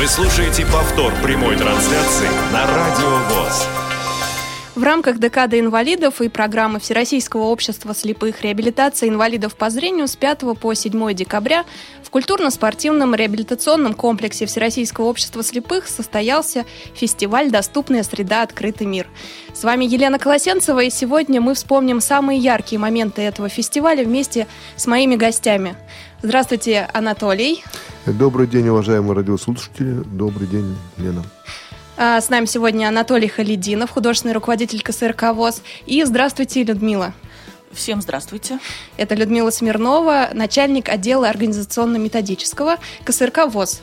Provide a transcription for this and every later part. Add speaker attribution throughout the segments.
Speaker 1: Вы слушаете повтор прямой трансляции на Радио ВОЗ.
Speaker 2: В рамках декады инвалидов и программы Всероссийского общества слепых реабилитации инвалидов по зрению с 5 по 7 декабря в культурно-спортивном реабилитационном комплексе Всероссийского общества слепых состоялся фестиваль «Доступная среда. Открытый мир». С вами Елена Колосенцева, и сегодня мы вспомним самые яркие моменты этого фестиваля вместе с моими гостями. Здравствуйте, Анатолий.
Speaker 3: Добрый день, уважаемые радиослушатели. Добрый день, Лена.
Speaker 2: А, с нами сегодня Анатолий Халидинов, художественный руководитель КСРК ВОЗ. И здравствуйте, Людмила.
Speaker 4: Всем здравствуйте.
Speaker 2: Это Людмила Смирнова, начальник отдела организационно-методического КСРК ВОЗ.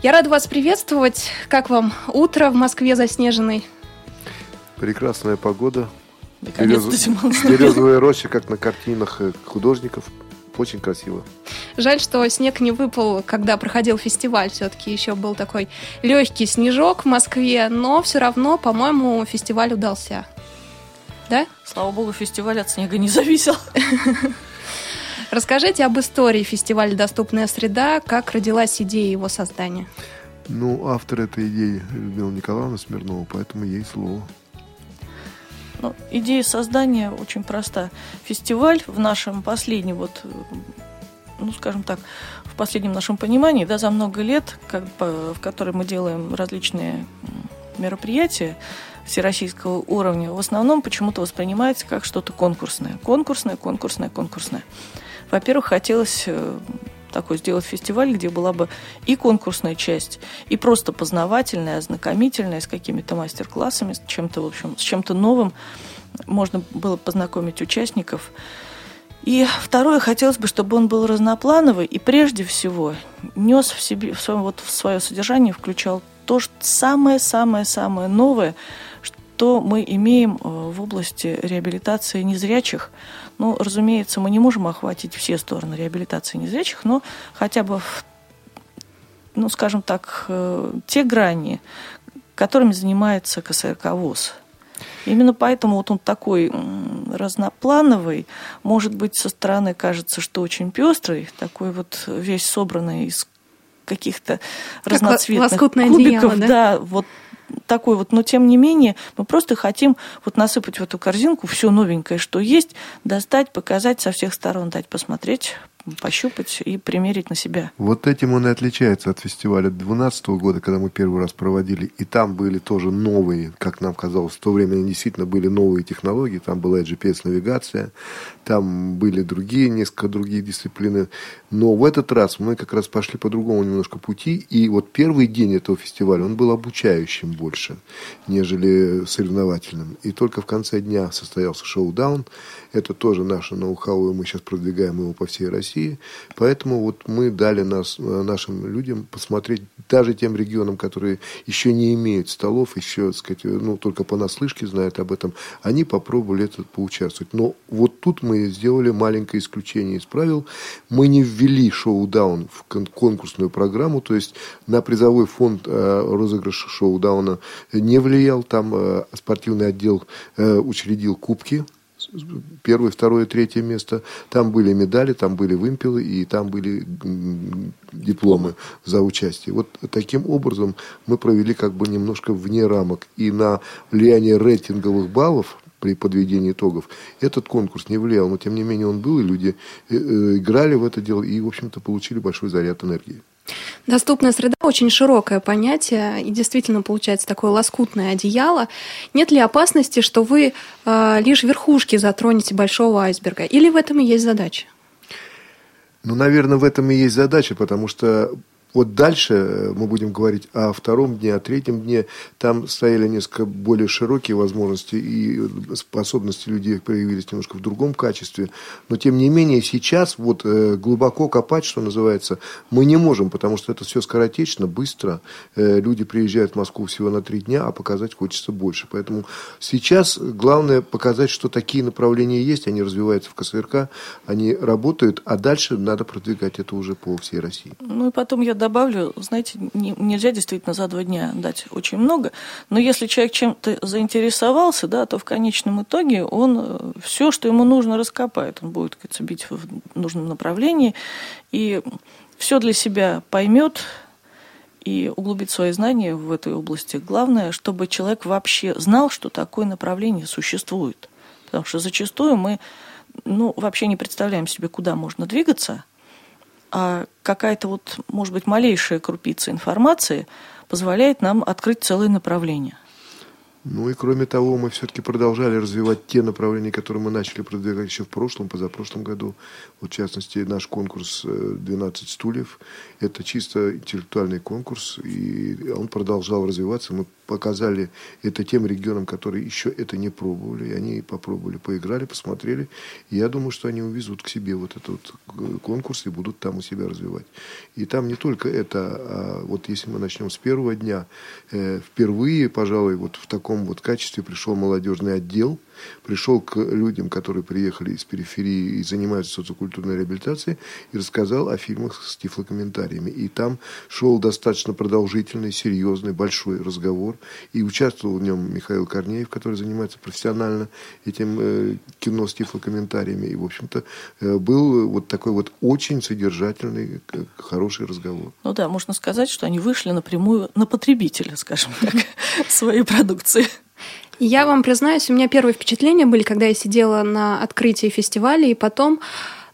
Speaker 2: Я рада вас приветствовать. Как вам утро в Москве заснеженной?
Speaker 3: Прекрасная погода.
Speaker 4: Наконец-то
Speaker 3: Березовая роща, как на картинах э, художников. Очень красиво.
Speaker 2: Жаль, что снег не выпал, когда проходил фестиваль. Все-таки еще был такой легкий снежок в Москве, но все равно, по-моему, фестиваль удался. Да?
Speaker 4: Слава богу, фестиваль от снега не зависел.
Speaker 2: Расскажите об истории фестиваля «Доступная среда», как родилась идея его создания.
Speaker 3: Ну, автор этой идеи Людмила Николаевна Смирнова, поэтому ей слово.
Speaker 4: Ну, идея создания очень проста. Фестиваль в нашем последнем, вот, ну, скажем так, в последнем нашем понимании, да, за много лет, как бы, в которой мы делаем различные мероприятия всероссийского уровня, в основном почему-то воспринимается как что-то конкурсное. Конкурсное, конкурсное, конкурсное. Во-первых, хотелось э, такой сделать фестиваль, где была бы и конкурсная часть, и просто познавательная, ознакомительная, с какими-то мастер-классами, с чем-то, в общем, с чем-то новым. Можно было познакомить участников. И второе, хотелось бы, чтобы он был разноплановый и прежде всего нес в себе, в своем, вот в свое содержание, включал то самое-самое-самое новое, что мы имеем э, в области реабилитации незрячих – ну, разумеется, мы не можем охватить все стороны реабилитации незрячих, но хотя бы, в, ну, скажем так, э, те грани, которыми занимается КСРК ВОЗ. Именно поэтому вот он такой разноплановый, может быть, со стороны кажется, что очень пестрый, такой вот весь собранный из каких-то как разноцветных кубиков, одеяло, да? да, вот такой вот, но тем не менее мы просто хотим вот насыпать в эту корзинку все новенькое, что есть, достать, показать со всех сторон, дать посмотреть, пощупать и примерить на себя.
Speaker 3: Вот этим он и отличается от фестиваля 2012 года, когда мы первый раз проводили. И там были тоже новые, как нам казалось, в то время действительно были новые технологии. Там была GPS-навигация, там были другие, несколько другие дисциплины. Но в этот раз мы как раз пошли по другому немножко пути. И вот первый день этого фестиваля, он был обучающим больше, нежели соревновательным. И только в конце дня состоялся шоу-даун. Это тоже наше ноу-хау, и мы сейчас продвигаем его по всей России. Поэтому вот мы дали нас, э, нашим людям посмотреть, даже тем регионам, которые еще не имеют столов, еще, так сказать, ну, только понаслышке знают об этом, они попробовали это поучаствовать. Но вот тут мы сделали маленькое исключение из правил. Мы не ввели шоу-даун в конкурсную программу, то есть на призовой фонд э, розыгрыша шоу-дауна не влиял. Там э, спортивный отдел учредил кубки первое, второе, третье место. Там были медали, там были вымпелы и там были дипломы за участие. Вот таким образом мы провели как бы немножко вне рамок. И на влияние рейтинговых баллов при подведении итогов этот конкурс не влиял. Но тем не менее он был, и люди э, э, играли в это дело и, в общем-то, получили большой заряд энергии.
Speaker 2: Доступная среда очень широкое понятие, и действительно получается такое лоскутное одеяло. Нет ли опасности, что вы э, лишь верхушки затронете большого айсберга? Или в этом и есть задача?
Speaker 3: Ну, наверное, в этом и есть задача, потому что вот дальше э, мы будем говорить о втором дне, о третьем дне. Там стояли несколько более широкие возможности, и способности людей проявились немножко в другом качестве. Но, тем не менее, сейчас вот э, глубоко копать, что называется, мы не можем, потому что это все скоротечно, быстро. Э, люди приезжают в Москву всего на три дня, а показать хочется больше. Поэтому сейчас главное показать, что такие направления есть, они развиваются в КСРК, они работают, а дальше надо продвигать это уже по всей России.
Speaker 4: Ну и потом я добавлю, знаете, не, нельзя действительно за два дня дать очень много, но если человек чем-то заинтересовался, да, то в конечном итоге он э, все, что ему нужно, раскопает. Он будет, как бить в нужном направлении и все для себя поймет и углубить свои знания в этой области. Главное, чтобы человек вообще знал, что такое направление существует. Потому что зачастую мы ну, вообще не представляем себе, куда можно двигаться, а какая-то вот, может быть, малейшая крупица информации позволяет нам открыть целое направление.
Speaker 3: Ну и кроме того, мы все-таки продолжали развивать те направления, которые мы начали продвигать еще в прошлом, позапрошлом году. Вот, в частности, наш конкурс «12 э, стульев». Это чисто интеллектуальный конкурс, и он продолжал развиваться. Мы показали это тем регионам, которые еще это не пробовали. И они попробовали, поиграли, посмотрели. И я думаю, что они увезут к себе вот этот вот конкурс и будут там у себя развивать. И там не только это, а вот если мы начнем с первого дня, э, впервые, пожалуй, вот в таком вот качестве пришел молодежный отдел – пришел к людям, которые приехали из периферии и занимаются социокультурной реабилитацией, и рассказал о фильмах с тифлокомментариями. И там шел достаточно продолжительный, серьезный, большой разговор. И участвовал в нем Михаил Корнеев, который занимается профессионально этим э, кино с тифлокомментариями. И, в общем-то, э, был вот такой вот очень содержательный, хороший разговор.
Speaker 4: Ну да, можно сказать, что они вышли напрямую на потребителя, скажем так, своей продукции.
Speaker 2: Я вам признаюсь, у меня первые впечатления были, когда я сидела на открытии фестиваля, и потом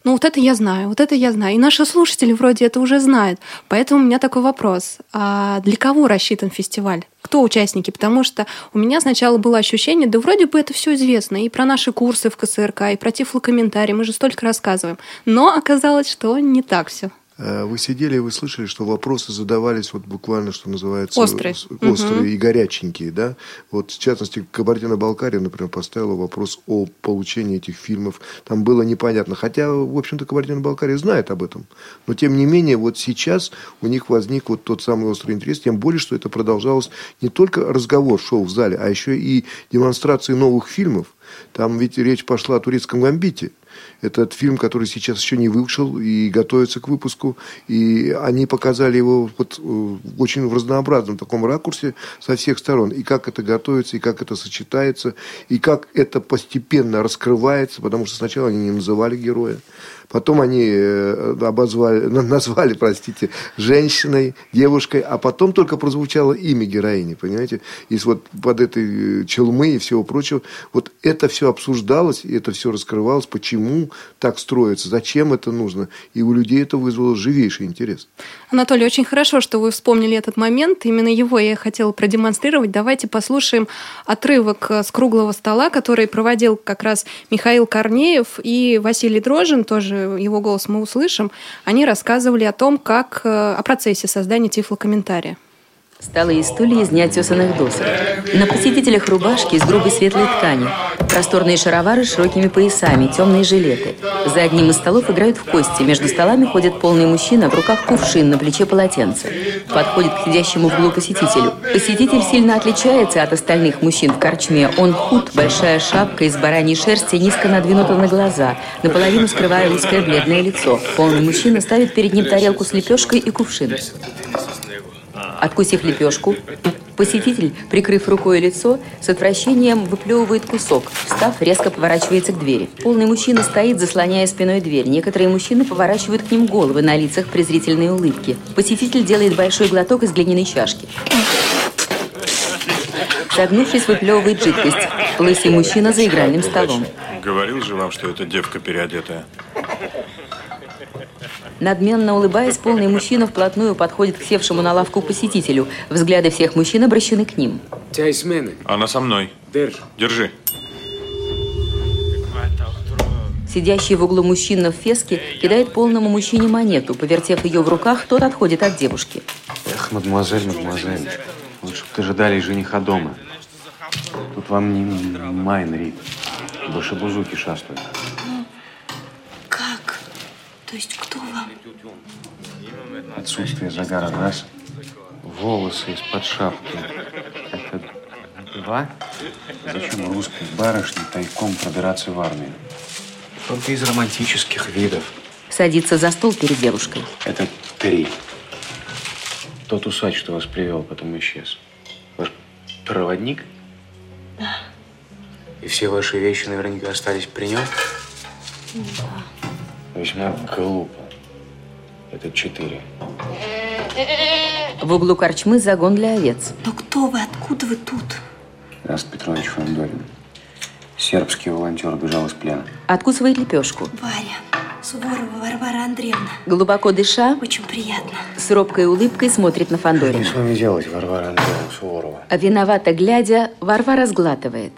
Speaker 2: ну вот это я знаю, вот это я знаю. И наши слушатели вроде это уже знают. Поэтому у меня такой вопрос. А для кого рассчитан фестиваль? Кто участники? Потому что у меня сначала было ощущение, да вроде бы это все известно. И про наши курсы в КСРК, и про тифлокомментарии. Мы же столько рассказываем. Но оказалось, что не так все.
Speaker 3: Э, вы сидели, вы слышали, что вопросы задавались вот буквально, что называется,
Speaker 2: острые,
Speaker 3: острые угу. и горяченькие, да? Вот в частности, Кабардино-Балкария, например, поставила вопрос о получении этих фильмов. Там было непонятно, хотя, в общем-то, Кабардино-Балкария знает об этом, но тем не менее, вот сейчас у них возник вот тот самый острый интерес, тем более, что это продолжалось не только разговор шел в зале, а еще и демонстрации новых фильмов. Там ведь речь пошла о турецком гамбите. Этот фильм, который сейчас еще не вышел и готовится к выпуску. И они показали его вот э, очень в разнообразном таком ракурсе со всех сторон. И как это готовится, и как это сочетается, и как это постепенно раскрывается, потому что сначала они не называли героя. Потом они э, обозвали, назвали, простите, женщиной, девушкой, а потом только прозвучало имя героини, понимаете? И вот под этой э, челмы и всего прочего, вот это все обсуждалось, и это все раскрывалось, почему так строится, зачем это нужно. И у людей это вызвало живейший интерес.
Speaker 2: Анатолий, очень хорошо, что вы вспомнили этот момент. Именно его я хотела продемонстрировать. Давайте послушаем отрывок э, с круглого стола, который проводил как раз Михаил Корнеев и Василий Дрожин, тоже его голос мы услышим, они рассказывали о том, как э, о процессе создания тифлокомментария.
Speaker 5: Столы и стулья из неотесанных досок. На посетителях рубашки из грубой светлой ткани. Просторные шаровары с широкими поясами, темные жилеты. За одним из столов играют в кости. Между столами ходит полный мужчина, в руках кувшин, на плече полотенце. Подходит к сидящему в углу посетителю. Посетитель сильно отличается от остальных мужчин в корчме. Он худ, большая шапка из бараньей шерсти низко надвинута на глаза, наполовину скрывая узкое бледное лицо. Полный мужчина ставит перед ним тарелку с лепешкой и кувшин. Откусив лепешку, посетитель, прикрыв рукой лицо, с отвращением выплевывает кусок. Встав, резко поворачивается к двери. Полный мужчина стоит, заслоняя спиной дверь. Некоторые мужчины поворачивают к ним головы, на лицах презрительные улыбки. Посетитель делает большой глоток из глиняной чашки. Согнувшись, выплевывает жидкость. Лысый мужчина за игральным столом.
Speaker 1: Говорил же вам, что это девка переодетая.
Speaker 5: Надменно улыбаясь, полный мужчина вплотную подходит к севшему на лавку посетителю. Взгляды всех мужчин обращены к ним.
Speaker 1: Она со мной. Держи.
Speaker 5: Сидящий в углу мужчина в феске кидает полному мужчине монету. Повертев ее в руках, тот отходит от девушки.
Speaker 6: Эх, мадемуазель, мадемуазель, лучше бы ты ждали жениха дома. Тут вам не Майн Рид. Башебузуки шастают.
Speaker 7: То есть кто вам?
Speaker 6: Отсутствие загара раз. Волосы из-под шапки. Это два. Зачем русской барышне тайком пробираться в армию? Только из романтических видов.
Speaker 5: Садится за стол перед девушкой.
Speaker 6: Это три. Тот усач, что вас привел, потом исчез. Ваш проводник?
Speaker 7: Да.
Speaker 6: И все ваши вещи наверняка остались при нем?
Speaker 7: Да.
Speaker 6: Весьма глупо. Это четыре.
Speaker 5: В углу корчмы загон для овец.
Speaker 7: Но кто вы? Откуда вы тут?
Speaker 6: Раст Петрович Фандорин. Сербский волонтер бежал из плена.
Speaker 5: Откусывает лепешку.
Speaker 7: Варя. Суворова Варвара Андреевна.
Speaker 5: Глубоко дыша,
Speaker 7: Очень приятно.
Speaker 5: с робкой улыбкой смотрит на Фандорина.
Speaker 6: Что с вами делать, Варвара Андреевна Суворова?
Speaker 5: А виновато глядя, Варвара сглатывает.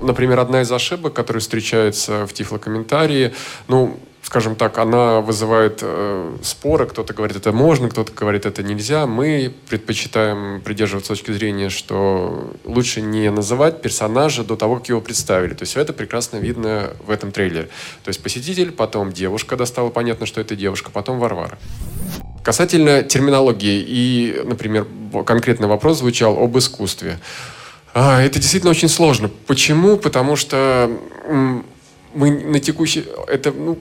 Speaker 8: Например, одна из ошибок, которая встречается в тифлокомментарии, ну, скажем так, она вызывает э, споры. Кто-то говорит, это можно, кто-то говорит, это нельзя. Мы предпочитаем придерживаться точки зрения, что лучше не называть персонажа до того, как его представили. То есть это прекрасно видно в этом трейлере. То есть посетитель, потом девушка, когда стало понятно, что это девушка, потом Варвара. Касательно терминологии и, например, конкретный вопрос звучал об искусстве. А, это действительно очень сложно. Почему? Потому что мы на текущий... Это, ну,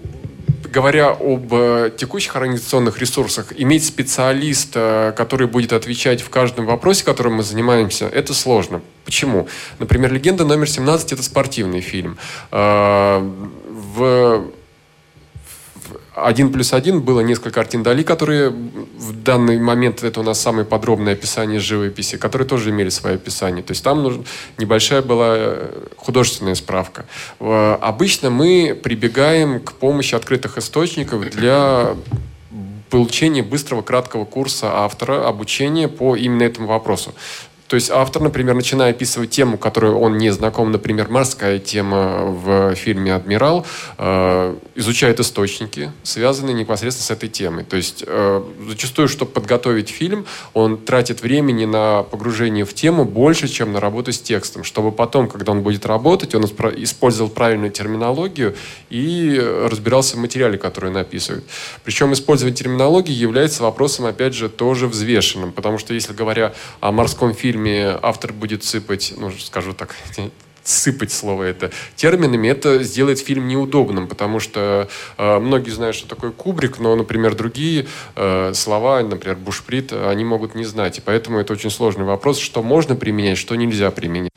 Speaker 8: говоря об э, текущих организационных ресурсах, иметь специалиста, который будет отвечать в каждом вопросе, которым мы занимаемся, это сложно. Почему? Например, «Легенда номер 17» — это спортивный фильм. А, В один плюс один было несколько картин Дали, которые в данный момент это у нас самое подробное описание живописи, которые тоже имели свое описание. То есть там нужна небольшая была э, художественная справка. Э, Обычно мы прибегаем к помощи открытых источников для получения быстрого краткого курса автора обучения по именно этому вопросу. То есть автор, например, начиная описывать тему, которую он не знаком, например, морская тема в фильме «Адмирал», э, изучает источники, связанные непосредственно с этой темой. То есть э, зачастую, чтобы подготовить фильм, он тратит времени на погружение в тему больше, чем на работу с текстом, чтобы потом, когда он будет работать, он использовал правильную терминологию и разбирался в материале, который он описывает. Причем использование терминологии является вопросом, опять же, тоже взвешенным, потому что если говоря о морском фильме, автор будет сыпать, ну, скажу так, сыпать слово это терминами, это сделает фильм неудобным, потому что э, многие знают, что такое кубрик, но, например, другие э, слова, например, бушприт, они могут не знать. И поэтому это очень сложный вопрос, что можно применять, что нельзя применять.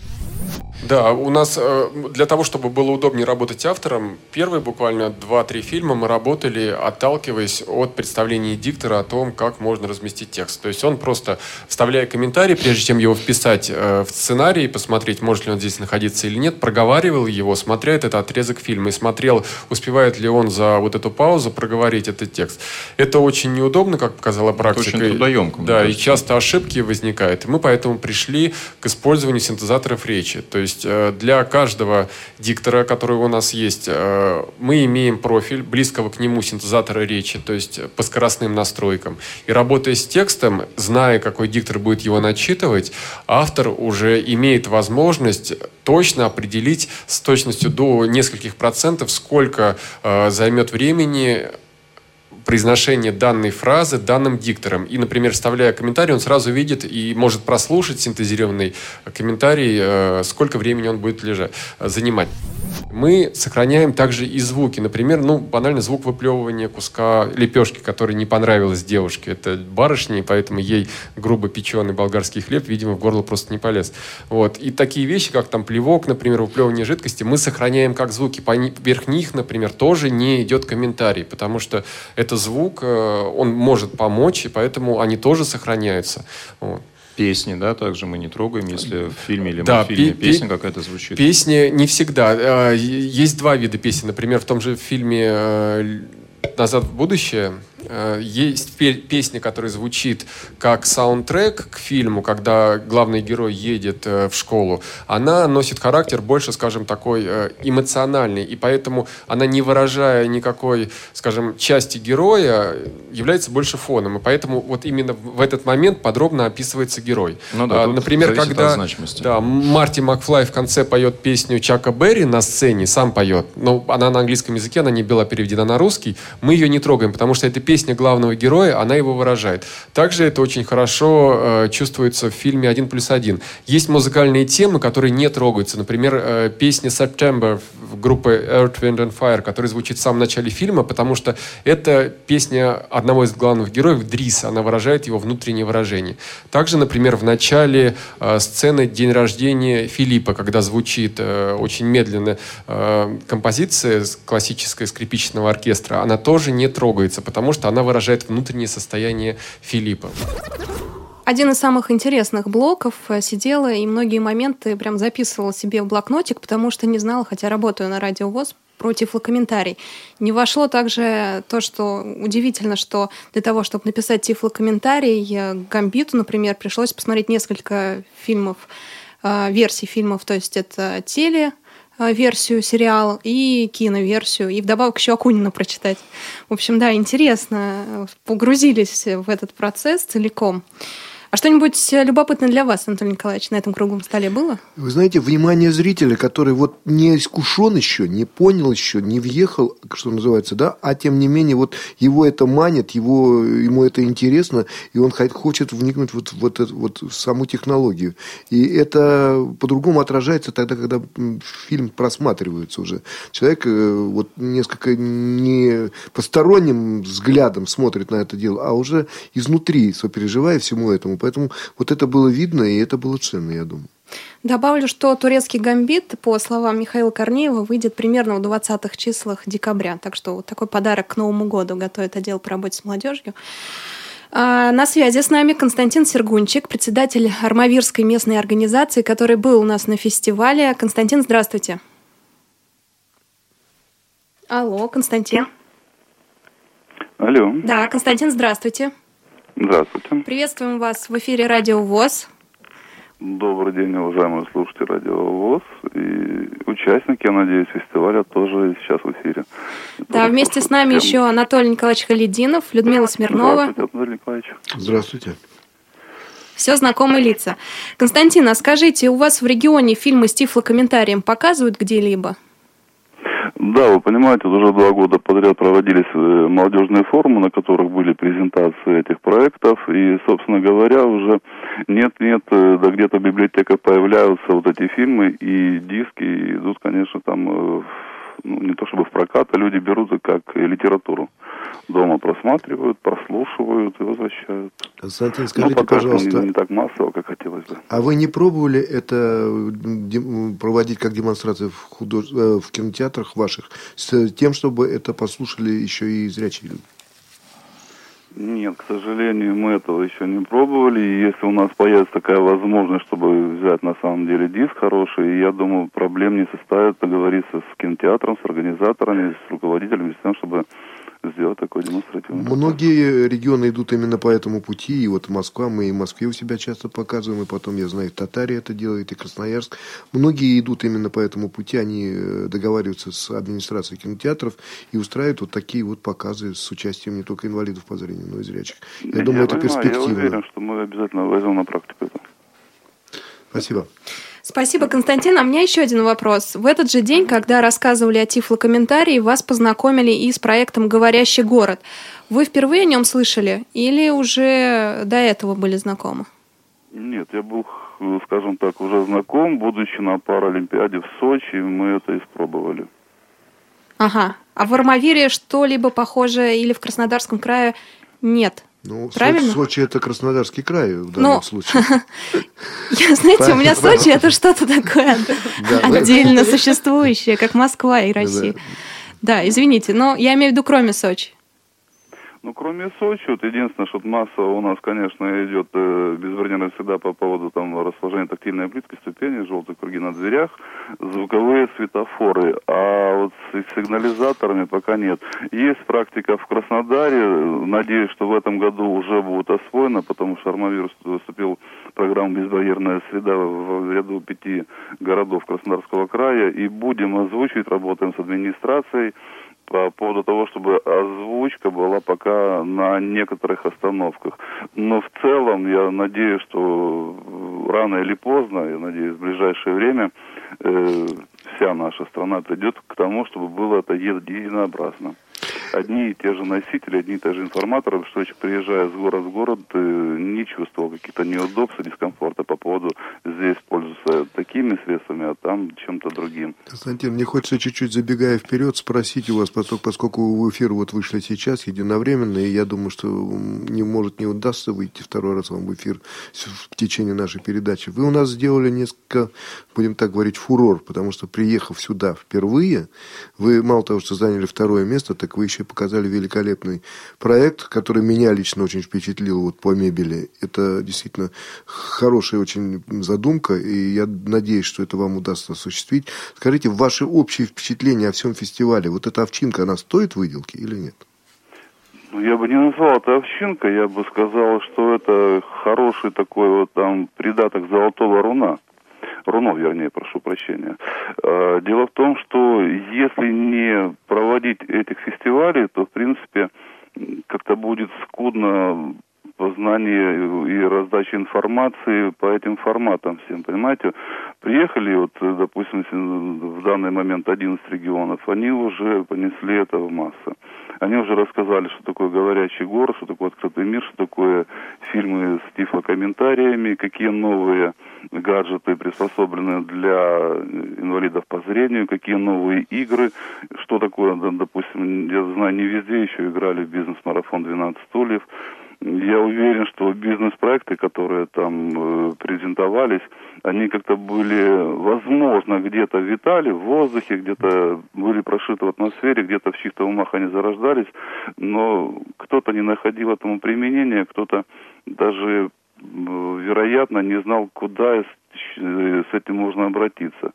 Speaker 8: Да, у нас э, для того, чтобы было удобнее работать автором, первые буквально 2-3 фильма мы работали, отталкиваясь от представления диктора о том, как можно разместить текст. То есть он просто, вставляя комментарий, прежде чем его вписать э, в сценарий, посмотреть, может ли он здесь находиться или нет, проговаривал его, смотря этот отрезок фильма и смотрел, успевает ли он за вот эту паузу проговорить этот текст. Это очень неудобно, как показала практика.
Speaker 9: очень трудоемко,
Speaker 8: Да, и часто ошибки возникают. И мы поэтому пришли к использованию синтезаторов речи. То есть э, для каждого диктора, который у нас есть, э, мы имеем профиль близкого к нему синтезатора речи, то есть по скоростным настройкам. И работая с текстом, зная, какой диктор будет его начитывать, автор уже имеет возможность точно определить с точностью до нескольких процентов, сколько э, займет времени произношение данной фразы данным диктором. И, например, вставляя комментарий, он сразу видит и может прослушать синтезированный комментарий, э, сколько времени он будет лежать, занимать. Мы сохраняем также и звуки. Например, ну, банально звук выплевывания куска лепешки, который не понравилась девушке. Это барышня, и поэтому ей грубо печеный болгарский хлеб, видимо, в горло просто не полез. Вот. И такие вещи, как там плевок, например, выплевывание жидкости, мы сохраняем как звуки. Поверх них, например, тоже не идет комментарий, потому что это звук, э, он может помочь, и поэтому они тоже сохраняются. Вот.
Speaker 9: Песни, да, также мы не трогаем, если в фильме или
Speaker 8: Да,
Speaker 9: мультфильме
Speaker 8: пе-
Speaker 9: песня
Speaker 8: пе-
Speaker 9: какая-то звучит.
Speaker 8: Песни не всегда. Э, Есть два вида песен. Например, в том же фильме э, «Назад в будущее» есть пе- песня, которая звучит как саундтрек к фильму, когда главный герой едет э, в школу. Она носит характер больше, скажем, такой э, эмоциональный, и поэтому она, не выражая никакой, скажем, части героя, является больше фоном. И поэтому вот именно в этот момент подробно описывается герой.
Speaker 9: Ну да,
Speaker 8: А, Например, когда да, Марти Макфлай в конце поет песню Чака Берри на сцене, сам поет. Но она на английском языке, она не была переведена на русский. Мы ее не трогаем, потому что это песня главного героя, она его выражает. Также это очень хорошо э, чувствуется в фильме «Один плюс один». Есть музыкальные темы, которые не трогаются. Например, э, песня «September» группы Earth, Wind and Fire, которая звучит в самом начале фильма, потому что это песня одного из главных героев, Дриса. Она выражает его внутреннее выражение. Также, например, в начале э, сцены «День рождения Филиппа», когда звучит э, очень медленно э, композиция классическая скрипичного оркестра, она тоже не трогается, потому что что она выражает внутреннее состояние Филиппа.
Speaker 2: Один из самых интересных блоков э, сидела и многие моменты прям записывала себе в блокнотик, потому что не знала, хотя работаю на радио ВОЗ, про тифлокомментарий. Не вошло также то, что удивительно, что для того, чтобы написать тифлокомментарий, э, Гамбиту, например, пришлось посмотреть несколько фильмов, э, версий фильмов, то есть это теле, версию сериала и киноверсию, и вдобавок еще Акунина прочитать. В общем, да, интересно, погрузились в этот процесс целиком. А что-нибудь э, любопытное для вас, Анатолий Николаевич, на этом круглом столе было?
Speaker 3: Вы знаете, внимание зрителя, который вот не искушен еще, не понял еще, не въехал, что называется, да, а тем не менее вот его это манит, его, ему это интересно, и он хочет вникнуть вот, вот, вот в саму технологию. И это по-другому отражается тогда, когда фильм просматривается уже. Человек э, вот несколько не посторонним взглядом смотрит на это дело, а уже изнутри, сопереживая всему этому, Поэтому вот это было видно, и это было ценно, я думаю.
Speaker 2: Добавлю, что турецкий гамбит, по словам Михаила Корнеева, выйдет примерно в 20-х числах декабря. Так что вот такой подарок к Новому году готовит отдел по работе с молодежью. А, на связи с нами Константин Сергунчик, председатель Армавирской местной организации, который был у нас на фестивале. Константин, здравствуйте. Алло, Константин.
Speaker 10: Алло.
Speaker 2: Да, Константин, здравствуйте.
Speaker 10: Здравствуйте.
Speaker 2: Приветствуем вас в эфире Радио ВОЗ.
Speaker 10: Добрый день, уважаемые слушатели Радио ВОЗ и участники, я надеюсь, фестиваля тоже сейчас в эфире.
Speaker 2: Да, вместе с нами тему. еще Анатолий Николаевич Халидинов, Людмила Смирнова.
Speaker 10: Здравствуйте, Анатолий Николаевич.
Speaker 3: Здравствуйте.
Speaker 2: Все знакомые лица. Константин, а скажите, у вас в регионе фильмы с тифлокомментарием показывают где-либо?
Speaker 10: Да, вы понимаете, уже два года подряд проводились э, молодежные форумы, на которых были презентации этих проектов, и, собственно говоря, уже нет-нет, э, да где-то в библиотеках появляются вот эти фильмы, и диски идут, конечно, там э, ну, не то чтобы в прокат, а люди берут как литературу. Дома просматривают, прослушивают и возвращают.
Speaker 3: Константин, ну, скажите, ну, пока пожалуйста.
Speaker 10: Не, не так массово, как хотелось бы.
Speaker 3: А вы не пробовали это проводить как демонстрации в, худож... Э, в кинотеатрах ваших с тем, чтобы это послушали еще и зрячие люди?
Speaker 10: Нет, к сожалению, мы этого еще не пробовали. И если у нас появится такая возможность, чтобы взять на самом деле диск хороший, я думаю, проблем не составит договориться с кинотеатром, с организаторами, с руководителями, с тем, чтобы сделать такой демонстративный
Speaker 3: Многие показ. регионы идут именно по этому пути, и вот Москва, мы и в Москве у себя часто показываем, и потом, я знаю, Татария это делает, и Красноярск. Многие идут именно по этому пути, они э, договариваются с администрацией кинотеатров и устраивают вот такие вот показы с участием не только инвалидов по зрению, но и зрячих. Я, я думаю, я это понимаю, перспективно.
Speaker 10: Я уверен, что мы обязательно возьмем на практику это.
Speaker 3: Спасибо.
Speaker 2: Спасибо, Константин. А у меня еще один вопрос. В этот же день, когда рассказывали о тифлокомментарии, вас познакомили и с проектом «Говорящий город». Вы впервые о нем слышали или уже до этого были знакомы?
Speaker 10: Нет, я был, скажем так, уже знаком, будучи на Паралимпиаде в Сочи, мы это испробовали.
Speaker 2: Ага. А в Армавире что-либо похожее или в Краснодарском крае нет?
Speaker 3: Ну,
Speaker 2: Правильно?
Speaker 3: Сочи это Краснодарский край в данном Но... случае.
Speaker 2: Я, знаете, у меня Сочи это что-то такое отдельно существующее, как Москва и Россия. Да, извините, но я имею в виду кроме Сочи.
Speaker 10: Ну, кроме Сочи, вот единственное, что масса у нас, конечно, идет э, безвредная всегда по поводу там расположения тактильной плитки, ступени, желтые круги на дверях, звуковые светофоры, а вот с сигнализаторами пока нет. Есть практика в Краснодаре, надеюсь, что в этом году уже будет освоено, потому что Армавир выступил в программу «Безбарьерная среда» в ряду пяти городов Краснодарского края, и будем озвучивать, работаем с администрацией, по поводу того, чтобы озвучка была пока на некоторых остановках. Но в целом я надеюсь, что рано или поздно, я надеюсь, в ближайшее время э, вся наша страна придет к тому, чтобы было это единообразно. Одни и те же носители, одни и те же информаторы, что приезжая с города в город, э, не чувствовал каких-то неудобств, дискомфорта по поводу здесь пользоваться такими средствами, а там чем-то другим.
Speaker 3: Константин, мне хочется чуть-чуть забегая вперед спросить у вас, поскольку, поскольку в эфир вот вышли сейчас единовременно, и я думаю, что не может не удастся выйти второй раз вам в эфир в течение нашей передачи. Вы у нас сделали несколько, будем так говорить, фурор, потому что приехав сюда впервые, вы мало того, что заняли второе место, так вы еще показали великолепный проект, который меня лично очень впечатлил вот по мебели. Это действительно хорошая очень задумка, и я надеюсь, что это вам удастся осуществить. Скажите, ваши общие впечатления о всем фестивале, вот эта овчинка, она стоит выделки или нет?
Speaker 10: Ну, я бы не назвал это овчинкой, я бы сказал, что это хороший такой вот там придаток золотого руна. Рунов, вернее, прошу прощения. А, дело в том, что если не проводить этих фестивалей, то, в принципе, как-то будет скудно познание и раздача информации по этим форматам всем, понимаете? Приехали, вот, допустим, в данный момент 11 регионов, они уже понесли это в массы. Они уже рассказали, что такое говорящий город, что такое открытый мир, что такое фильмы с тифлокомментариями, какие новые гаджеты приспособлены для инвалидов по зрению, какие новые игры, что такое, допустим, я знаю, не везде еще играли в бизнес-марафон 12 стульев, я уверен, что бизнес-проекты, которые там э, презентовались, они как-то были, возможно, где-то витали в воздухе, где-то были прошиты в атмосфере, где-то в чьих-то умах они зарождались, но кто-то не находил этому применения, кто-то даже, э, вероятно, не знал, куда с этим можно обратиться.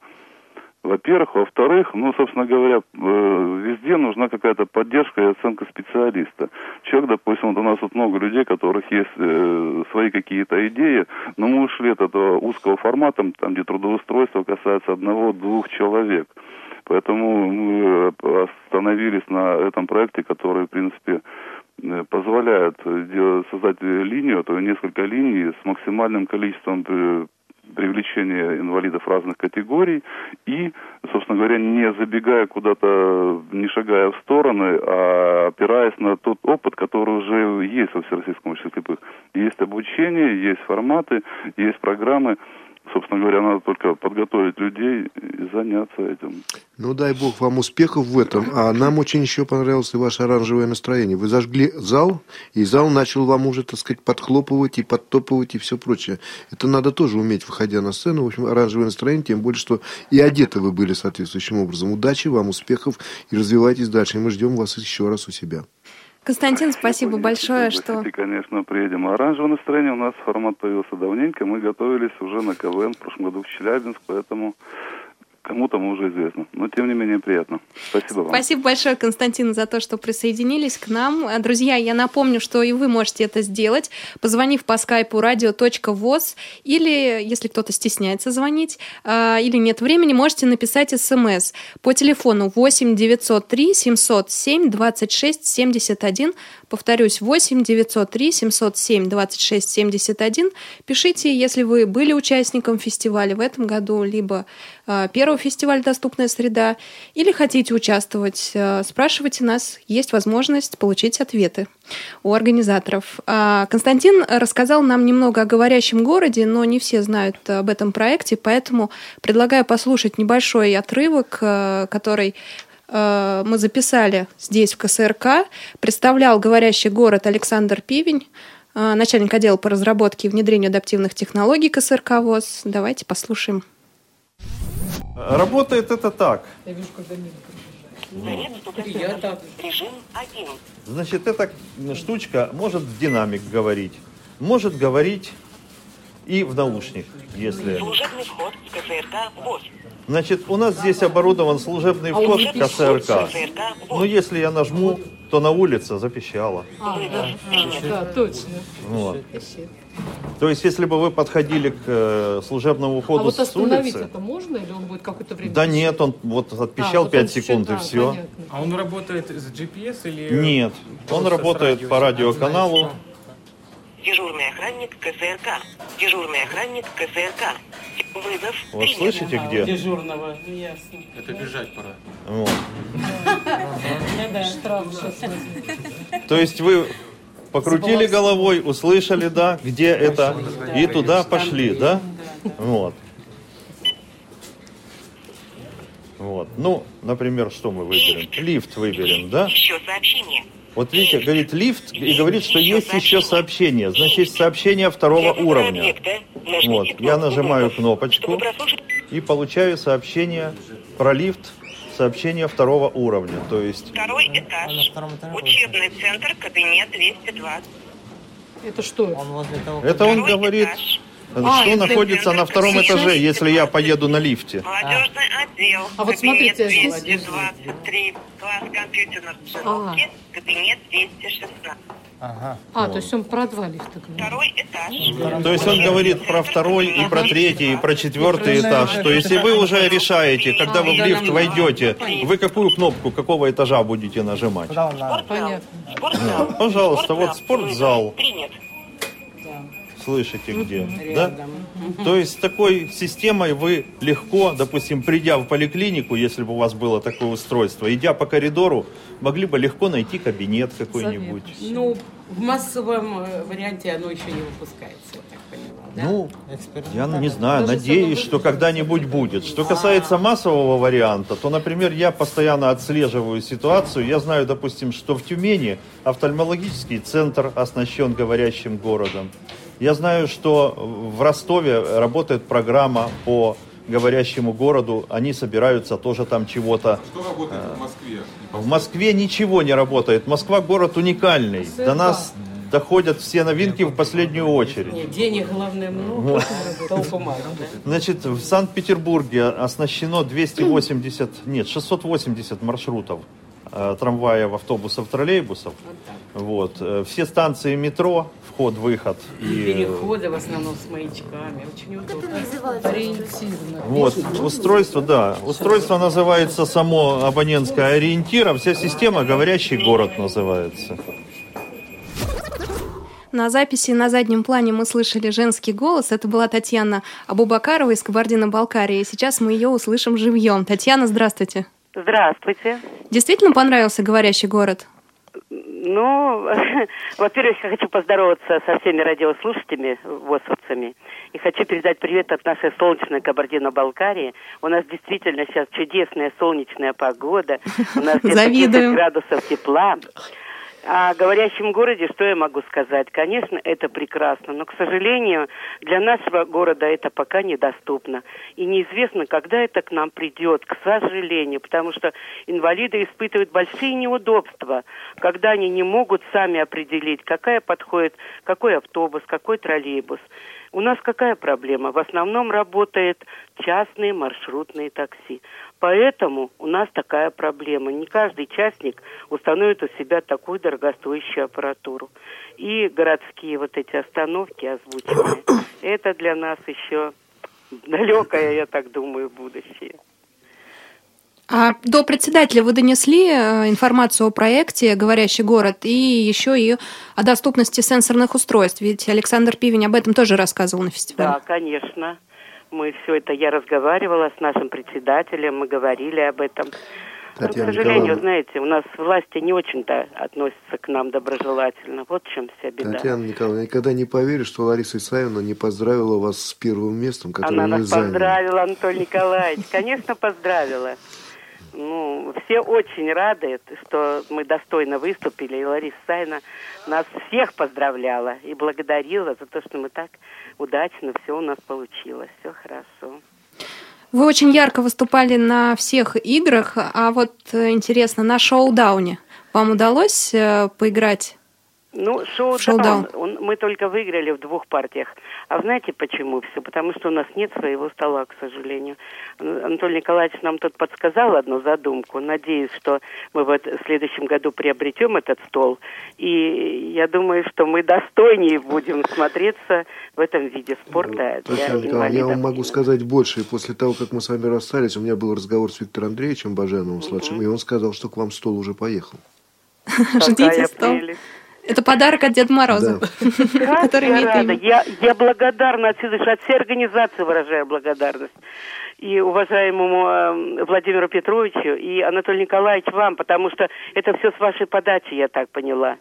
Speaker 10: Во-первых. Во-вторых, ну, собственно говоря, э, везде нужна какая-то поддержка и оценка специалиста. Человек, допустим, вот у нас вот много людей, у которых есть э, свои какие-то идеи, но мы ушли от этого узкого формата, там, где трудоустройство касается одного-двух человек. Поэтому мы остановились на этом проекте, который, в принципе, э, позволяет создать линию, а то несколько линий с максимальным количеством привлечение инвалидов разных категорий и, собственно говоря, не забегая куда-то, не шагая в стороны, а опираясь на тот опыт, который уже есть во Всероссийском обществе слепых. Есть обучение, есть форматы, есть программы собственно говоря, надо только подготовить людей и заняться этим.
Speaker 3: Ну, дай бог вам успехов в этом. А нам очень еще понравилось и ваше оранжевое настроение. Вы зажгли зал, и зал начал вам уже, так сказать, подхлопывать и подтопывать и все прочее. Это надо тоже уметь, выходя на сцену. В общем, оранжевое настроение, тем более, что и одеты вы были соответствующим образом. Удачи вам, успехов и развивайтесь дальше. И мы ждем вас еще раз у себя.
Speaker 2: Константин, спасибо большое, что...
Speaker 10: конечно, приедем. Оранжевое настроение у нас формат появился давненько. Мы готовились уже на КВН в прошлом году в Челябинск, поэтому Кому-то мы уже известно, но тем не менее приятно. Спасибо вам.
Speaker 2: Спасибо большое, Константин, за то, что присоединились к нам. Друзья, я напомню, что и вы можете это сделать, позвонив по скайпу radio.voz или, если кто-то стесняется звонить, а, или нет времени, можете написать смс по телефону 8 903 707 26 71 Повторюсь, 8 903 707 26 71. Пишите, если вы были участником фестиваля в этом году, либо э, первого фестиваля «Доступная среда», или хотите участвовать, э, спрашивайте нас, есть возможность получить ответы у организаторов. Э, Константин рассказал нам немного о говорящем городе, но не все знают об этом проекте, поэтому предлагаю послушать небольшой отрывок, э, который Э, мы записали здесь, в КСРК. Представлял говорящий город Александр Пивень, начальник отдела по разработке и внедрению адаптивных технологий КСРК ВОЗ. Давайте послушаем.
Speaker 11: Работает это так.
Speaker 12: Я вижу, когда
Speaker 11: Режим один. Значит, эта штучка может в динамик говорить, может говорить и в наушник, если... Служебный вход в КСРК ВОЗ. Значит, у нас здесь оборудован служебный а вход в КСРК. Но если я нажму, то на улице запищало. А, да, а, да, точно. Вот. То есть, если бы вы подходили к э, служебному входу а вот с улицы...
Speaker 12: это можно или он будет какое-то время?
Speaker 11: Да нет, он вот отпищал а, 5 секунд и все.
Speaker 12: Понятно. А он работает с GPS или...
Speaker 11: Нет, он работает по радиоканалу.
Speaker 13: Дежурный охранник КСРК. Дежурный охранник КСРК. Вызов
Speaker 11: Вот принят. слышите где? А,
Speaker 12: дежурного, ну, ясно.
Speaker 14: Это бежать пора.
Speaker 11: Вот.
Speaker 12: Да, штраф сейчас
Speaker 11: То есть вы покрутили головой, услышали, да, где это, и туда пошли, да? Вот. Вот. Ну, например, что мы выберем? Лифт выберем, да?
Speaker 13: Еще сообщение.
Speaker 11: Вот видите, говорит лифт и говорит, что есть еще сообщение. Значит, есть сообщение второго уровня. Вот. Я нажимаю кнопочку и получаю сообщение про лифт, сообщение второго уровня. То есть
Speaker 13: Второй этаж. Учебный центр, кабинет 202.
Speaker 15: Это что?
Speaker 11: это он говорит,
Speaker 15: А,
Speaker 11: что
Speaker 15: это
Speaker 11: находится на втором этаже, если я поеду на лифте.
Speaker 13: Молодежный отдел.
Speaker 15: А вот
Speaker 13: кабинет
Speaker 15: смотрите, здесь-
Speaker 13: 223. Класс компьютерной установки. Кабинет 216.
Speaker 15: А, то есть он про два лифта говорит.
Speaker 13: Второй этаж.
Speaker 11: То есть он говорит про второй и про третий, и про четвертый этаж. То есть и вы уже решаете, когда вы в лифт войдете, вы какую кнопку какого этажа будете нажимать.
Speaker 15: Понятно.
Speaker 11: Да, Пожалуйста, вот спортзал.
Speaker 13: Принят.
Speaker 11: Слышите где, да? То есть с такой системой вы легко, допустим, придя в поликлинику, если бы у вас было такое устройство, идя по коридору, могли бы легко найти кабинет какой-нибудь.
Speaker 16: Ну, в массовом э, варианте оно еще не выпускается, я так поняла. да?
Speaker 11: Ну, я не знаю, надеюсь, что когда-нибудь будет. Что касается массового варианта, то, например, я постоянно отслеживаю ситуацию. Я знаю, допустим, что в Тюмени офтальмологический центр оснащен говорящим городом. Я знаю, что в Ростове работает программа по говорящему городу. Они собираются тоже там чего-то.
Speaker 9: Что работает в Москве?
Speaker 11: В Москве ничего не работает. Москва город уникальный. До нас доходят все новинки в последнюю очередь.
Speaker 16: Нет, денег, главное, много, толку мало?
Speaker 11: Значит, в Санкт-Петербурге оснащено 280, нет, 680 маршрутов трамваев, автобусов, троллейбусов. Вот. э, Все станции метро, вход-выход. И, э,
Speaker 16: Переходы в основном с маячками. Очень удобно.
Speaker 11: Вот, устройство, да, устройство называется само абонентское ориентир, а вся система «Говорящий город» называется.
Speaker 2: На записи на заднем плане мы слышали женский голос. Это была Татьяна Абубакарова из Кабардино-Балкарии. Сейчас мы ее услышим живьем. Татьяна, здравствуйте.
Speaker 17: Здравствуйте.
Speaker 2: Действительно понравился говорящий город?
Speaker 17: Ну, во-первых, я хочу поздороваться со всеми радиослушателями, восовцами. И хочу передать привет от нашей солнечной Кабардино-Балкарии. У нас действительно сейчас чудесная солнечная погода. У нас где-то 10
Speaker 2: Завидую.
Speaker 17: градусов тепла. О говорящем городе что я могу сказать? Конечно, это прекрасно, но, к сожалению, для нашего города это пока недоступно. И неизвестно, когда это к нам придет, к сожалению, потому что инвалиды испытывают большие неудобства, когда они не могут сами определить, какая подходит, какой автобус, какой троллейбус. У нас какая проблема? В основном работает частные маршрутные такси. Поэтому у нас такая проблема. Не каждый частник установит у себя такую дорогостоящую аппаратуру. И городские вот эти остановки озвученные, это для нас еще далекое, я так думаю, будущее.
Speaker 2: А до председателя вы донесли э, информацию о проекте «Говорящий город» и еще и о доступности сенсорных устройств. Ведь Александр Пивень об этом тоже рассказывал на фестивале.
Speaker 17: Да, конечно. Мы все это, я разговаривала с нашим председателем, мы говорили об этом. Но, к
Speaker 3: Татьяна
Speaker 17: сожалению,
Speaker 3: Николаевна.
Speaker 17: знаете, у нас власти не очень-то относятся к нам доброжелательно. Вот в чем вся беда.
Speaker 3: Татьяна Николаевна, я никогда не поверю, что Лариса Исаевна не поздравила вас с первым местом, которое
Speaker 17: Она
Speaker 3: вы
Speaker 17: нас
Speaker 3: заняли.
Speaker 17: поздравила, Анатолий Николаевич. Конечно, поздравила. Ну, все очень рады, что мы достойно выступили. И Лариса Сайна нас всех поздравляла и благодарила за то, что мы так удачно все у нас получилось. Все хорошо.
Speaker 2: Вы очень ярко выступали на всех играх, а вот э, интересно, на шоу-дауне вам удалось э, поиграть?
Speaker 17: Ну, шоу,
Speaker 2: Шоу-даун.
Speaker 17: мы только выиграли в двух партиях. А знаете почему все? Потому что у нас нет своего стола, к сожалению. Ан- Анатолий Николаевич нам тут подсказал одну задумку. Надеюсь, что мы вот в следующем году приобретем этот стол. И я думаю, что мы достойнее будем смотреться в этом виде спорта для
Speaker 3: Татьяна Николаевна, я вам могу сказать больше. И после того, как мы с вами расстались, у меня был разговор с Виктором Андреевичем Баженовым, младшим, и он сказал, что к вам стол уже поехал.
Speaker 2: Ждите стол.
Speaker 17: прелесть.
Speaker 2: Это подарок от Деда Мороза.
Speaker 17: Как я рада. Я, я благодарна от всей организации выражаю благодарность и уважаемому э, Владимиру Петровичу и Анатолию Николаевичу вам, потому что это все с вашей подачи, я так поняла.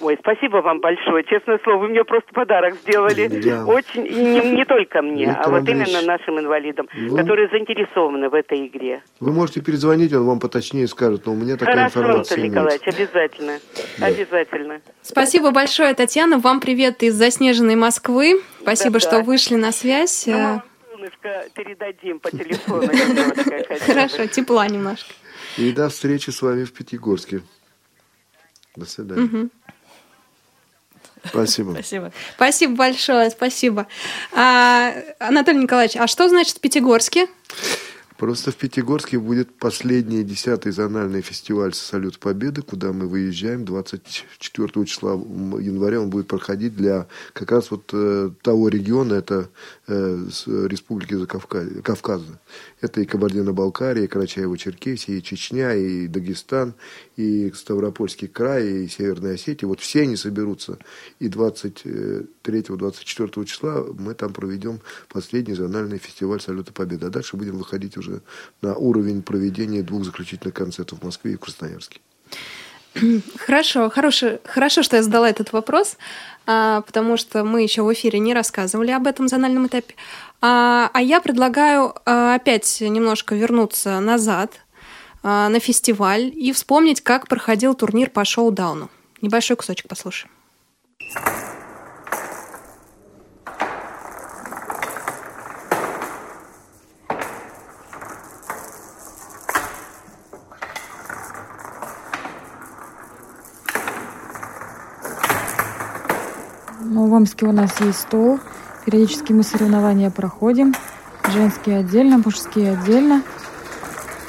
Speaker 17: Ой, спасибо вам большое. Честное слово, вы мне просто подарок сделали. Да. Очень, и не, не только мне, Виктор а вот Андреевич, именно нашим инвалидам, вы... которые заинтересованы в этой игре.
Speaker 3: Вы можете перезвонить, он вам поточнее скажет, но у меня такая
Speaker 17: Хорошо,
Speaker 3: информация
Speaker 17: Анатолий Николаевич, обязательно. Да. Обязательно.
Speaker 2: Спасибо большое, Татьяна. Вам привет из заснеженной Москвы. Спасибо, да, что да. вышли на связь. Ну,
Speaker 17: солнышко передадим по телефону.
Speaker 2: Хорошо, тепла немножко.
Speaker 3: И до встречи с вами в Пятигорске. До свидания. Спасибо.
Speaker 2: Спасибо. Спасибо большое, спасибо. А, Анатолий Николаевич, а что значит Пятигорске?
Speaker 3: Просто в Пятигорске будет последний десятый зональный фестиваль «Салют Победы», куда мы выезжаем 24 числа января. Он будет проходить для как раз вот э, того региона, это э, Республики Кавказа. Это и Кабардино-Балкария, и Карачаево-Черкесия, и Чечня, и Дагестан, и Ставропольский край, и Северная Осетия. Вот все они соберутся. И 23-24 числа мы там проведем последний зональный фестиваль «Салюта Победы». А дальше будем выходить уже на уровень проведения двух заключительных концертов в Москве и в Красноярске.
Speaker 2: Хорошо, хорошо, хорошо, что я задала этот вопрос, а, потому что мы еще в эфире не рассказывали об этом зональном этапе. А, а я предлагаю а, опять немножко вернуться назад на фестиваль и вспомнить, как проходил турнир по шоу-дауну. Небольшой кусочек послушаем.
Speaker 18: В Омске у нас есть стол. Периодически мы соревнования проходим. Женские отдельно, мужские отдельно.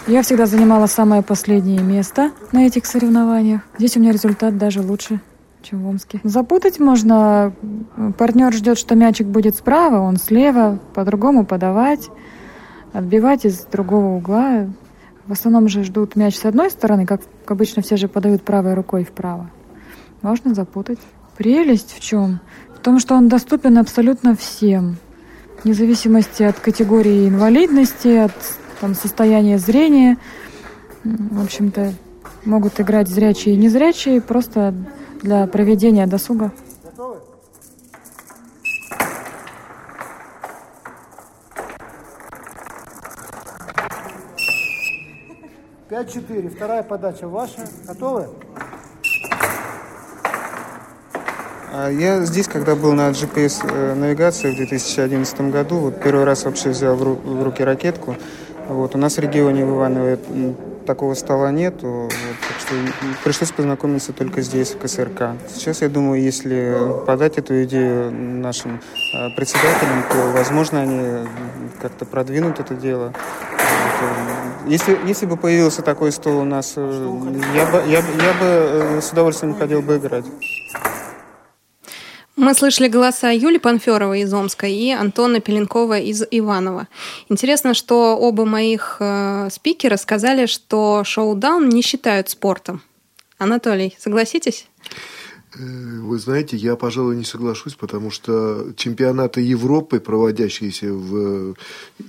Speaker 18: Я всегда занимала самое последнее место на этих соревнованиях. Здесь у меня результат даже лучше, чем в Омске. Запутать можно. Партнер ждет, что мячик будет справа, он слева, по-другому подавать, отбивать из другого угла. В основном же ждут мяч с одной стороны, как обычно все же подают правой рукой вправо. Можно запутать. Прелесть в чем? Том, что он доступен абсолютно всем, вне зависимости от категории инвалидности, от там, состояния зрения. В общем-то, могут играть зрячие и незрячие просто для проведения досуга.
Speaker 19: Пять-четыре. Вторая подача ваша. Готовы?
Speaker 20: А я здесь, когда был на GPS-навигации э, в 2011 году, вот первый раз вообще взял в, ру- в руки ракетку. Вот, у нас в регионе в Иваново такого стола нету, вот, так что пришлось познакомиться только здесь, в КСРК. Сейчас, я думаю, если подать эту идею нашим э, председателям, то, возможно, они как-то продвинут это дело. Вот, если, если бы появился такой стол у нас, э, я бы, я, я бы с удовольствием ходил бы играть.
Speaker 2: Мы слышали голоса Юли Панферова из Омска и Антона Пеленкова из Иванова. Интересно, что оба моих э, спикера сказали, что шоу-даун не считают спортом. Анатолий, согласитесь?
Speaker 3: Э, вы знаете, я, пожалуй, не соглашусь, потому что чемпионаты Европы, проводящиеся в,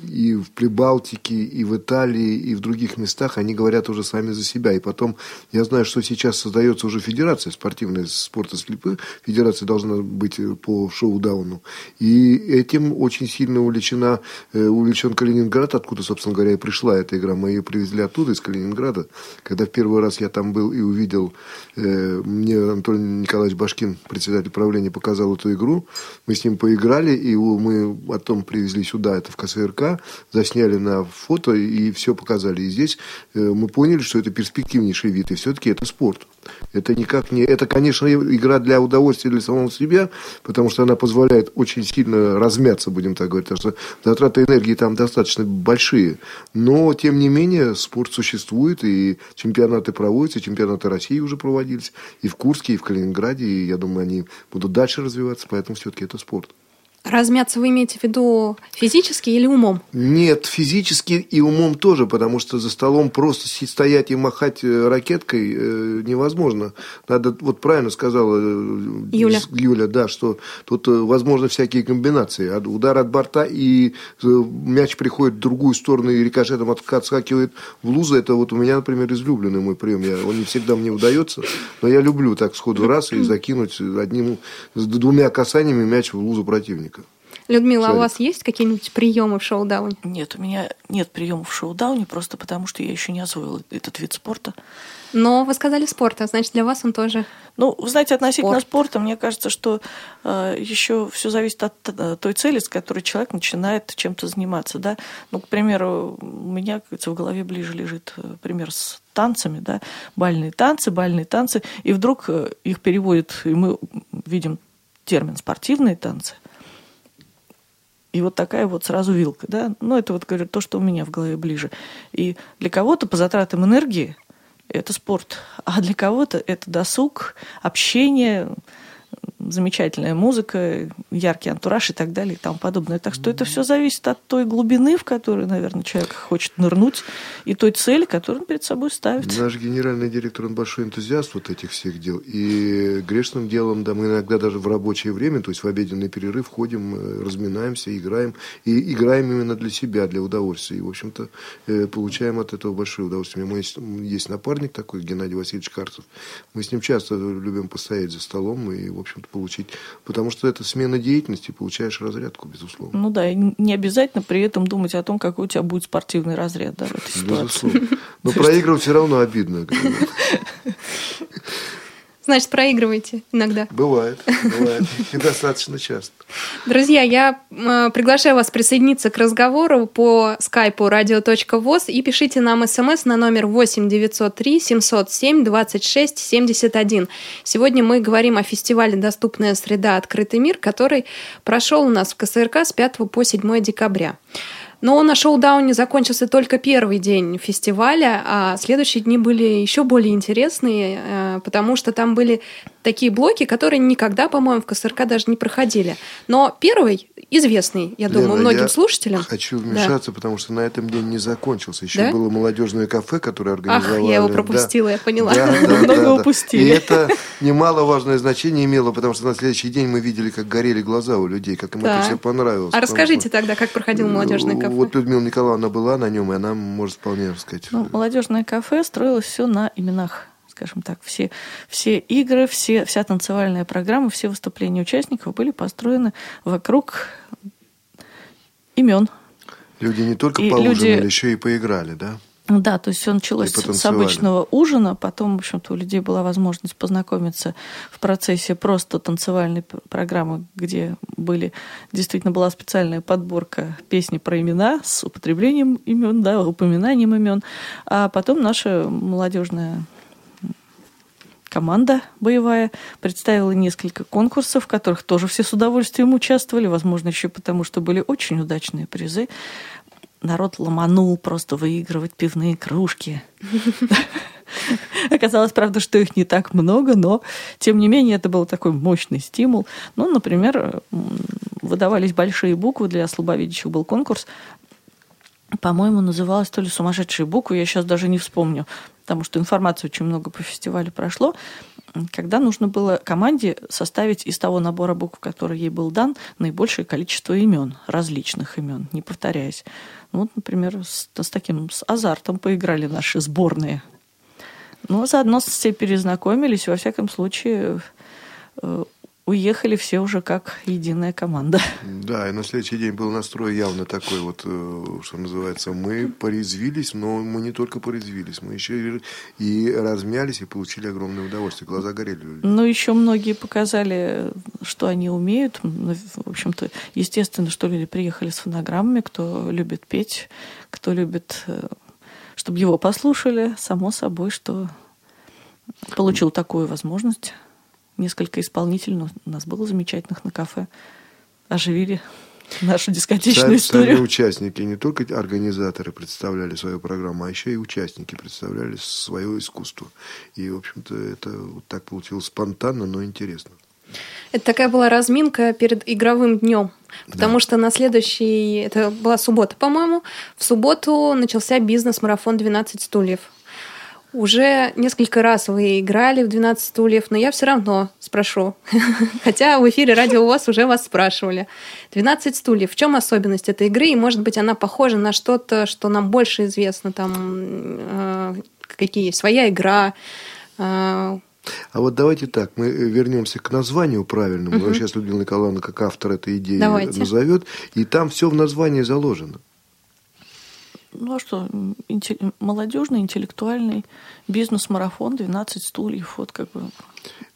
Speaker 3: и в Прибалтике, и в Италии, и в других местах, они говорят уже сами за себя. И потом, я знаю, что сейчас создается уже федерация спортивная спорта слепых. Федерация должна быть по шоу-дауну. И этим очень сильно увлечена, э, увлечен Калининград, откуда, собственно говоря, и пришла эта игра. Мы ее привезли оттуда, из Калининграда. Когда в первый раз я там был и увидел, э, мне Антон Николаевич Башкин, председатель правления, показал эту игру. Мы с ним поиграли, и мы потом привезли сюда, это в КСРК, засняли на фото и все показали. И здесь э, мы поняли, что это перспективнейший вид, и все-таки это спорт. Это никак не... Это, конечно, игра для удовольствия для самого себя, потому что она позволяет очень сильно размяться, будем так говорить, потому что затраты энергии там достаточно большие. Но, тем не менее, спорт существует, и чемпионаты проводятся, чемпионаты России уже проводились, и в Курске, и в Калининграде, и я думаю, они будут дальше развиваться, поэтому все-таки это спорт.
Speaker 2: Размяться вы имеете в виду физически или умом?
Speaker 3: Нет, физически и умом тоже, потому что за столом просто стоять и махать э, ракеткой э, невозможно. Надо, вот правильно сказала э,
Speaker 2: Юля.
Speaker 3: Юля, да, что тут возможны всякие комбинации. Удар от борта, и мяч приходит в другую сторону и рикошетом от- отскакивает в лузу. Это вот у меня, например, излюбленный мой прием. Я, он не всегда мне удается, но я люблю так сходу раз и закинуть одним, с двумя касаниями мяч в лузу противника.
Speaker 2: Людмила, а у вас есть какие-нибудь приемы в шоу-дауне?
Speaker 4: Нет, у меня нет приемов в шоу-дауне, просто потому что я еще не освоила этот вид спорта.
Speaker 2: Но вы сказали спорт, а значит, для вас он тоже...
Speaker 4: Ну, вы знаете, относительно
Speaker 2: Спорт.
Speaker 4: спорта, мне кажется, что э, еще все зависит от э, той цели, с которой человек начинает чем-то заниматься, да. Ну, к примеру, у меня, как говорится, в голове ближе лежит э, пример с танцами, да, бальные танцы, бальные танцы, и вдруг э, их переводят, и мы видим термин спортивные танцы. И вот такая вот сразу вилка, да. Ну, это вот, говорю, то, что у меня в голове ближе. И для кого-то по затратам энергии это спорт, а для кого-то это досуг, общение, замечательная музыка, яркий антураж и так далее и тому подобное. Так что это все зависит от той глубины, в которой, наверное, человек хочет нырнуть, и той цели, которую он перед собой ставит.
Speaker 3: Наш генеральный директор, он большой энтузиаст вот этих всех дел. И грешным делом, да, мы иногда даже в рабочее время, то есть в обеденный перерыв, ходим, э, разминаемся, играем. И играем именно для себя, для удовольствия. И, в общем-то, э, получаем от этого большое удовольствие. У меня есть, есть напарник такой, Геннадий Васильевич Карцев. Мы с ним часто любим постоять за столом и, в общем-то, получить... Потому что это смена деятельности, получаешь разрядку, безусловно.
Speaker 4: Ну да, и не обязательно при этом думать о том, какой у тебя будет спортивный разряд да, в этой ситуации.
Speaker 3: Безусловно. Но проигрывать все равно обидно.
Speaker 2: Значит, проигрываете иногда.
Speaker 3: Бывает, бывает. И достаточно часто.
Speaker 2: Друзья, я э, приглашаю вас присоединиться к разговору по скайпу radio.voz и пишите нам смс на номер 8 903 707 26 71. Сегодня мы говорим о фестивале «Доступная среда. Открытый мир», который прошел у нас в КСРК с 5 по 7 декабря. Но на шоу-дауне закончился только первый день фестиваля, а следующие дни были еще более интересные, э, потому что там были такие блоки, которые никогда, по-моему, в КСРК даже не проходили. Но первый известный, я думаю,
Speaker 3: Лена,
Speaker 2: многим
Speaker 3: я
Speaker 2: слушателям.
Speaker 3: Хочу
Speaker 2: Да.
Speaker 3: вмешаться, потому что на этом день не закончился. Еще
Speaker 2: Да?
Speaker 3: было молодежное кафе, которое
Speaker 2: Ах,
Speaker 3: организовали.
Speaker 2: я его
Speaker 3: Да.
Speaker 2: пропустила, я поняла.
Speaker 3: Да, да,
Speaker 2: Много
Speaker 3: да, да.
Speaker 2: упустили.
Speaker 3: И это немаловажное значение имело, потому что на следующий день мы видели, как горели глаза у людей, как им
Speaker 2: Да.
Speaker 3: это все понравилось.
Speaker 2: А расскажите тогда, как проходило молодежное
Speaker 3: что,
Speaker 2: кафе?
Speaker 3: Вот Людмила Николаевна была на нем, и она может вполне рассказать.
Speaker 4: Ну, молодежное кафе строилось все на именах, скажем так. Все, все игры, все, вся танцевальная программа, все выступления участников были построены вокруг имен.
Speaker 3: Люди не только
Speaker 4: И
Speaker 3: поужинали,
Speaker 4: люди-
Speaker 3: еще и поиграли, да?
Speaker 4: Да, то есть все началось с обычного ужина, потом, в общем-то, у людей была возможность познакомиться в процессе просто танцевальной пр- программы, где были действительно была специальная подборка песни про имена с употреблением имен, да, упоминанием имен, а потом наша молодежная команда боевая представила несколько конкурсов, в которых тоже все с удовольствием участвовали, возможно, еще потому, что были очень удачные призы. Народ ломанул просто выигрывать пивные кружки. Оказалось, правда, что их не так много, но, тем не менее, это был такой мощный стимул. Ну, например, выдавались большие буквы, для слабовидящих был конкурс. По-моему, называлась то ли «Сумасшедшие буквы», я сейчас даже не вспомню, потому что информации очень много по фестивалю прошло, когда нужно было команде составить из того набора букв, который ей был дан, наибольшее количество имен, различных имен, не повторяясь. Ну, вот, например, с, с таким с азартом поиграли наши сборные. Ну, а заодно все перезнакомились, во всяком случае, э, уехали все уже как единая команда.
Speaker 3: Да, и на следующий день был настрой явно такой вот, э, что называется, мы порезвились, но мы не только порезвились, мы еще и, размялись и получили огромное удовольствие. Глаза горели.
Speaker 4: Ну, еще многие показали, что они умеют. Ну, В общем-то, естественно, что люди приехали с фонограммами, кто любит петь, кто любит, э, чтобы его послушали. Само собой, что получил такую возможность. Несколько исполнителей ну, у нас было замечательных на кафе. Оживили нашу дискотечную
Speaker 3: Сами,
Speaker 4: историю.
Speaker 3: сами участники, не только организаторы представляли свою программу, а еще и участники представляли свое искусство. И, в общем-то, это вот так получилось спонтанно, но интересно.
Speaker 2: Это такая была разминка перед игровым днем. Потому что на следующий, это была суббота, по-моему, в субботу начался бизнес-марафон «12 стульев». Уже несколько раз вы играли в 12 стульев, но я все равно спрошу. Хотя в эфире радио у вас уже вас спрашивали. 12 стульев. В чем особенность этой игры? И, может быть, она похожа на что-то, что нам больше известно. Там э, какие есть своя игра. Э,
Speaker 3: а вот давайте так, мы вернемся к названию правильному.
Speaker 2: Мгм.
Speaker 3: Сейчас Людмила Николаевна, как автор этой идеи,
Speaker 4: Давайте.
Speaker 3: назовет. И там все в названии заложено.
Speaker 4: Ну а что, инте- молодежный, интеллектуальный бизнес-марафон, 12 стульев, вот как бы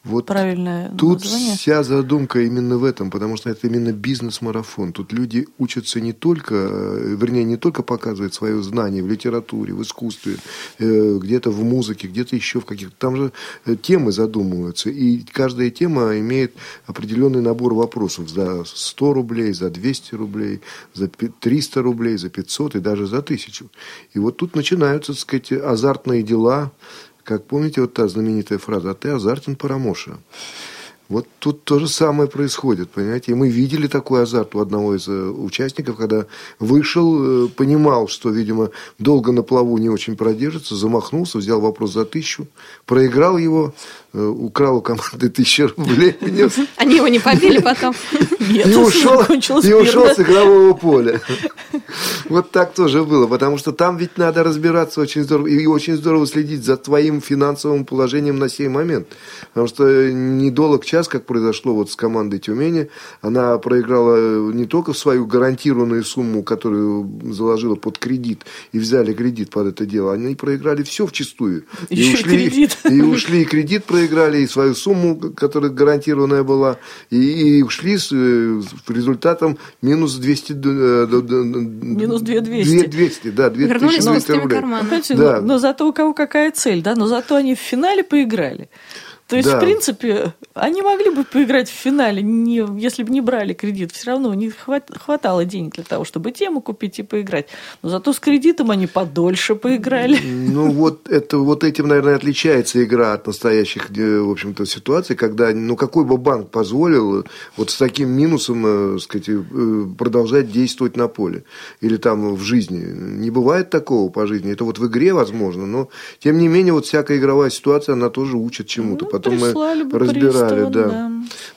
Speaker 3: Вот
Speaker 4: правильное
Speaker 3: Тут
Speaker 4: название.
Speaker 3: вся задумка именно в этом, потому что это именно бизнес-марафон. Тут люди учатся не только, э, вернее, не только показывают свое знание в литературе, в искусстве, э, где-то в музыке, где-то еще в каких-то... Там же э, темы задумываются, и каждая тема имеет определенный набор вопросов за 100 рублей, за 200 рублей, за пи- 300 рублей, за 500 и даже за 1000. И вот тут начинаются, так сказать, азартные дела, как помните, вот та знаменитая фраза «А ты азартен, Парамоша». Вот тут то же самое происходит, понимаете? И мы видели такой азарт у одного из э, участников, когда вышел, э, понимал, что, видимо, долго на плаву не очень продержится, замахнулся, взял вопрос за тысячу, проиграл его, украл у команды тысячу рублей, внес
Speaker 2: Они его не побили потом.
Speaker 4: Нет,
Speaker 3: и ушел, и ушел с игрового поля. Вот так тоже было, потому что там ведь надо разбираться очень здорово, и очень здорово следить за твоим финансовым положением на сей момент. Потому что недолг час, как произошло вот с командой Тюмени, она проиграла не только свою гарантированную сумму, которую заложила под кредит, и взяли кредит под это дело, они проиграли все вчистую.
Speaker 4: Еще и кредит.
Speaker 3: И ушли, и кредит проиграли, и свою сумму, которая гарантированная была, и, и ушли с э, результатом минус 200... э,
Speaker 4: Минус 2200.
Speaker 3: 200, да,
Speaker 2: Вернулись
Speaker 3: 2200
Speaker 2: пустыми
Speaker 3: рублей.
Speaker 4: Понимаете,
Speaker 3: Да.
Speaker 4: но, но зато у кого какая цель, да? Но зато они в финале поиграли. То есть,
Speaker 3: Да.
Speaker 4: в принципе, они могли бы поиграть в финале, не, если бы не брали кредит. Все равно у них хват- хватало денег для того, чтобы тему купить и поиграть. Но зато с кредитом они подольше поиграли.
Speaker 3: Ну, вот, это, вот этим, наверное, отличается игра от настоящих, э, в общем-то, ситуаций, когда, ну, какой бы банк позволил э, вот с таким минусом, э, сказать, э, продолжать действовать на поле или там в жизни. Не бывает такого по жизни. Это вот в игре возможно, но, тем не менее, вот всякая игровая ситуация, она тоже учит чему-то. Потом мы
Speaker 4: бы
Speaker 3: разбирали, да.
Speaker 4: да.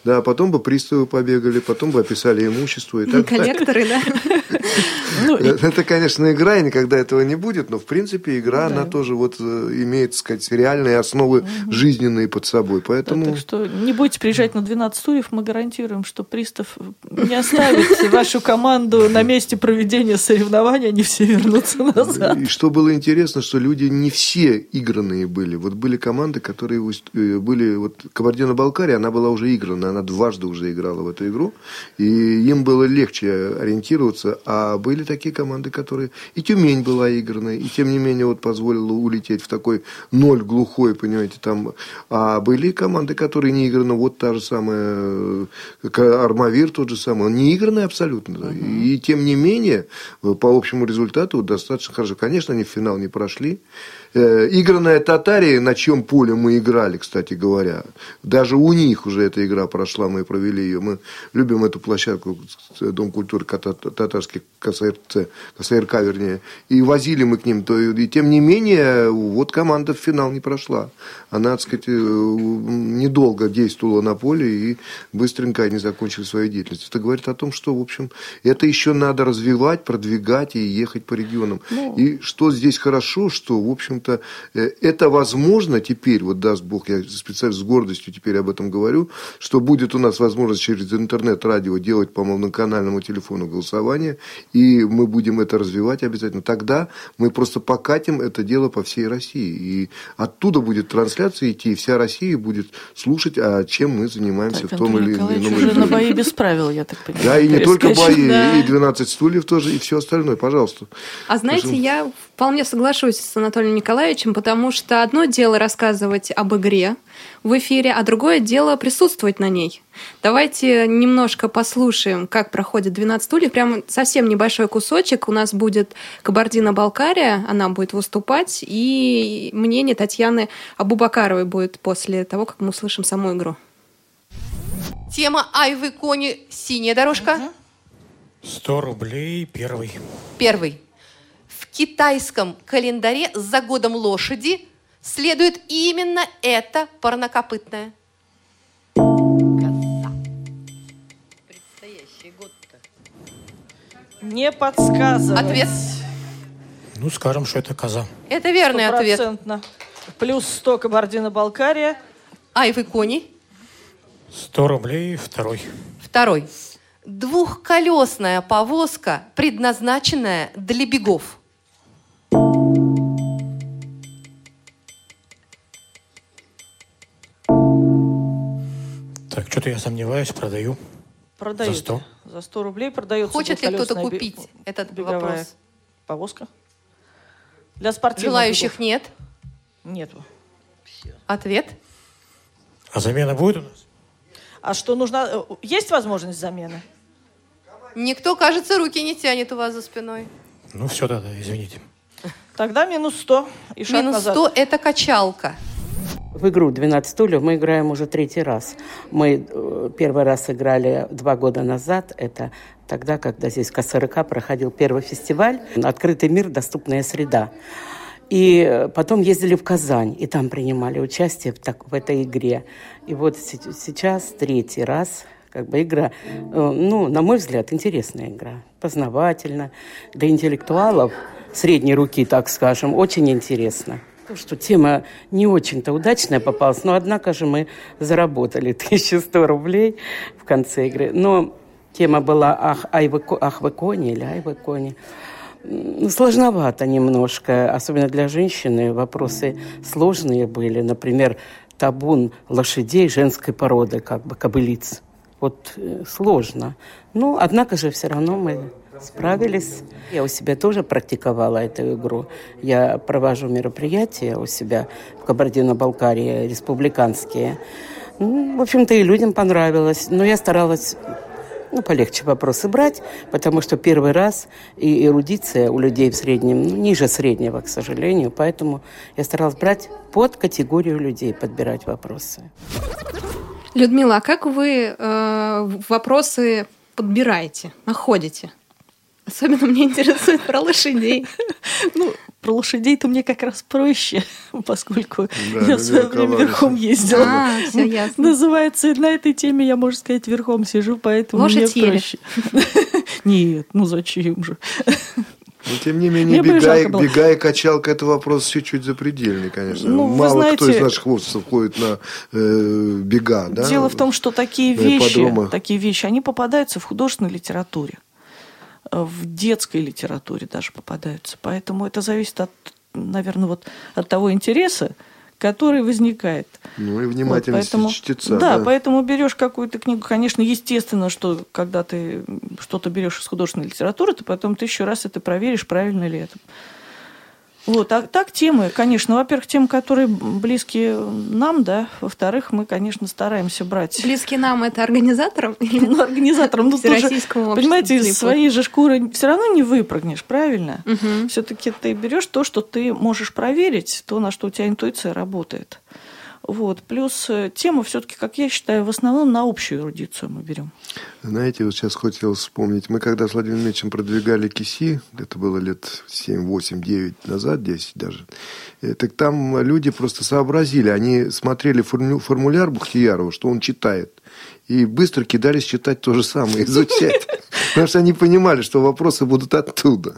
Speaker 3: да. потом бы приставы побегали, потом бы описали имущество и так далее.
Speaker 2: Коллекторы, да?
Speaker 4: Ну,
Speaker 3: Это, конечно, игра, и никогда этого не будет, но, в принципе, игра, она тоже вот э, имеет, так сказать, реальные основы жизненные под собой. Поэтому...
Speaker 4: Так что не будете приезжать на 12 стульев, мы гарантируем, что пристав не оставит вашу команду на месте проведения соревнований, они все вернутся назад.
Speaker 3: И что было интересно, что люди не все игранные были. Вот были команды, которые э, были... Вот Кабардино-Балкария, она была уже играна, она дважды уже играла в эту игру, и им было легче ориентироваться. А были такие команды, которые... И Тюмень была игранной, и тем не менее вот позволила улететь в такой ноль глухой, понимаете, там. А были команды, которые не играны, вот та же самая э, Армавир тот же самый, он не игранный абсолютно. И тем не менее, э, по общему результату достаточно хорошо. Конечно, они в финал не прошли. Э, Игранная Татария, на чьем поле мы играли, кстати говоря, даже у них уже эта игра прошла, мы провели ее. Мы любим эту площадку, Дом культуры татарских КСРЦ, КСРК, вернее. И возили мы к ним. То, и тем не менее, вот команда в финал не прошла. Она, так сказать, э, недолго действовала на поле и быстренько они закончили свою деятельность. Это говорит о том, что, в общем, это еще надо развивать, продвигать и ехать по регионам.
Speaker 4: Ну.
Speaker 3: И что здесь хорошо, что, в общем-то, э, это возможно теперь, вот даст Бог, я специально с гордостью теперь об этом говорю, что будет у нас возможность через интернет-радио делать по многоканальному телефону голосование, и мы будем это развивать обязательно. Тогда мы просто покатим это дело по всей России. И оттуда будет трансляция идти, и вся Россия будет слушать, а чем мы занимаемся
Speaker 4: Так,
Speaker 3: в том
Speaker 4: Антон
Speaker 3: или ином
Speaker 4: уже на бои без правил, я так понимаю.
Speaker 3: Да, и не только бои,
Speaker 4: да.
Speaker 3: и 12 стульев тоже, и все остальное. Пожалуйста.
Speaker 2: А знаете, я вполне соглашусь с Анатолием Николаевичем, потому что одно дело рассказывать об игре в эфире, а другое дело присутствовать на ней. Давайте немножко послушаем, как проходит 12 стульев. Прям совсем небольшой кусочек. У нас будет Кабардино-Балкария, она будет выступать, и мнение Татьяны Абубакаровой будет после того, как мы услышим саму игру.
Speaker 21: Тема Айвы Кони «Синяя дорожка».
Speaker 22: 100 рублей первый.
Speaker 21: Первый. В китайском календаре за годом лошади следует именно эта парнокопытная.
Speaker 4: Не подсказывать.
Speaker 21: Ответ.
Speaker 22: Ну, скажем, что это коза.
Speaker 21: Это верный ответ.
Speaker 4: Стопроцентно. Плюс 100 Кабардино-Балкария.
Speaker 21: Айвы Кони.
Speaker 22: 100 рублей второй.
Speaker 21: Второй. Двухколесная повозка, предназначенная для бегов.
Speaker 22: Так, что-то я сомневаюсь, продаю.
Speaker 4: Продают.
Speaker 22: За 100.
Speaker 4: За 100 рублей продается
Speaker 21: Хочет ли кто-то купить
Speaker 4: бе-
Speaker 21: этот
Speaker 4: беговая
Speaker 21: вопрос?
Speaker 4: повозка? Для спортивных
Speaker 21: Желающих
Speaker 4: бегов.
Speaker 21: нет.
Speaker 4: Нету.
Speaker 21: Ответ.
Speaker 22: А замена будет у нас?
Speaker 4: А что нужно? э, Есть возможность замены?
Speaker 21: Никто, кажется, руки не тянет у вас за спиной.
Speaker 22: Ну, все тогда, извините.
Speaker 4: Тогда минус 100 и шаг
Speaker 21: Минус
Speaker 4: назад.
Speaker 21: 100 – это качалка.
Speaker 23: В игру «12 стульев» мы играем уже третий раз. Мы э, первый раз играли два года назад. Это тогда, когда здесь в КСРК проходил первый фестиваль «Открытый мир. Доступная среда». И э, потом ездили в Казань, и там принимали участие в, так, в этой игре. И вот се- сейчас третий раз как бы игра, э, ну, на мой взгляд, интересная игра, познавательна. Для интеллектуалов средней руки, так скажем, очень интересно. То, что тема не очень-то удачная попалась, но однако же мы заработали 1100 рублей в конце игры. Но тема была «Ах, ай вы, ко- ах вы кони» или «Ай вы кони». Сложновато немножко, особенно для женщины. Вопросы сложные были. Например, табун лошадей женской породы, как бы кобылиц. Вот э, сложно. Но, однако же, все равно мы справились. Я у себя тоже практиковала эту игру. Я провожу мероприятия у себя в Кабардино-Балкарии, республиканские. Ну, в общем-то, и людям понравилось. Но я старалась ну, полегче вопросы брать, потому что первый раз и эрудиция у людей в среднем, ну, ниже среднего, к сожалению, поэтому я старалась брать под категорию людей, подбирать вопросы.
Speaker 2: Людмила, а как вы э, вопросы подбираете, находите? Особенно мне интересует про лошадей.
Speaker 4: Ну, про лошадей-то мне как раз проще, поскольку
Speaker 2: Да,
Speaker 4: я в свое время верхом ездила.
Speaker 2: А, всё ясно.
Speaker 4: Называется, на этой теме я, можно сказать, верхом сижу, поэтому
Speaker 2: Лошадь
Speaker 4: мне проще. Нет, ну зачем же?
Speaker 3: Но тем не менее,
Speaker 4: Мне бы
Speaker 3: бега, и- бега качалка это вопрос чуть-чуть запредельный, конечно.
Speaker 4: Ну, вы
Speaker 3: Мало кто из
Speaker 4: знаете-
Speaker 3: наших хлопцев ходит на э, бега, да?
Speaker 4: Дело в том, что такие вещи, такие вещи, они попадаются в художественной литературе, в детской литературе даже попадаются. Поэтому это зависит от, наверное, вот от того интереса, который возникает.
Speaker 3: Ну и
Speaker 4: Вот,
Speaker 3: внимательность
Speaker 4: поэтому-
Speaker 3: чтеца.
Speaker 4: Да,
Speaker 3: да.
Speaker 4: поэтому берешь какую-то книгу. Конечно, естественно, что когда ты что-то берешь из художественной литературы, то потом ты еще раз это проверишь, правильно ли это. Вот, а так темы, конечно, во-первых, темы, которые близки нам, да, во-вторых, мы, конечно, стараемся брать.
Speaker 2: Близки нам это организаторам?
Speaker 4: Ну, организаторам, ну, тоже, понимаете, из своей же шкуры все равно не выпрыгнешь, правильно? Все-таки ты берешь то, что ты можешь проверить, то, на что у тебя интуиция работает. Вот. Плюс э, тему все-таки, как я считаю, в основном на общую эрудицию мы берем.
Speaker 3: Знаете, вот сейчас хотел вспомнить. Мы когда с Владимиром Ильичем продвигали КИСИ, это было лет 7, 8, 9 назад, 10 даже, э, так там люди просто сообразили. Они смотрели форму- формуляр Бухтиярова, что он читает, и быстро кидались читать то же самое, изучать. Потому что они понимали, что вопросы будут оттуда.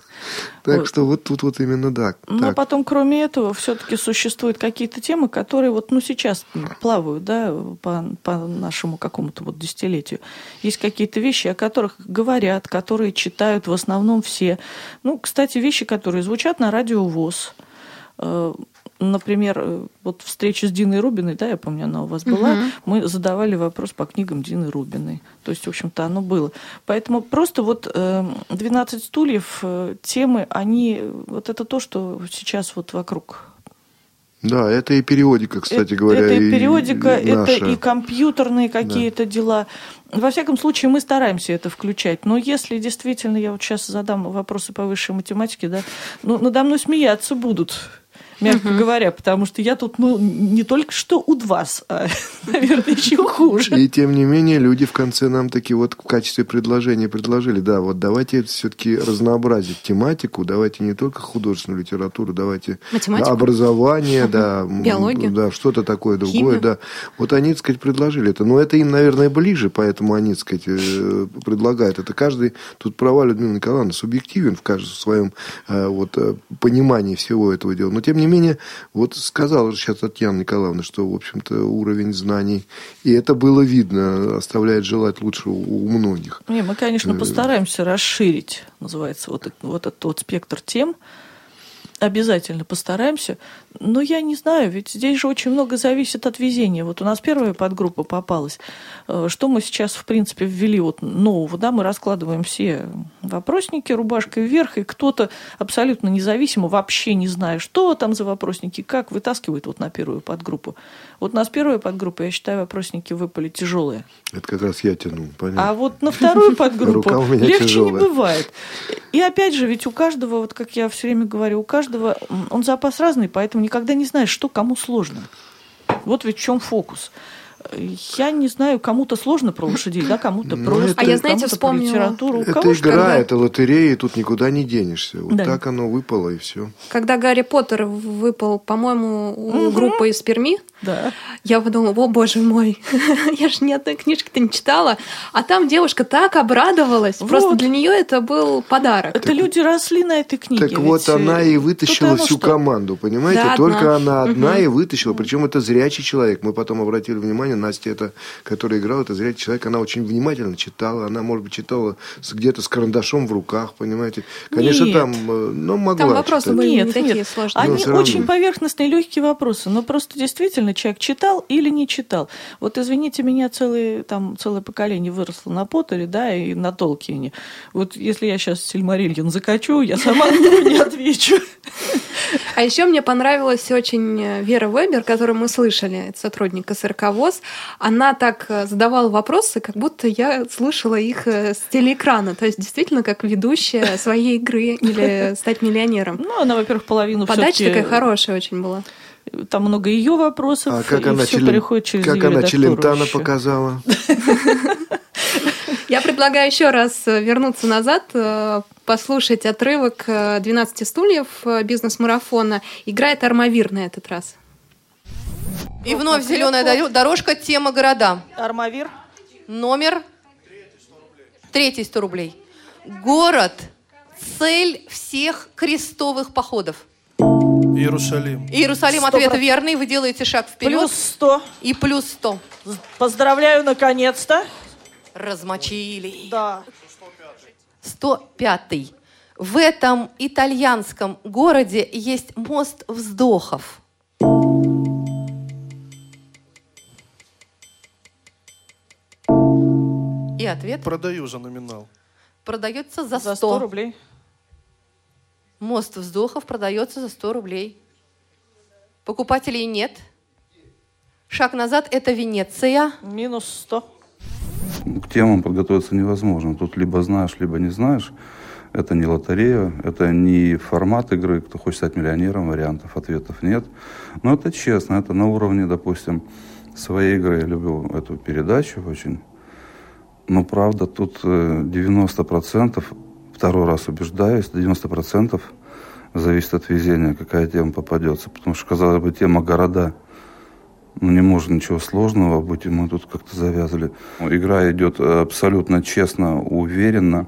Speaker 3: Так что вот тут вот именно так.
Speaker 4: Ну, а
Speaker 3: так.
Speaker 4: потом, кроме этого, все-таки существуют какие-то темы, которые вот, ну, сейчас плавают, да, по, по нашему какому-то вот десятилетию. Есть какие-то вещи, о которых говорят, которые читают в основном все. Ну, кстати, вещи, которые звучат на радио ВОЗ. Например, э, вот встреча с Диной Рубиной, да, я помню, она у вас была,
Speaker 2: Мгм.
Speaker 4: мы задавали вопрос по книгам Дины Рубиной. То есть, в общем-то, оно было. Поэтому просто вот э, 12 стульев, э, темы, они, вот это то, что сейчас вот вокруг.
Speaker 3: Да, это и периодика, кстати
Speaker 4: Это-
Speaker 3: говоря.
Speaker 4: Это и периодика, это
Speaker 3: наша.
Speaker 4: и компьютерные какие-то дела. Во всяком случае, мы стараемся это включать. Но если действительно, я вот сейчас задам вопросы по высшей математике, да, ну, надо мной смеяться будут. Мягко угу. говоря, потому что я тут, ну, не только что у вас, а, наверное, еще хуже.
Speaker 3: И тем не менее, люди в конце нам таки вот в качестве предложения предложили, да, вот давайте все-таки разнообразить тематику, давайте не только художественную литературу, давайте Математику? образование, угу. да,
Speaker 2: биологию,
Speaker 3: да, что-то такое другое, Химию. да. Вот они, так сказать, предложили это. Но это им, наверное, ближе, поэтому они, так сказать, э, предлагают. Это каждый, тут права Людмила Николаевна, субъективен в каждом своем э, вот, э, понимании всего этого дела. Но, тем не менее, вот сказала сейчас Татьяна Николаевна, что, в общем-то, уровень знаний, и это было видно, оставляет желать лучше у многих.
Speaker 4: Не, мы, конечно, постараемся расширить, называется, вот, вот этот вот спектр тем, обязательно постараемся. Но я не знаю, ведь здесь же очень много зависит от везения. Вот у нас первая подгруппа попалась. Э, что мы сейчас, в принципе, ввели вот нового, да, мы раскладываем все вопросники рубашкой вверх, и кто-то абсолютно независимо, вообще не зная, что там за вопросники, как вытаскивает вот на первую подгруппу. Вот у нас первая подгруппа, я считаю, вопросники выпали тяжелые.
Speaker 3: Это как раз я тяну, понятно.
Speaker 4: А вот на вторую подгруппу легче не бывает. И опять же, ведь у каждого, вот как я все время говорю, у каждого он запас разный, поэтому никогда не знаешь, что кому сложно. Вот ведь в чем фокус. Я не знаю, кому-то сложно про лошадей, да, кому-то ну, просто,
Speaker 2: а я, знаете, вспомнила...
Speaker 4: литературу.
Speaker 3: Это Кого игра, когда... это лотерея, и тут никуда не денешься. Вот да. так оно выпало, и все.
Speaker 2: Когда Гарри Поттер выпал, по-моему, у угу. группы из Перми, да. я подумала, о, боже мой, я же ни одной книжки-то не читала. А там девушка так обрадовалась. Вот. Просто для нее это был подарок.
Speaker 4: Это так, люди росли на этой книге.
Speaker 3: Так вот, она и вытащила всю что? команду, понимаете? Да, Только одна. она одна угу. и вытащила. Причем это зрячий человек. Мы потом обратили внимание, внимание, Настя, это, которая играла, это зрячий человек, она очень внимательно читала, она, может быть, читала где-то с карандашом в руках, понимаете. Конечно, нет. там, э, ну, могла
Speaker 2: Там вопросы
Speaker 3: читать.
Speaker 2: были
Speaker 4: нет,
Speaker 2: не такие
Speaker 4: нет.
Speaker 2: сложные.
Speaker 4: Они очень поверхностные, легкие вопросы, но просто действительно человек читал или не читал. Вот, извините меня, целое, там, целое поколение выросло на Поттере, да, и на Толкине. Вот если я сейчас Сильмарильон закачу, я сама не отвечу.
Speaker 2: А еще мне понравилась очень э, Вера Вебер, которую мы слышали, сотрудник СРК ВОЗ. Она так э, задавала вопросы, как будто я слышала их э, с телеэкрана. То есть действительно как ведущая своей игры или стать миллионером.
Speaker 4: Ну, она, во-первых, половину
Speaker 2: Подача такая хорошая очень была.
Speaker 4: Там много ее вопросов,
Speaker 3: а как и она
Speaker 4: все
Speaker 3: член...
Speaker 4: переходит через
Speaker 3: Как она Челентана показала.
Speaker 2: Я предлагаю еще раз вернуться назад, послушать отрывок 12 стульев бизнес-марафона. Играет Армавир на этот раз.
Speaker 21: И вновь зеленая дорожка, тема города.
Speaker 4: Армавир.
Speaker 21: Номер третий 100 рублей. Город – цель всех крестовых походов.
Speaker 24: Иерусалим.
Speaker 21: Иерусалим, ответ верный. Вы делаете шаг вперед.
Speaker 4: Плюс 100.
Speaker 21: И плюс 100.
Speaker 4: Поздравляю, наконец-то.
Speaker 21: Размочили.
Speaker 4: Да.
Speaker 21: 105. В этом итальянском городе есть мост вздохов. Ответ?
Speaker 24: Продаю за номинал.
Speaker 21: Продается за 100.
Speaker 4: За 100 рублей.
Speaker 21: Мост вздохов продается за 100 рублей. Покупателей нет. Шаг назад – это Венеция.
Speaker 4: Минус 100.
Speaker 10: К темам подготовиться невозможно. Тут либо знаешь, либо не знаешь. Это не лотерея, это не формат игры, кто хочет стать миллионером, вариантов, ответов нет. Но это честно, это на уровне, допустим, своей игры. Я люблю эту передачу очень. Но правда, тут 90%, э, второй раз убеждаюсь, 90% зависит от везения, какая тема попадется. Потому что, казалось бы, тема города, ну, не может ничего сложного быть, и мы тут как-то завязали. Игра идет абсолютно честно, уверенно,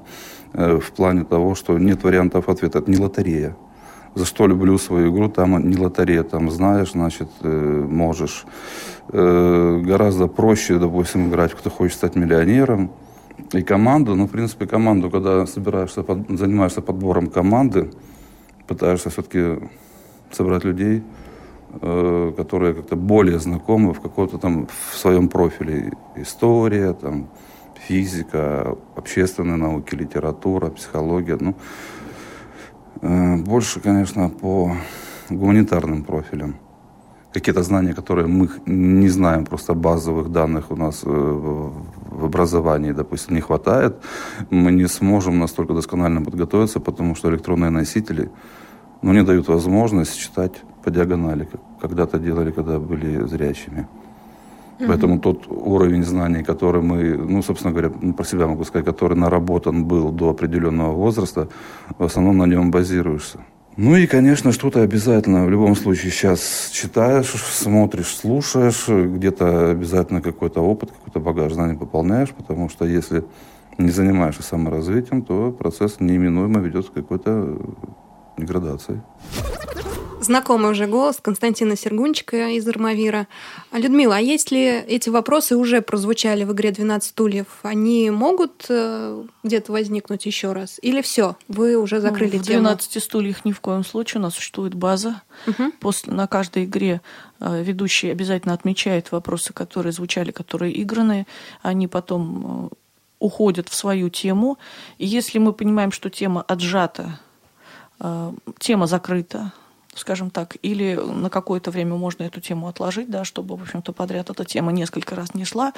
Speaker 10: э, в плане того, что нет вариантов ответа. Это не лотерея. За что люблю свою игру, там не лотерея, там знаешь, значит, э, можешь. Э, гораздо проще, допустим, играть, кто хочет стать миллионером. И команду, ну, в принципе, команду, когда собираешься, под, занимаешься подбором команды, пытаешься все-таки собрать людей, э, которые как-то более знакомы в каком-то там в своем профиле. История, там, физика, общественные науки, литература, психология. Ну, больше, конечно, по гуманитарным профилям какие-то знания, которые мы не знаем, просто базовых данных у нас э, в образовании, допустим, не хватает, мы не сможем настолько досконально подготовиться, потому что электронные носители, но не дают возможность читать по диагонали, как когда-то делали, когда были зрячими. Угу. Поэтому тот уровень знаний, который мы, ну, собственно говоря, ну, про себя могу сказать, который наработан был до определенного возраста, в основном на нем базируешься. Ну и, конечно, что-то обязательно в любом случае сейчас читаешь, смотришь, слушаешь, где-то обязательно какой-то опыт, какой-то багаж знаний пополняешь, потому что если не занимаешься саморазвитием, то процесс неименуемо ведет к какой-то деградации.
Speaker 2: Знакомый уже голос Константина Сергунчика из Армавира. Людмила, а если эти вопросы уже прозвучали в игре «12 стульев», они могут э, где-то возникнуть еще раз? Или все, вы уже закрыли
Speaker 4: ну, в
Speaker 2: тему?
Speaker 4: В «12 стульях» ни в коем случае. У нас существует база. Угу. После, на каждой игре э, ведущий обязательно отмечает вопросы, которые звучали, которые играны. Они потом э, уходят в свою тему. И если мы понимаем, что тема отжата, тема закрыта, скажем так, или на какое-то время можно эту тему отложить, да, чтобы, в общем-то, подряд эта тема несколько раз не шла.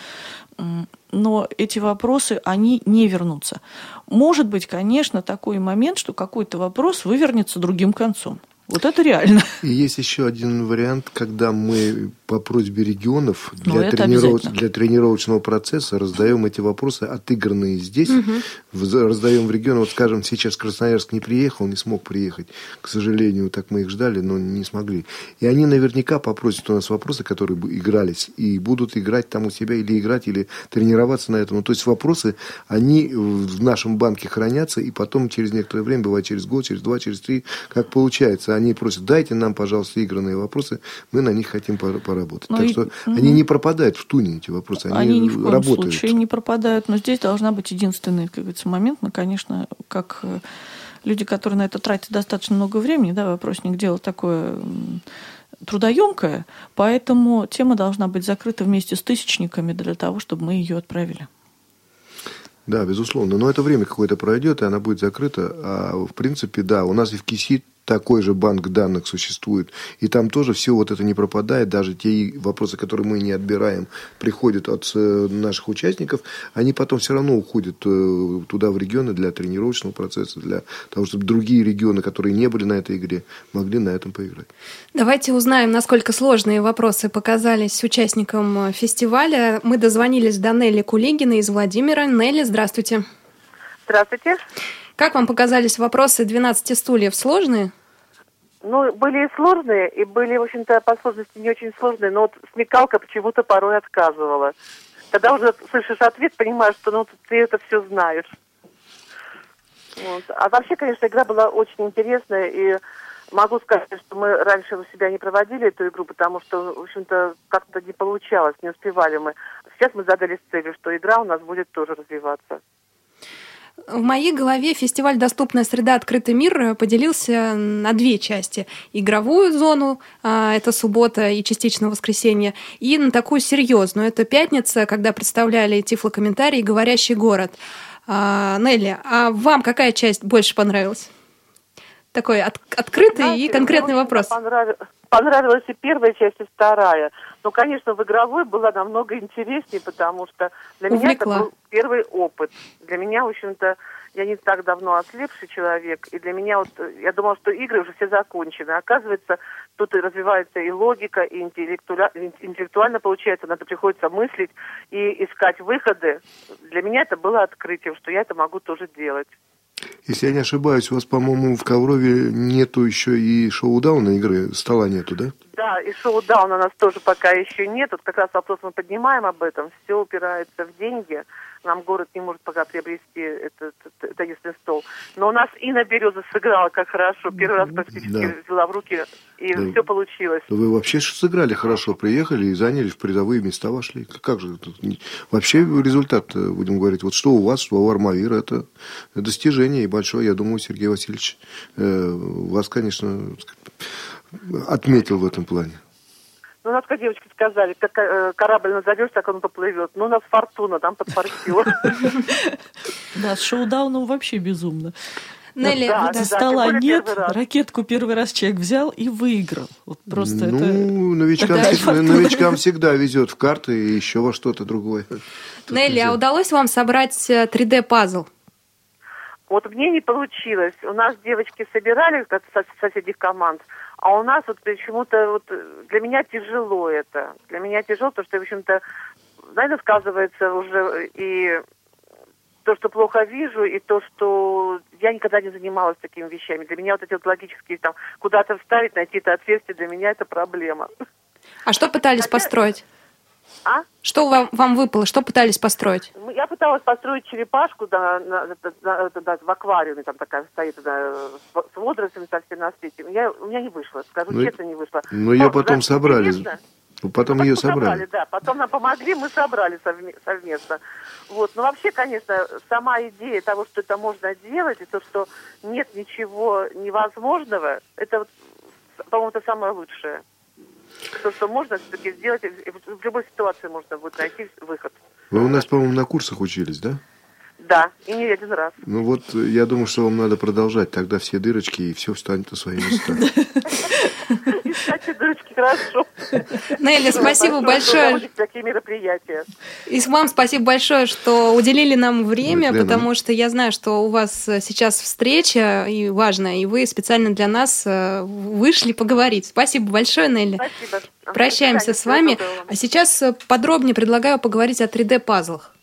Speaker 4: Но эти вопросы, они не вернутся. Может быть, конечно, такой момент, что какой-то вопрос вывернется другим концом. Вот это реально.
Speaker 3: И есть еще один вариант, когда мы по просьбе регионов ну, для, трениров... для тренировочного процесса раздаем эти вопросы, отыгранные здесь, угу. раздаем в регион. Вот, скажем, сейчас Красноярск не приехал, не смог приехать. К сожалению, так мы их ждали, но не смогли. И они наверняка попросят у нас вопросы, которые бы игрались, и будут играть там у себя, или играть, или тренироваться на этом. То есть вопросы, они в нашем банке хранятся, и потом через некоторое время, бывает через год, через два, через три, как получается, они просят, дайте нам, пожалуйста, игранные вопросы, мы на них хотим поработать. Но ну так и, что угу. они не пропадают в туне, эти вопросы, они,
Speaker 4: они ни в коем
Speaker 3: работают.
Speaker 4: случае не пропадают, но здесь должна быть единственный, как говорится, момент, ну, конечно, как э, люди, которые на это тратят достаточно много времени, да, вопросник дело такое трудоемкое, поэтому тема должна быть закрыта вместе с тысячниками для того, чтобы мы ее отправили.
Speaker 3: Да, безусловно. Но это время какое-то пройдет, и она будет закрыта. А в принципе, да, у нас и в КИСИ такой же банк данных существует. И там тоже все вот это не пропадает. Даже те вопросы, которые мы не отбираем, приходят от э, наших участников, они потом все равно уходят э, туда, в регионы, для тренировочного процесса, для того, чтобы другие регионы, которые не были на этой игре, могли на этом поиграть.
Speaker 2: Давайте узнаем, насколько сложные вопросы показались участникам фестиваля. Мы дозвонились до Нелли Кулигина из Владимира. Нелли, здравствуйте.
Speaker 25: Здравствуйте.
Speaker 2: Как вам показались вопросы 12 стульев? Сложные?
Speaker 25: Ну, были и сложные, и были, в общем-то, по сложности не очень сложные, но вот смекалка почему-то порой отказывала. Когда уже слышишь ответ, понимаешь, что ну, ты это все знаешь. Вот. А вообще, конечно, игра была очень интересная, и могу сказать, что мы раньше у себя не проводили эту игру, потому что, в общем-то, как-то не получалось, не успевали мы. Сейчас мы задались целью, что игра у нас будет тоже развиваться.
Speaker 2: В моей голове фестиваль «Доступная среда. Открытый мир» поделился на две части. Игровую зону, а, это суббота и частично воскресенье, и на такую серьезную. Это пятница, когда представляли тифлокомментарий «Говорящий город». А, Нелли, а вам какая часть больше понравилась? Такой от, открытый Знаете, и конкретный вопрос.
Speaker 25: Понравилось, понравилась и первая часть, и вторая. Но, конечно, в игровой была намного интереснее, потому что для Увлекла. меня это был первый опыт. Для меня, в общем-то, я не так давно ослепший человек, и для меня вот, я думала, что игры уже все закончены. Оказывается, тут и развивается и логика, и интеллектуально, интеллектуально получается, надо приходится мыслить и искать выходы. Для меня это было открытием, что я это могу тоже делать.
Speaker 3: Если я не ошибаюсь, у вас, по-моему, в Коврове нету еще и шоу-дауна игры, стола нету, да?
Speaker 25: Да, и шоу-дауна у нас тоже пока еще нет. Вот как раз вопрос мы поднимаем об этом. Все упирается в деньги. Нам город не может пока приобрести этот, теннисный стол. Но у нас Инна Береза сыграла как хорошо. Первый раз практически да. взяла в руки, и да. все получилось.
Speaker 3: Вы вообще сыграли хорошо, приехали и заняли в призовые места вошли. Как же тут? Вообще результат, э, будем говорить, вот что у вас, что у Армавира, это достижение и большое. Я думаю, Сергей Васильевич э, вас, конечно, отметил в этом плане.
Speaker 25: Ну, у нас, как девочки сказали, как э, корабль назовешь, так он поплывет. Ну, у нас фортуна, там подфартила.
Speaker 4: Да, с шоу-дауном вообще безумно.
Speaker 2: Нелли, да,
Speaker 4: да, стола да, нет, ракетку первый раз человек взял и выиграл. Вот просто
Speaker 3: ну,
Speaker 4: это...
Speaker 3: новичкам, всегда, новичкам всегда везет в карты и еще во что-то другое.
Speaker 2: Нелли, а удалось вам собрать 3D-пазл?
Speaker 25: Вот мне не получилось. У нас девочки собирали как со соседних команд, а у нас вот почему-то вот для меня тяжело это. Для меня тяжело, потому что, в общем-то, знаете, сказывается уже и то, что плохо вижу, и то, что я никогда не занималась такими вещами. Для меня вот эти вот логические, там, куда-то вставить, найти это отверстие, для меня это проблема.
Speaker 2: А что пытались построить?
Speaker 25: А?
Speaker 2: Что вам, вам выпало? Что пытались построить?
Speaker 25: Я пыталась построить черепашку да, на, на, на, на, в аквариуме, там такая стоит да, с водорослями совсем на свете. Я, у меня не вышло, скажу
Speaker 3: ну,
Speaker 25: честно, не вышло.
Speaker 3: Ну, ее потом собрали. Интересно. Ну, потом, потом ее собрали. собрали.
Speaker 25: Да, потом нам помогли, мы собрали совместно. Вот. Но вообще, конечно, сама идея того, что это можно делать, и то, что нет ничего невозможного, это, вот, по-моему, это самое лучшее. То, что можно все-таки сделать, в любой ситуации можно будет найти выход.
Speaker 3: Вы у нас, по-моему, на курсах учились, да?
Speaker 25: Да, и не один раз.
Speaker 3: Ну вот, я думаю, что вам надо продолжать, тогда все дырочки, и все встанет на свои места.
Speaker 25: Искать дырочки, хорошо.
Speaker 2: Нелли, спасибо большое.
Speaker 25: Такие мероприятия.
Speaker 2: И вам спасибо большое, что уделили нам время, потому что я знаю, что у вас сейчас встреча и важная, и вы специально для нас э, вышли поговорить. Спасибо большое, Нелли.
Speaker 25: Спасибо.
Speaker 2: Прощаемся с вами. А сейчас подробнее предлагаю поговорить о 3D-пазлах.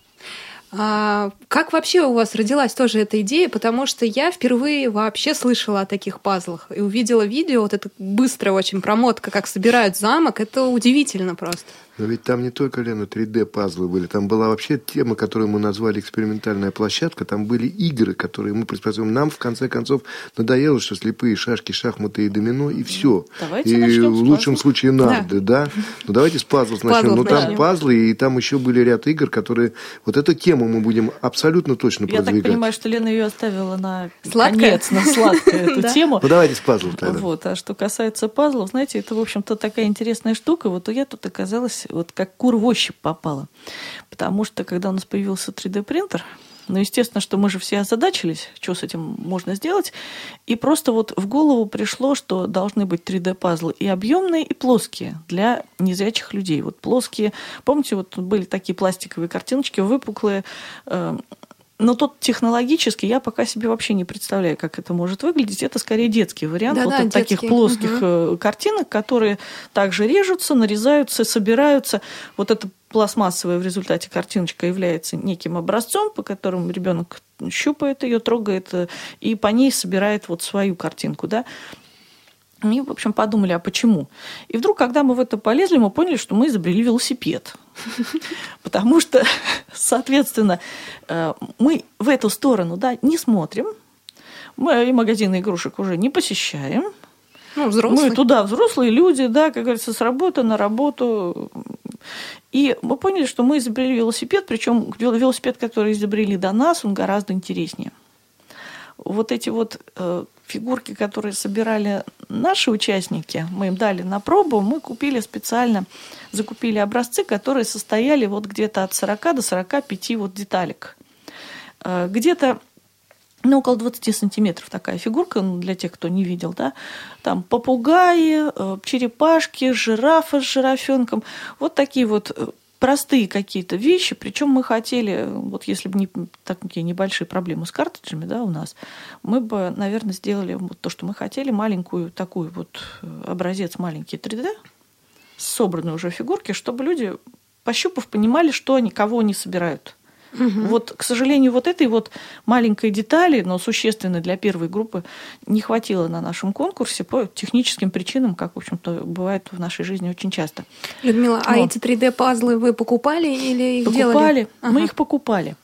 Speaker 2: А как вообще у вас родилась тоже эта идея? Потому что я впервые вообще слышала о таких пазлах и увидела видео, вот это быстрая очень промотка, как собирают замок. Это удивительно просто.
Speaker 3: Но ведь там не только, Лена, 3D-пазлы были. Там была вообще тема, которую мы назвали экспериментальная площадка. Там были игры, которые мы предсказываем. Нам, в конце концов, надоело, что слепые шашки, шахматы и домино, и все.
Speaker 4: Давайте
Speaker 3: и в лучшем случае нарды, да. да? Ну, давайте с пазлов начнем. Ну, там пазлы, и там еще были ряд игр, которые... Вот эту тему мы будем абсолютно точно
Speaker 4: Я
Speaker 3: продвигать.
Speaker 4: Я так понимаю, что Лена ее оставила на
Speaker 2: Сладкое?
Speaker 4: конец, на сладкую эту тему.
Speaker 3: Ну, давайте с пазлов тогда.
Speaker 4: Вот. А что касается пазлов, знаете, это, в общем-то, такая интересная штука. Вот я тут оказалась вот как кур в ощупь попала. Потому что, когда у нас появился 3D-принтер, ну, естественно, что мы же все озадачились, что с этим можно сделать. И просто вот в голову пришло, что должны быть 3D-пазлы и объемные, и плоские для незрячих людей. Вот плоские, помните, вот были такие пластиковые картиночки, выпуклые, э, но тут технологически я пока себе вообще не представляю, как это может выглядеть. Это скорее детский вариант да, вот да, таких плоских угу. картинок, которые также режутся, нарезаются, собираются. Вот это пластмассовая в результате картиночка является неким образцом, по которому ребенок щупает ее, трогает э, и по ней собирает вот свою картинку, да. Мы, в общем, подумали, а почему? И вдруг, когда мы в это полезли, мы поняли, что мы изобрели велосипед. Потому что, соответственно, э, мы в эту сторону да, не смотрим, мы и магазины игрушек уже не посещаем.
Speaker 2: Ну, взрослые.
Speaker 4: Мы туда взрослые люди, да, как говорится, с работы на работу. И мы поняли, что мы изобрели велосипед, причем велосипед, который изобрели до нас, он гораздо интереснее. Вот эти вот э, фигурки, которые собирали наши участники, мы им дали на пробу, мы купили специально, закупили образцы, которые состояли вот где-то от 40 до 45 вот деталек. Э, где-то ну, около 20 сантиметров такая фигурка, ну, для тех, кто не видел, да, там попугаи, э, черепашки, жирафа с жирафенком, вот такие вот э, простые какие-то вещи, причем мы хотели, вот если бы не такие небольшие проблемы с картриджами, да, у нас, мы бы, наверное, сделали вот то, что мы хотели, маленькую такую вот э, образец маленький 3D, собранные уже фигурки, чтобы люди, пощупав, понимали, что они, кого они собирают. Угу. Вот, к сожалению, вот этой вот маленькой детали, но существенной для первой группы, не хватило на нашем конкурсе по техническим причинам, как, в общем-то, бывает в нашей жизни очень часто.
Speaker 2: Людмила, а но... а эти 3D-пазлы вы покупали или их
Speaker 4: покупали,
Speaker 2: делали?
Speaker 4: Покупали, ага. мы их покупали.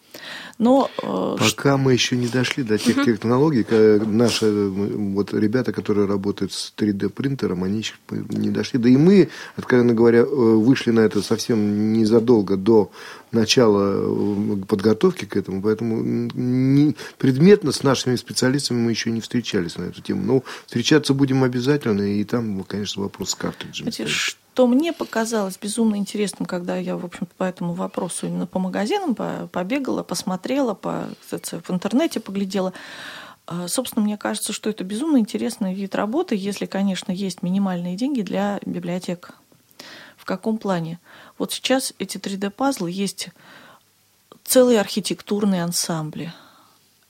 Speaker 4: Но,
Speaker 3: э, Пока мы еще не дошли до тех технологий, наши вот ребята, которые работают с 3D принтером, они еще не дошли. Да и мы, откровенно говоря, э, вышли на это совсем незадолго до начала э, подготовки к этому, поэтому не, предметно с нашими специалистами мы еще не встречались на эту тему. Но встречаться будем обязательно, и там, конечно, вопрос с картриджами.
Speaker 4: Что мне показалось безумно интересным, когда я, в общем по этому вопросу именно по магазинам побегала, посмотрела, по, в интернете поглядела, а, Собственно, мне кажется, что это безумно интересный вид работы, если, конечно, есть минимальные деньги для библиотек. В каком плане? Вот сейчас эти 3D-пазлы есть целые архитектурные ансамбли.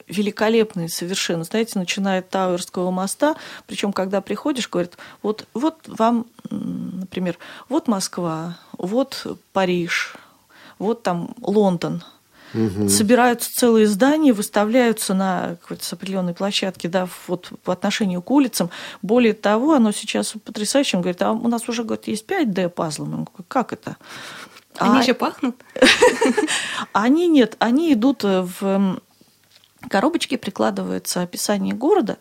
Speaker 4: Великолепные совершенно. Знаете, начиная от Тауэрского моста, причем когда приходишь, говорят, вот, вот вам, например, вот Москва, вот Париж, вот там Лондон – Угу. Собираются целые здания, выставляются на какой-то определенной площадке, да, вот по отношению к улицам. Более того, оно сейчас потрясающе. Он говорит, а у нас уже говорит, есть 5D пазлы. Мы говорим, как это?
Speaker 2: Они а... еще пахнут?
Speaker 4: Они нет, они идут в коробочке, прикладывается описание города,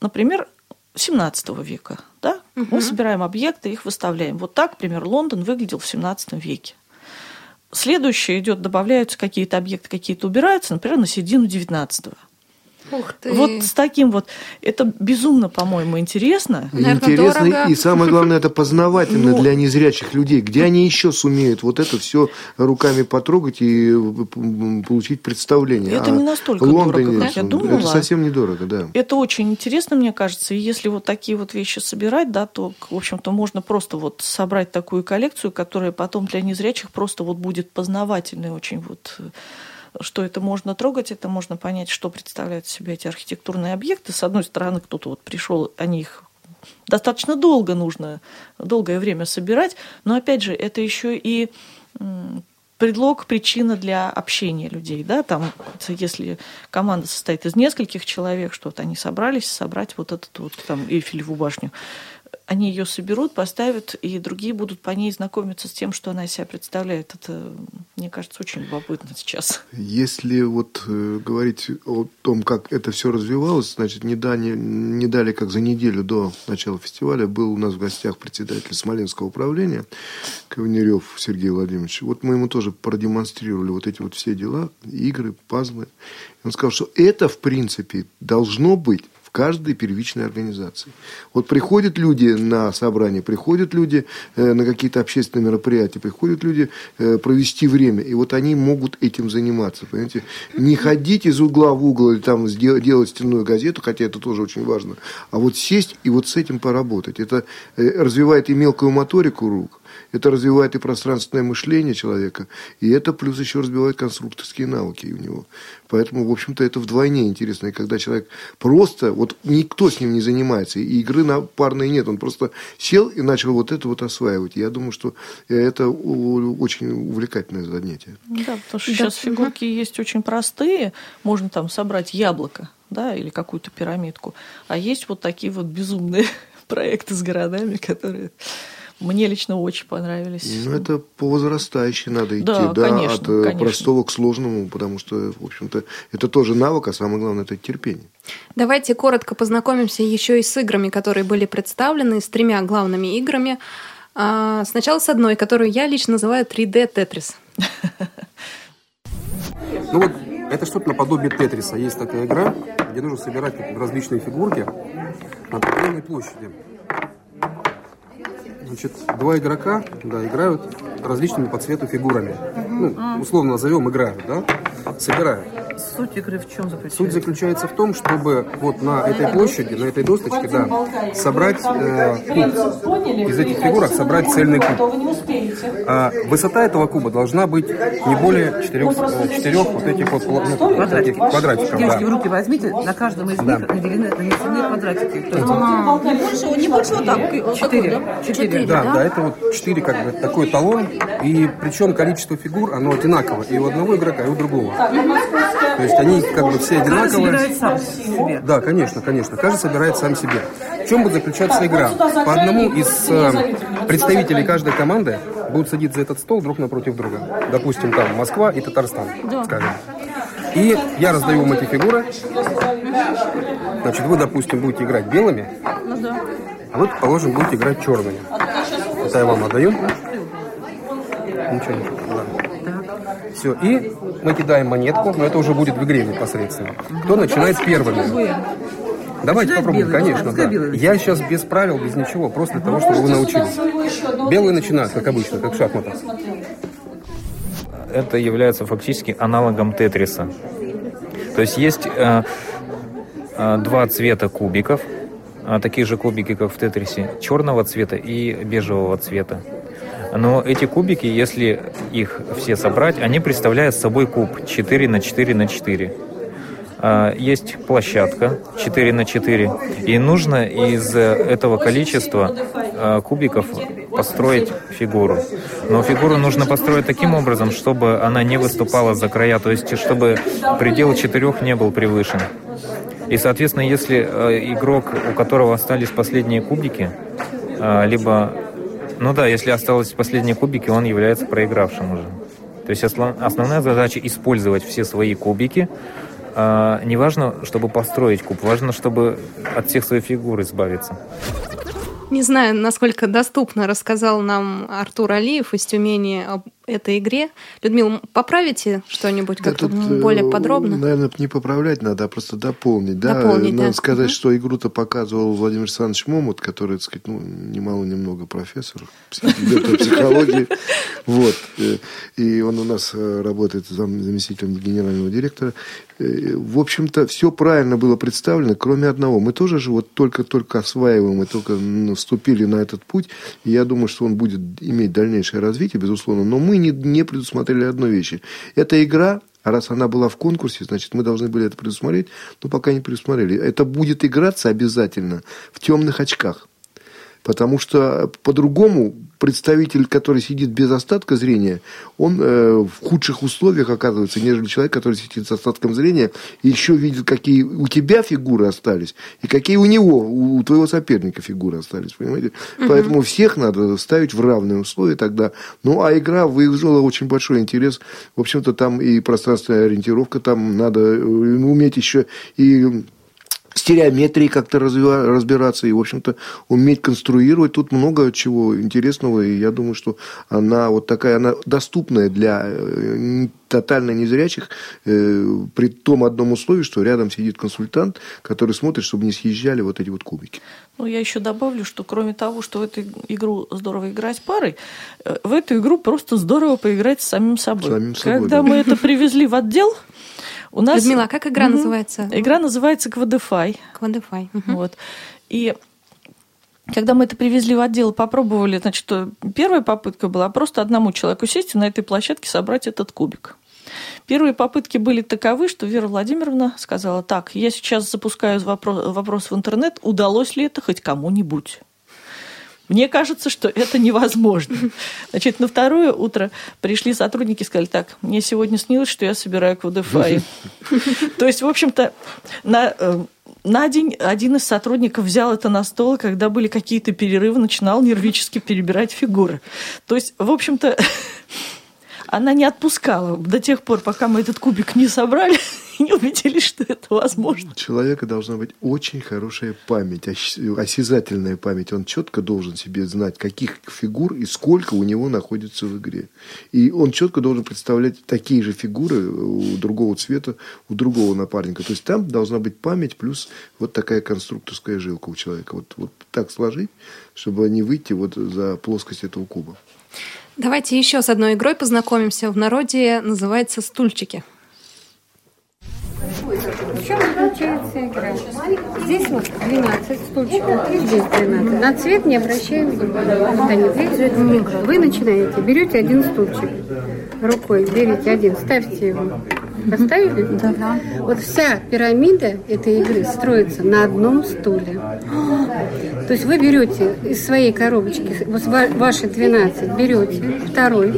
Speaker 4: например, 17 века. Да? Угу. Мы собираем объекты, их выставляем. Вот так, например, Лондон выглядел в 17 веке. Следующее идет, добавляются какие-то объекты, какие-то убираются, например, на середину 19
Speaker 2: Ух ты.
Speaker 4: Вот с таким вот. Это безумно, по-моему, интересно.
Speaker 3: Наверное, интересно дорого. и самое главное, это познавательно Но... для незрячих людей. Где они еще сумеют вот это все руками потрогать и получить представление?
Speaker 4: Это а не настолько Лондоне, дорого, как я думала.
Speaker 3: Это совсем недорого, да.
Speaker 4: Это очень интересно, мне кажется. И если вот такие вот вещи собирать, да, то, в общем-то, можно просто вот собрать такую коллекцию, которая потом для незрячих просто вот будет познавательной очень вот что это можно трогать, это можно понять, что представляют себе эти архитектурные объекты. С одной стороны, кто-то вот пришел, они их достаточно долго нужно, долгое время собирать, но опять же, это еще и предлог, причина для общения людей, да, там, если команда состоит из нескольких человек, что-то они собрались собрать вот этот вот там Эйфелеву башню, они ее соберут, поставят, и другие будут по ней знакомиться с тем, что она из себя представляет. Это, мне кажется, очень любопытно сейчас.
Speaker 3: Если вот э, говорить о том, как это все развивалось, значит, не, дали, не дали, как за неделю до начала фестиваля, был у нас в гостях председатель Смоленского управления Ковнерев Сергей Владимирович. Вот мы ему тоже продемонстрировали вот эти вот все дела, игры, пазлы. Он сказал, что это, в принципе, должно быть каждой первичной организации. Вот приходят люди на собрание, приходят люди э, на какие-то общественные мероприятия, приходят люди э, провести время, и вот они могут этим заниматься, понимаете? Не ходить из угла в угол или там делать стенную газету, хотя это тоже очень важно, а вот сесть и вот с этим поработать. Это э, развивает и мелкую моторику рук, это развивает и пространственное мышление человека, и это плюс еще развивает конструкторские навыки у него. Поэтому, в общем-то, это вдвойне интересно. И когда человек просто, вот никто с ним не занимается, и игры на парные нет, он просто сел и начал вот это вот осваивать. Я думаю, что это очень увлекательное занятие.
Speaker 4: Да, потому что да. сейчас фигурки есть очень простые, можно там собрать яблоко, да, или какую-то пирамидку, а есть вот такие вот безумные проекты с городами, которые мне лично очень понравились.
Speaker 3: Ну, это по возрастающей надо идти, да, да конечно, от э, конечно. простого к сложному, потому что, в общем-то, это тоже навык, а самое главное, это терпение.
Speaker 2: Давайте коротко познакомимся еще и с играми, которые были представлены, с тремя главными играми. А, сначала с одной, которую я лично называю 3D Тетрис.
Speaker 26: Ну вот, это что-то наподобие Тетриса. Есть такая игра, где нужно собирать различные фигурки на определенной площади. Значит, два игрока да, играют различными по цвету фигурами. Ну, условно назовем играют, да? Собирают.
Speaker 16: Суть игры в чем заключается?
Speaker 26: Суть заключается в том, чтобы вот на этой площади, на этой досточке, да, собрать э, куб. Из этих фигурок собрать цельный куб. А высота этого куба должна быть не более четырех, четырех вот этих вот ну, таких квадратиков.
Speaker 16: Девушки, да. в руки возьмите, на каждом из них да. наделены, нанесены квадратики. То есть, а, не больше, не больше вот так. Четыре.
Speaker 26: Четыре. Да, да, это вот четыре как бы такой талон. И причем количество фигур, оно одинаково. И у одного игрока, и у другого. То есть они как бы все одинаковые.
Speaker 16: Каждый собирает сам себе.
Speaker 26: Да, конечно, конечно. Каждый собирает сам себе. В чем будет заключаться игра? По одному из э, представителей каждой команды будут садиться за этот стол друг напротив друга. Допустим, там Москва и Татарстан, скажем. И я раздаю вам эти фигуры. Значит, вы, допустим, будете играть белыми, ну а вы, положим, будете играть черными. Это я вам отдаю. Ничего, ничего. Все, и мы кидаем монетку, но это уже будет в игре непосредственно. Кто начинает первыми? Давайте попробуем, конечно, да. Я сейчас без правил, без ничего, просто для того, чтобы вы научились. Белые начинают, как обычно, как в шахматах.
Speaker 27: Это является фактически аналогом тетриса. То есть есть э, э, два цвета кубиков, э, такие же кубики, как в тетрисе, черного цвета и бежевого цвета. Но эти кубики, если их все собрать, они представляют собой куб 4 на 4 на 4. А, есть площадка 4 на 4, и нужно из этого количества а, кубиков построить фигуру. Но фигуру нужно построить таким образом, чтобы она не выступала за края, то есть чтобы предел четырех не был превышен. И, соответственно, если э, игрок, у которого остались последние кубики, э, либо, ну да, если осталось последние кубики, он является проигравшим уже. То есть основная задача использовать все свои кубики. Э, не важно, чтобы построить куб, важно, чтобы от всех своих фигур избавиться.
Speaker 2: Не знаю, насколько доступно рассказал нам Артур Алиев из Тюмени об этой игре. Людмила, поправите что-нибудь как-то более подробно?
Speaker 3: Наверное, не поправлять надо, а просто дополнить. Да? Дополнить, надо да. сказать, угу. что игру-то показывал Владимир Александрович Момут, который, так сказать, ну, немало-немного профессор психологии. Вот. И он у нас э, работает заместителем генерального директора. Э, в общем-то, все правильно было представлено, кроме одного. Мы тоже же вот только-только осваиваем, мы только вступили на этот путь. И я думаю, что он будет иметь дальнейшее развитие, безусловно. Но мы не, не предусмотрели одной вещи. Эта игра, раз она была в конкурсе, значит, мы должны были это предусмотреть, но пока не предусмотрели. Это будет играться обязательно в темных очках. Потому что по-другому представитель, который сидит без остатка зрения, он э, в худших условиях оказывается, нежели человек, который сидит с остатком зрения и еще видит, какие у тебя фигуры остались и какие у него, у, у твоего соперника фигуры остались, понимаете? Угу. Поэтому всех надо ставить в равные условия тогда. Ну, а игра вызвала очень большой интерес. В общем-то, там и пространственная ориентировка, там надо э, уметь еще и стереометрии как-то разбираться и, в общем-то, уметь конструировать. Тут много чего интересного, и я думаю, что она вот такая, она доступная для э, тотально незрячих, э, при том одном условии, что рядом сидит консультант, который смотрит, чтобы не съезжали вот эти вот кубики.
Speaker 4: Ну, я еще добавлю, что кроме того, что в эту игру здорово играть парой, э, в эту игру просто здорово поиграть с самим собой. Самим собой Когда да. мы это привезли в отдел,
Speaker 2: у нас... Людмила, а как игра угу. называется?
Speaker 4: Игра называется Квадефай.
Speaker 2: Квадефай.
Speaker 4: Угу. Вот. И когда мы это привезли в отдел, попробовали, значит, первая попытка была просто одному человеку сесть и на этой площадке собрать этот кубик. Первые попытки были таковы, что Вера Владимировна сказала, так, я сейчас запускаю вопрос, вопрос в интернет, удалось ли это хоть кому-нибудь. Мне кажется, что это невозможно. Значит, на второе утро пришли сотрудники и сказали, так, мне сегодня снилось, что я собираю квадефай. То есть, в общем-то, на, э, на день один из сотрудников взял это на стол, когда были какие-то перерывы, начинал нервически перебирать фигуры. То есть, в общем-то, она не отпускала до тех пор, пока мы этот кубик не собрали не убедились, что это возможно.
Speaker 3: У человека должна быть очень хорошая память, осязательная память. Он четко должен себе знать, каких фигур и сколько у него находится в игре. И он четко должен представлять такие же фигуры у другого цвета, у другого напарника. То есть там должна быть память плюс вот такая конструкторская жилка у человека. Вот, вот так сложить, чтобы не выйти вот за плоскость этого куба.
Speaker 2: Давайте еще с одной игрой познакомимся. В народе называется «Стульчики».
Speaker 28: В чем заключается игра? Здесь вот 12 стульчиков, и здесь 12. На цвет не обращаем внимания. Вы начинаете, берете один стульчик рукой, берите один, ставьте его. Поставили? Да. Вот вся пирамида этой игры строится на одном стуле. То есть вы берете из своей коробочки, вот ваши 12, берете второй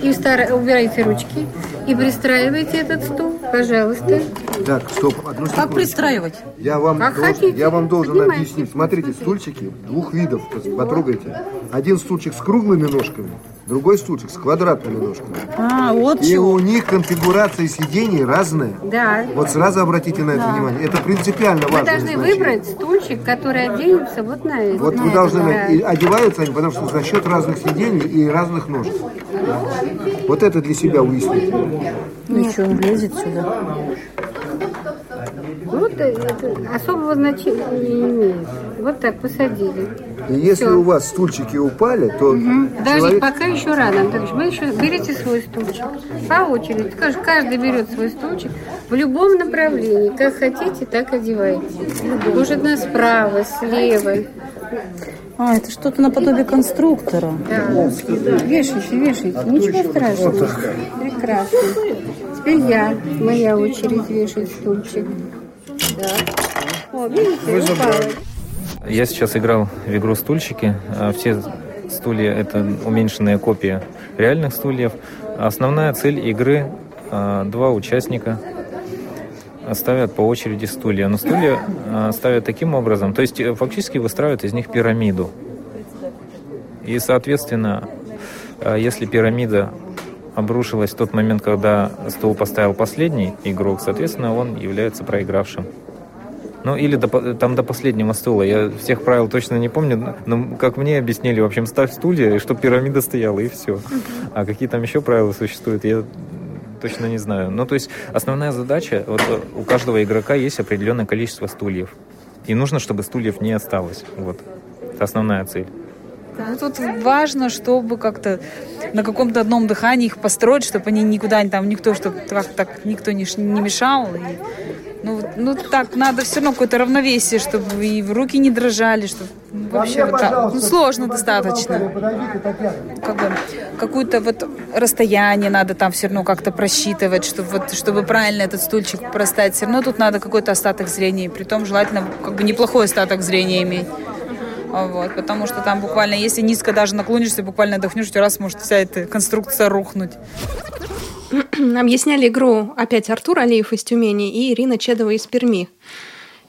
Speaker 28: и убираете ручки и пристраиваете этот стул, пожалуйста.
Speaker 3: Так, стоп, одну
Speaker 28: секунду. Как пристраивать?
Speaker 3: Я вам, как должен, хотите. я вам должен Поднимайте. объяснить. Смотрите, стульчики двух видов, потрогайте. Один стульчик с круглыми ножками, другой стульчик с квадратными ножками.
Speaker 28: А, вот
Speaker 3: И чего. у них конфигурация сидений разная.
Speaker 28: Да.
Speaker 3: Вот сразу обратите на это да. внимание. Это принципиально важно.
Speaker 28: Вы должны значение. выбрать стульчик, который оденется вот на это.
Speaker 3: Вот
Speaker 28: на
Speaker 3: вы
Speaker 28: это,
Speaker 3: должны,
Speaker 28: да.
Speaker 3: и одеваются они, потому что за счет разных сидений и разных ножек. Вот это для себя уясните.
Speaker 28: Ничего не влезет сюда. Вот это особого значения не имеет. Вот так посадили.
Speaker 3: И если Все. у вас стульчики упали, то угу.
Speaker 28: человек... Подождите, пока еще рано. Вы еще берите свой стульчик. По очереди. Каждый берет свой стульчик в любом направлении. Как хотите, так одевайте. Может, на справа, слева.
Speaker 16: А, это что-то наподобие конструктора.
Speaker 28: Да. Вешайте, вешайте. Ничего страшного. Вот Прекрасно. Теперь я, моя очередь вешать стульчик. Да. О, видите, упала.
Speaker 27: Я сейчас играл в игру «Стульчики». А Все стулья – это уменьшенная копия реальных стульев. Основная цель игры а, – два участника ставят по очереди стулья. Но стулья а, ставят таким образом, то есть э, фактически выстраивают из них пирамиду. И, соответственно, если пирамида обрушилась в тот момент, когда стул поставил последний игрок, соответственно, он является проигравшим. Ну, или до, там до последнего стула. Я всех правил точно не помню, но как мне объяснили, в общем, ставь стулья, и чтобы пирамида стояла, и все. А какие там еще правила существуют, я точно не знаю. Ну, то есть основная задача, вот у каждого игрока есть определенное количество стульев. И нужно, чтобы стульев не осталось. Вот. Это основная цель.
Speaker 29: Ну, тут важно, чтобы как-то на каком-то одном дыхании их построить, чтобы они никуда там никто, чтобы так, так никто не, не мешал. И, ну, ну так надо все равно какое-то равновесие, чтобы и руки не дрожали, чтобы ну, вообще вот так. Ну, сложно достаточно. Как бы какое-то вот расстояние надо там все равно как-то просчитывать, чтобы вот, чтобы правильно этот стульчик простать. Все равно тут надо какой-то остаток зрения, при том желательно как бы неплохой остаток зрения иметь. Вот, потому что там буквально, если низко даже наклонишься, буквально отдохнешь, раз может вся эта конструкция рухнуть.
Speaker 2: Объясняли игру опять Артур Алиев из Тюмени и Ирина Чедова из Перми.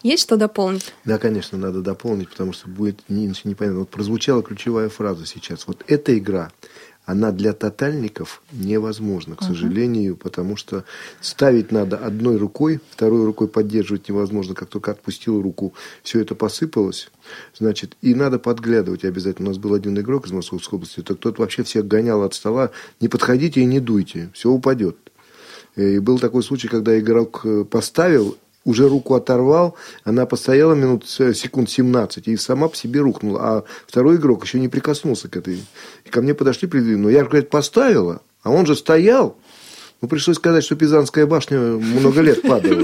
Speaker 2: Есть что дополнить?
Speaker 3: Да, конечно, надо дополнить, потому что будет ничего непонятно. Вот прозвучала ключевая фраза сейчас. Вот эта игра, она для тотальников невозможна, к uh-huh. сожалению, потому что ставить надо одной рукой, второй рукой поддерживать невозможно, как только отпустил руку, все это посыпалось, значит, и надо подглядывать обязательно. У нас был один игрок из Московской области, то тот вообще всех гонял от стола, не подходите и не дуйте, все упадет. И был такой случай, когда игрок э, поставил уже руку оторвал, она постояла минут, секунд 17 и сама по себе рухнула. А второй игрок еще не прикоснулся к этой. И ко мне подошли, придвинули. Я, говорит, поставила, а он же стоял. Ну, пришлось сказать, что Пизанская башня много лет падала.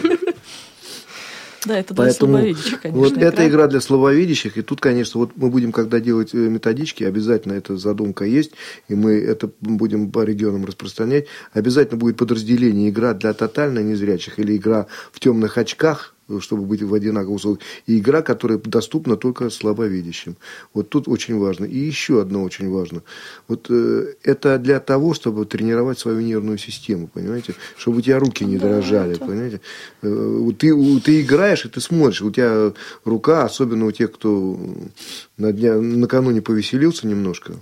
Speaker 4: Да, это для Поэтому слабовидящих, конечно.
Speaker 3: Вот игра. эта игра для слабовидящих. И тут, конечно, вот мы будем, когда делать э, методички, обязательно эта задумка есть, и мы это будем по регионам распространять. Обязательно будет подразделение игра для тотально незрячих или игра в темных очках, чтобы быть в одинаковых условиях, и игра, которая доступна только слабовидящим. Вот тут очень важно. И еще одно очень важно. Вот э, это для того, чтобы тренировать свою нервную систему, понимаете? Чтобы у тебя руки не дрожали, да, понимаете? Э, ты, ты играешь, и ты смотришь, у тебя рука, особенно у тех, кто на дня, накануне повеселился немножко,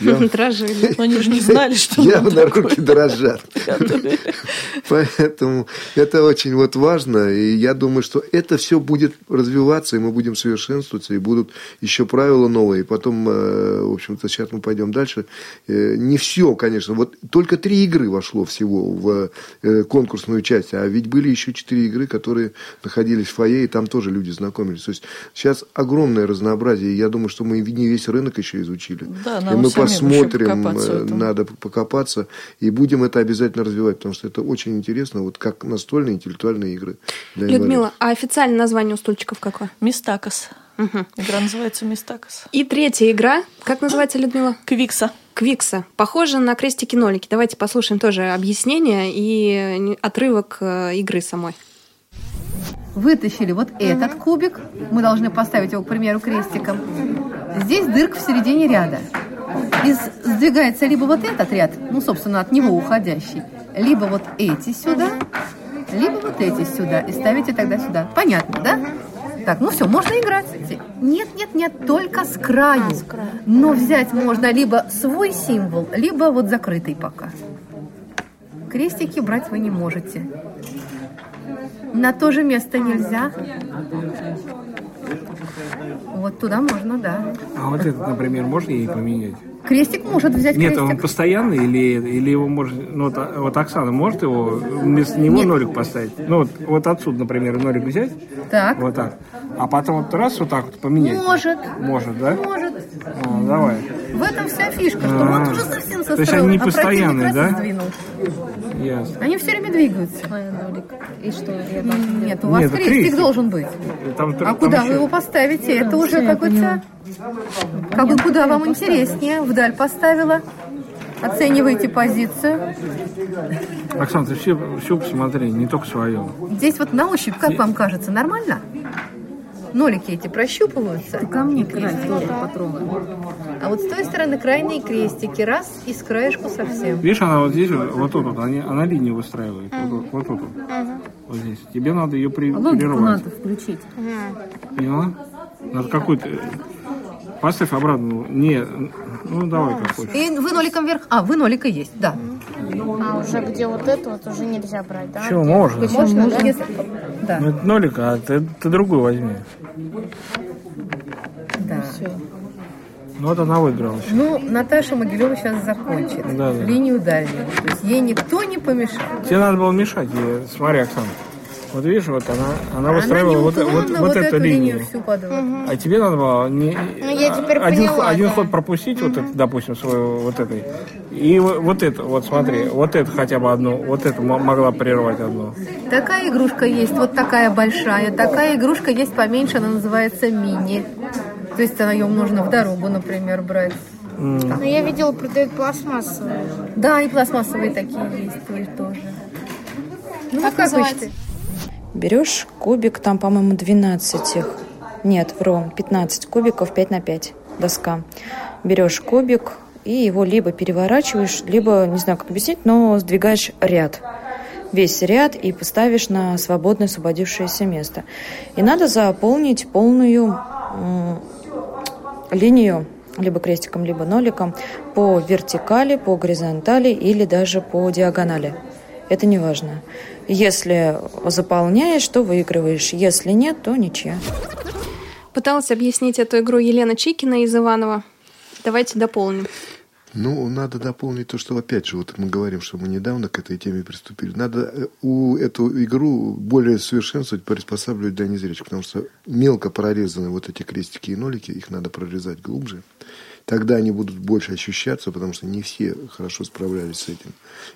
Speaker 2: я... Дрожили.
Speaker 4: Но они же не знали, что
Speaker 3: Явно руки дрожат. Поэтому это очень вот важно. И я думаю, что это все будет развиваться, и мы будем совершенствоваться, и будут еще правила новые. И потом, э, в общем-то, сейчас мы пойдем дальше. Э, не все, конечно. Вот только три игры вошло всего в э, конкурсную часть. А ведь были еще четыре игры, которые находились в фойе, и там тоже люди знакомились. То есть сейчас огромное разнообразие. Я думаю, что мы не весь рынок еще изучили.
Speaker 4: Да,
Speaker 3: нам и мы посмотрим, надо покопаться, и будем это обязательно развивать, потому что это очень интересно, вот как настольные интеллектуальные игры.
Speaker 2: Людмила, а официальное название у стульчиков какое?
Speaker 4: Мистакос. Угу. Игра называется Мистакос.
Speaker 2: И третья игра, как называется, Людмила?
Speaker 4: Квикса.
Speaker 2: Квикса. Похоже на крестики-нолики. Давайте послушаем тоже объяснение и отрывок э, игры самой.
Speaker 16: Вытащили вот этот кубик. Мы должны поставить его, к примеру, крестиком. Здесь дырка в середине ряда. И сдвигается либо вот этот ряд, ну, собственно, от него уходящий, либо вот эти сюда, либо вот эти сюда. И ставите тогда сюда. Понятно, да? Так, ну все, можно играть. Нет, нет, нет, только с краю. А, с краю. Но взять можно либо свой символ, либо вот закрытый пока. Крестики брать вы не можете. На то же место нельзя. Вот туда можно, да.
Speaker 26: А вот этот, например, можно ей поменять?
Speaker 16: Крестик может взять
Speaker 26: Нет,
Speaker 16: крестик.
Speaker 26: он постоянный или, или его может... Ну, вот, вот Оксана может его вместо него Нет. нолик поставить? Ну, вот, вот отсюда, например, нолик взять.
Speaker 16: Так.
Speaker 26: Вот так. А потом вот раз вот так вот поменять.
Speaker 16: Может.
Speaker 26: Может, да?
Speaker 16: Может.
Speaker 26: А, давай.
Speaker 16: В этом вся фишка, что а, вот уже совсем состроил,
Speaker 26: То есть они не
Speaker 16: а
Speaker 26: постоянные, да?
Speaker 16: Сдвинул.
Speaker 26: Ясно.
Speaker 16: Они все время двигаются.
Speaker 15: И что? Я
Speaker 16: Нет, у вас Нет, крестик, крестик должен быть. Там, а там куда еще... вы его поставите? Это уже какой-то... Как бы куда вам интереснее. Вдаль поставила. Оцениваете позицию.
Speaker 30: Оксана, ты все, все посмотри, не только свое.
Speaker 16: Здесь вот на ощупь, как вам кажется, нормально? Нолики эти прощупываются.
Speaker 15: Ты ко мне край тоже потрогай.
Speaker 16: А вот с той стороны крайние крестики. Раз и с краешку совсем.
Speaker 30: Видишь, она вот здесь, вот, вот тут, вот, они, она линию выстраивает. Вот, тут, вот тут. Вот. вот здесь. Тебе надо ее при,
Speaker 15: а
Speaker 30: прервать.
Speaker 15: надо включить.
Speaker 30: Поняла? Надо какой-то... Поставь обратно. Не, ну давай как хочешь.
Speaker 16: И вы ноликом вверх. А, вы нолика есть, да.
Speaker 31: А уже где вот это вот уже нельзя брать, да?
Speaker 30: Чего, можно?
Speaker 16: Почему? Можно, да? Если...
Speaker 30: да. Ну, это нолик, а ты, ты другую возьми.
Speaker 16: Да.
Speaker 30: Ну вот она выиграла. Сейчас.
Speaker 16: Ну, Наташа Могилева сейчас закончит
Speaker 30: да, да.
Speaker 16: линию дальнюю. То есть ей никто не помешал.
Speaker 30: Тебе надо было мешать ей. Смотри, Оксана. Вот видишь, вот она, она выстраивала
Speaker 16: она
Speaker 30: вот, вот, вот, вот эту, эту линию.
Speaker 16: линию всю подвод.
Speaker 30: А тебе надо было не,
Speaker 31: ну, я теперь
Speaker 30: один,
Speaker 31: поняла,
Speaker 30: один
Speaker 31: да.
Speaker 30: ход пропустить, угу. вот это, допустим, свою вот этой. И вот, вот это, вот смотри, угу. вот это хотя бы одну, вот это могла прервать одну.
Speaker 16: Такая игрушка есть, вот такая большая. Такая игрушка есть поменьше, она называется мини. То есть она ее можно в дорогу, например, брать.
Speaker 31: Mm. Но я видела, продают пластмассовые.
Speaker 16: Да, и пластмассовые такие есть тоже. Ну, как, как называется?
Speaker 18: Берешь кубик, там, по-моему, 12 их. Нет, вру, 15 кубиков, 5 на 5 доска. Берешь кубик и его либо переворачиваешь, либо, не знаю, как объяснить, но сдвигаешь ряд. Весь ряд и поставишь на свободное освободившееся место. И надо заполнить полную линию либо крестиком, либо ноликом по вертикали, по горизонтали или даже по диагонали. Это не важно. Если заполняешь, то выигрываешь. Если нет, то ничья.
Speaker 2: Пыталась объяснить эту игру Елена Чикина из Иванова. Давайте дополним.
Speaker 3: Ну, надо дополнить то, что, опять же, вот мы говорим, что мы недавно к этой теме приступили. Надо у эту игру более совершенствовать, приспосабливать для незрячих, потому что мелко прорезаны вот эти крестики и нолики, их надо прорезать глубже. Тогда они будут больше ощущаться, потому что не все хорошо справлялись с этим.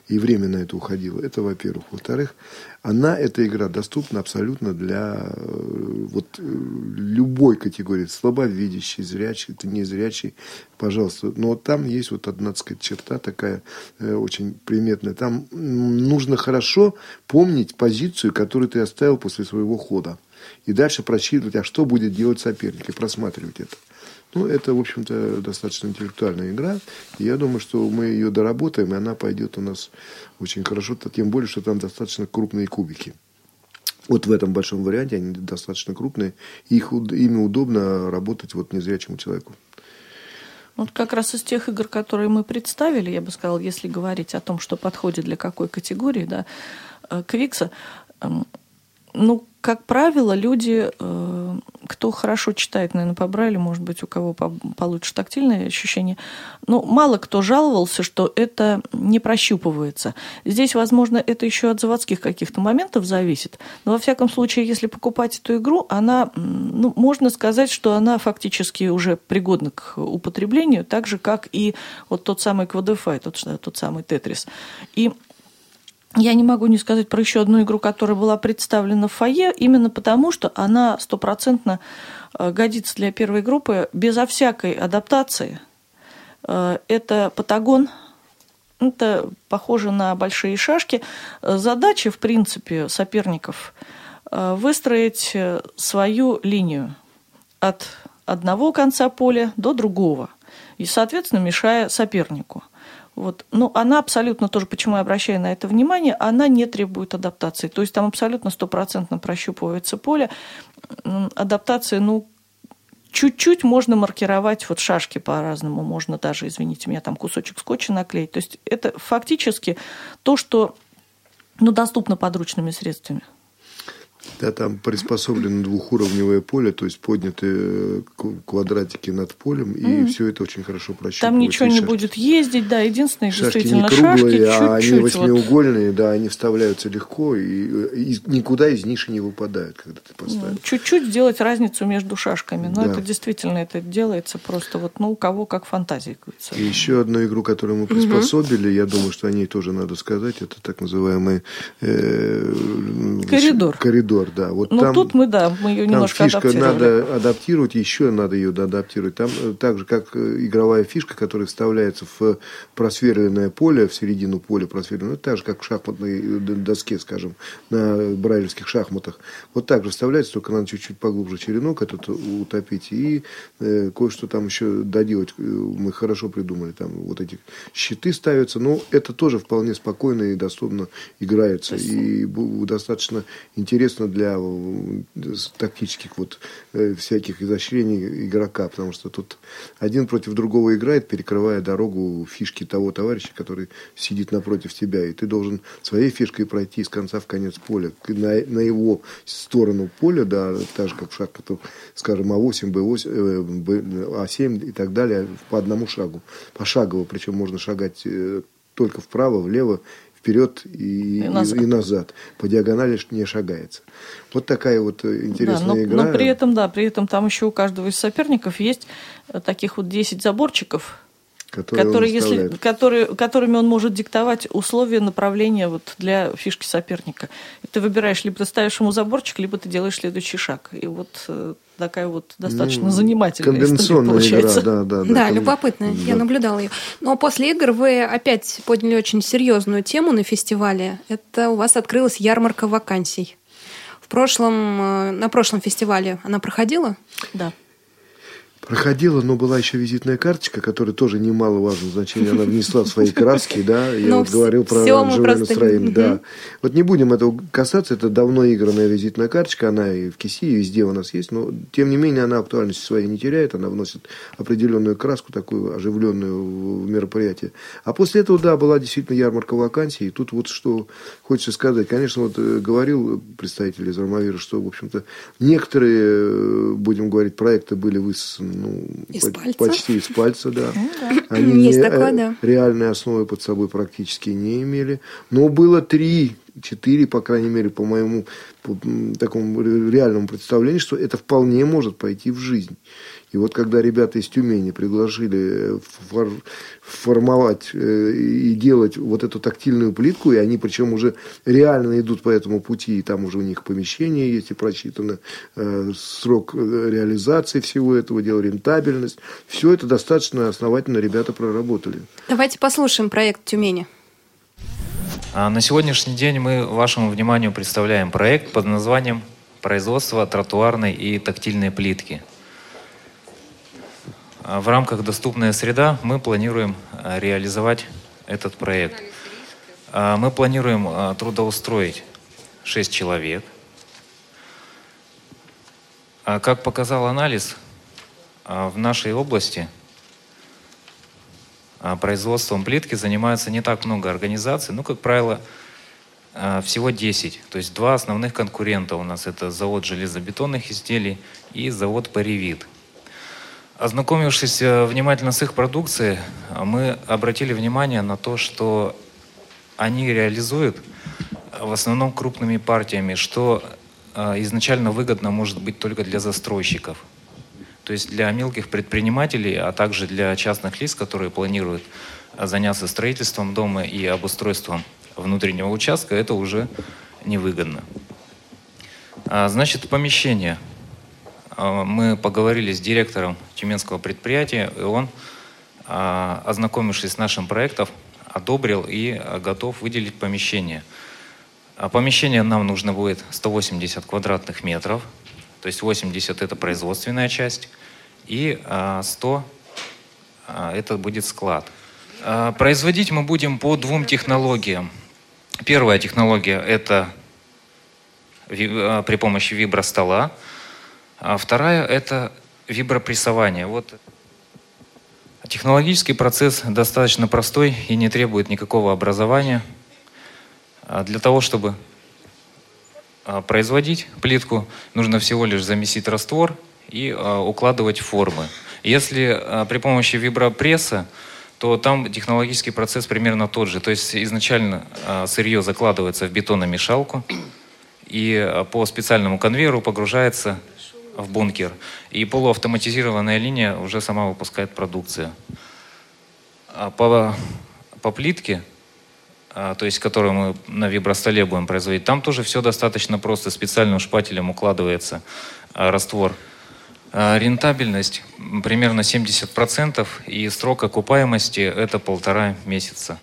Speaker 3: И время на это уходило. Это, во-первых. Во-вторых, она, эта игра, доступна абсолютно для вот, любой категории. Слабовидящий, зрячий, ты незрячий, пожалуйста. Но там есть вот одна, так сказать, черта такая э, очень приметная. Там нужно хорошо помнить позицию, которую ты оставил после своего хода. И дальше просчитывать, а что будет делать соперник, и просматривать это. Ну, это, в общем-то, достаточно интеллектуальная игра. И я думаю, что мы ее доработаем, и она пойдет у нас очень хорошо, тем более, что там достаточно крупные кубики. Вот в этом большом варианте они достаточно крупные, их, ими удобно работать вот незрячему человеку.
Speaker 4: Вот как раз из тех игр, которые мы представили, я бы сказала, если говорить о том, что подходит для какой категории, да, Квикса, ну, как правило, люди, э, кто хорошо читает, наверное, по Брайлю, может быть, у кого получше тактильное ощущение, но мало кто жаловался, что это не прощупывается. Здесь, возможно, это еще от заводских каких-то моментов зависит, но, во всяком случае, если покупать эту игру, она, ну, можно сказать, что она фактически уже пригодна к употреблению, так же, как и вот тот самый Quadify, тот, тот самый Тетрис. И я не могу не сказать про еще одну игру, которая была представлена в фойе, именно потому, что она стопроцентно годится для первой группы безо всякой адаптации. Это Патагон, это похоже на большие шашки. Задача, в принципе, соперников выстроить свою линию от одного конца поля до другого, и, соответственно, мешая сопернику. Вот. Но она абсолютно тоже, почему я обращаю на это внимание, она не требует адаптации. То есть там абсолютно стопроцентно прощупывается поле. Адаптация, ну, чуть-чуть можно маркировать вот шашки по-разному. Можно даже, извините меня, там кусочек скотча наклеить. То есть это фактически то, что ну, доступно подручными средствами.
Speaker 3: Да, там приспособлено двухуровневое поле, то есть подняты квадратики над полем, и mm. все это очень хорошо прощупывается.
Speaker 4: Там ничего не шашки. будет ездить, да, единственное,
Speaker 3: шашки
Speaker 4: действительно,
Speaker 3: не круглые,
Speaker 4: шашки
Speaker 3: а
Speaker 4: чуть-чуть.
Speaker 3: они восьмиугольные, вот. да, они вставляются легко, и, и никуда из ниши не выпадают, когда ты поставишь.
Speaker 4: Чуть-чуть сделать разницу между шашками, но
Speaker 3: да.
Speaker 4: это действительно это делается просто вот, ну, у кого как фантазия.
Speaker 3: И еще одну игру, которую мы приспособили, mm-hmm. я думаю, что о ней тоже надо сказать, это так называемый э,
Speaker 4: коридор.
Speaker 3: Коридор, да. Вот
Speaker 4: ну,
Speaker 3: там,
Speaker 4: тут мы, да, мы ее немножко
Speaker 3: фишка надо адаптировать, еще надо ее адаптировать. Там э, так же, как э, игровая фишка, которая вставляется в просверленное поле, в середину поля просверленное, ну, так же, как в шахматной э, доске, скажем, на брайлевских шахматах. Вот так же вставляется, только надо чуть-чуть поглубже черенок этот утопить и э, кое-что там еще доделать. Мы хорошо придумали. Там вот эти щиты ставятся, но это тоже вполне спокойно и доступно играется. И достаточно интересно для тактических вот всяких изощрений игрока, потому что тут один против другого играет, перекрывая дорогу фишки того товарища, который сидит напротив тебя, и ты должен своей фишкой пройти с конца в конец поля, на, на его сторону поля, да, так же, как в шахматах, скажем, А8, Б8, Б, А7 и так далее, по одному шагу, пошагово, причем можно шагать э, только вправо, влево, вперед и, и, назад. и назад. По диагонали не шагается. Вот такая вот интересная
Speaker 4: да, но,
Speaker 3: игра.
Speaker 4: Но при этом, да, при этом там еще у каждого из соперников есть э, таких вот 10 заборчиков,
Speaker 3: которые,
Speaker 4: которые, если, которые, которыми он может диктовать условия направления вот для фишки соперника. И ты выбираешь, либо ты ставишь ему заборчик, либо ты делаешь следующий шаг. И вот э, такая вот достаточно ну, занимательная история получается.
Speaker 3: Игра, да, да,
Speaker 2: да, да, любопытная. Да. Я наблюдала ее. Но после игр вы опять подняли очень серьезную тему на фестивале. Это у вас открылась ярмарка вакансий. В прошлом, э, на прошлом фестивале она проходила?
Speaker 4: Да.
Speaker 3: Проходила, но была еще визитная карточка, которая тоже немаловажное значение она внесла в свои краски, да. Я
Speaker 2: ну,
Speaker 3: вот говорил про живое настроение, да. Вот не будем этого касаться, это давно игранная визитная карточка, она и в КИСИ, и везде у нас есть, но тем не менее она актуальности своей не теряет, она вносит определенную краску, такую оживленную в мероприятие. А после этого, да, была действительно ярмарка вакансий, и тут вот что хочется сказать. Конечно, вот э, говорил представитель из Ромавира, что, в общем-то, некоторые, э, будем говорить, проекты были высосаны ну,
Speaker 2: из по- пальца?
Speaker 3: почти из пальца, да.
Speaker 2: Ну. Они
Speaker 3: не,
Speaker 2: такое, да.
Speaker 3: реальной основы под собой практически не имели. Но было три, четыре, по крайней мере, по моему по такому реальному представлению, что это вполне может пойти в жизнь. И вот когда ребята из Тюмени предложили фор формовать э, и делать вот эту тактильную плитку, и они причем уже реально идут по этому пути, и там уже у них помещение есть и просчитано э, срок э, реализации всего этого дела, рентабельность. Все это достаточно основательно ребята проработали.
Speaker 2: Давайте послушаем проект Тюмени.
Speaker 27: А на сегодняшний день мы вашему вниманию представляем проект под названием «Производство тротуарной и тактильной плитки». А в рамках «Доступная среда» мы планируем а, реализовать этот проект. Мы планируем трудоустроить 6 человек. Как показал анализ, в нашей области производством плитки занимается не так много организаций, ну, как правило, всего 10. То есть два основных конкурента у нас это завод железобетонных изделий и завод Паривит. Ознакомившись э, внимательно с их продукцией, мы обратили внимание на то, что они реализуют э, в основном крупными партиями, что э, изначально выгодно может быть только для застройщиков. То есть для мелких предпринимателей, а также для частных лиц, которые планируют заняться строительством дома и обустройством внутреннего участка, это уже невыгодно. А, значит, помещение – а, мы поговорили с директором тюменского предприятия, и он, а, ознакомившись с нашим проектом, одобрил и а, готов выделить помещение. Помещение нам нужно будет 180 квадратных метров, то есть 80 это производственная часть, и 100 это будет склад. Производить мы будем по двум технологиям. Первая технология это при помощи вибростола. стола а вторая – это вибропрессование. Вот технологический процесс достаточно простой и не требует никакого образования. А для того, чтобы а, производить плитку, нужно всего лишь замесить раствор и а, укладывать формы. Если при помощи вибропресса, то там технологический процесс примерно тот же. То есть изначально сырье закладывается в бетономешалку и по специальному конвейеру погружается в бункер. И полуавтоматизированная линия уже сама выпускает продукцию. А по, по плитке то есть которую мы на вибростоле будем производить, там тоже все достаточно просто. Специальным шпателем укладывается раствор. Рентабельность примерно 70% и срок окупаемости это полтора месяца.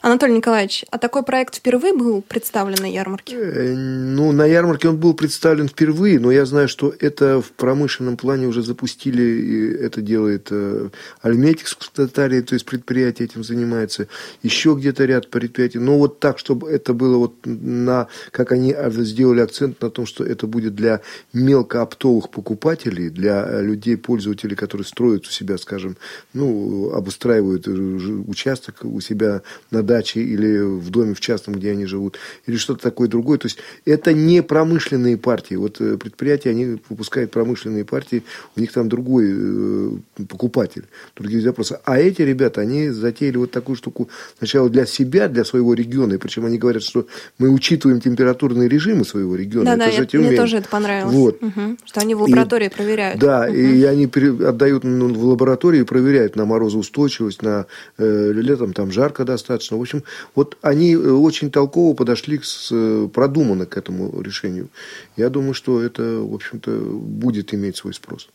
Speaker 2: Анатолий Николаевич, а такой проект впервые был представлен на ярмарке?
Speaker 3: Э, ну, на ярмарке он был представлен впервые, но я знаю, что это в промышленном плане уже запустили, и это делает э, Альметикс в Татарии, то есть предприятие этим занимается, еще где-то ряд предприятий. Но вот так, чтобы это было вот на, как они сделали акцент на том, что это будет для мелкооптовых покупателей, для э, людей, пользователей, которые строят у себя, скажем, ну, обустраивают участок у себя на даче или в доме в частном, где они живут, или что-то такое другое. То есть это не промышленные партии. Вот э, предприятия, они выпускают промышленные партии, у них там другой э, покупатель, другие запросы. А эти ребята, они затеяли вот такую штуку сначала для себя, для своего региона, и причем они говорят, что мы учитываем температурные режимы своего региона.
Speaker 2: Да, это да, я, мне тоже это понравилось. Вот. Угу. Что они в лаборатории и, проверяют.
Speaker 3: Да, угу. и они отдают ну, в лаборатории, проверяют на морозоустойчивость, на э, летом там жарко достаточно, в общем, вот они э, очень толково подошли с, э, продуманно к этому решению. Я думаю, что это, в общем-то, будет иметь свой спрос.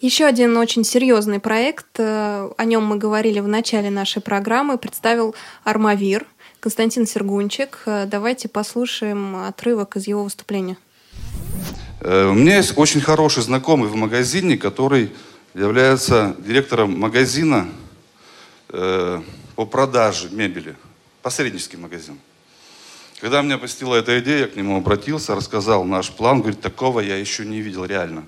Speaker 2: Еще один очень серьезный проект, э, о нем мы говорили в начале нашей программы, представил Армавир Константин Сергунчик. Давайте послушаем отрывок из его выступления.
Speaker 10: У меня есть очень хороший знакомый в магазине, который является директором магазина по продаже мебели, посреднический магазин. Когда меня посетила эта идея, я к нему обратился, рассказал наш план, говорит, такого я еще не видел реально.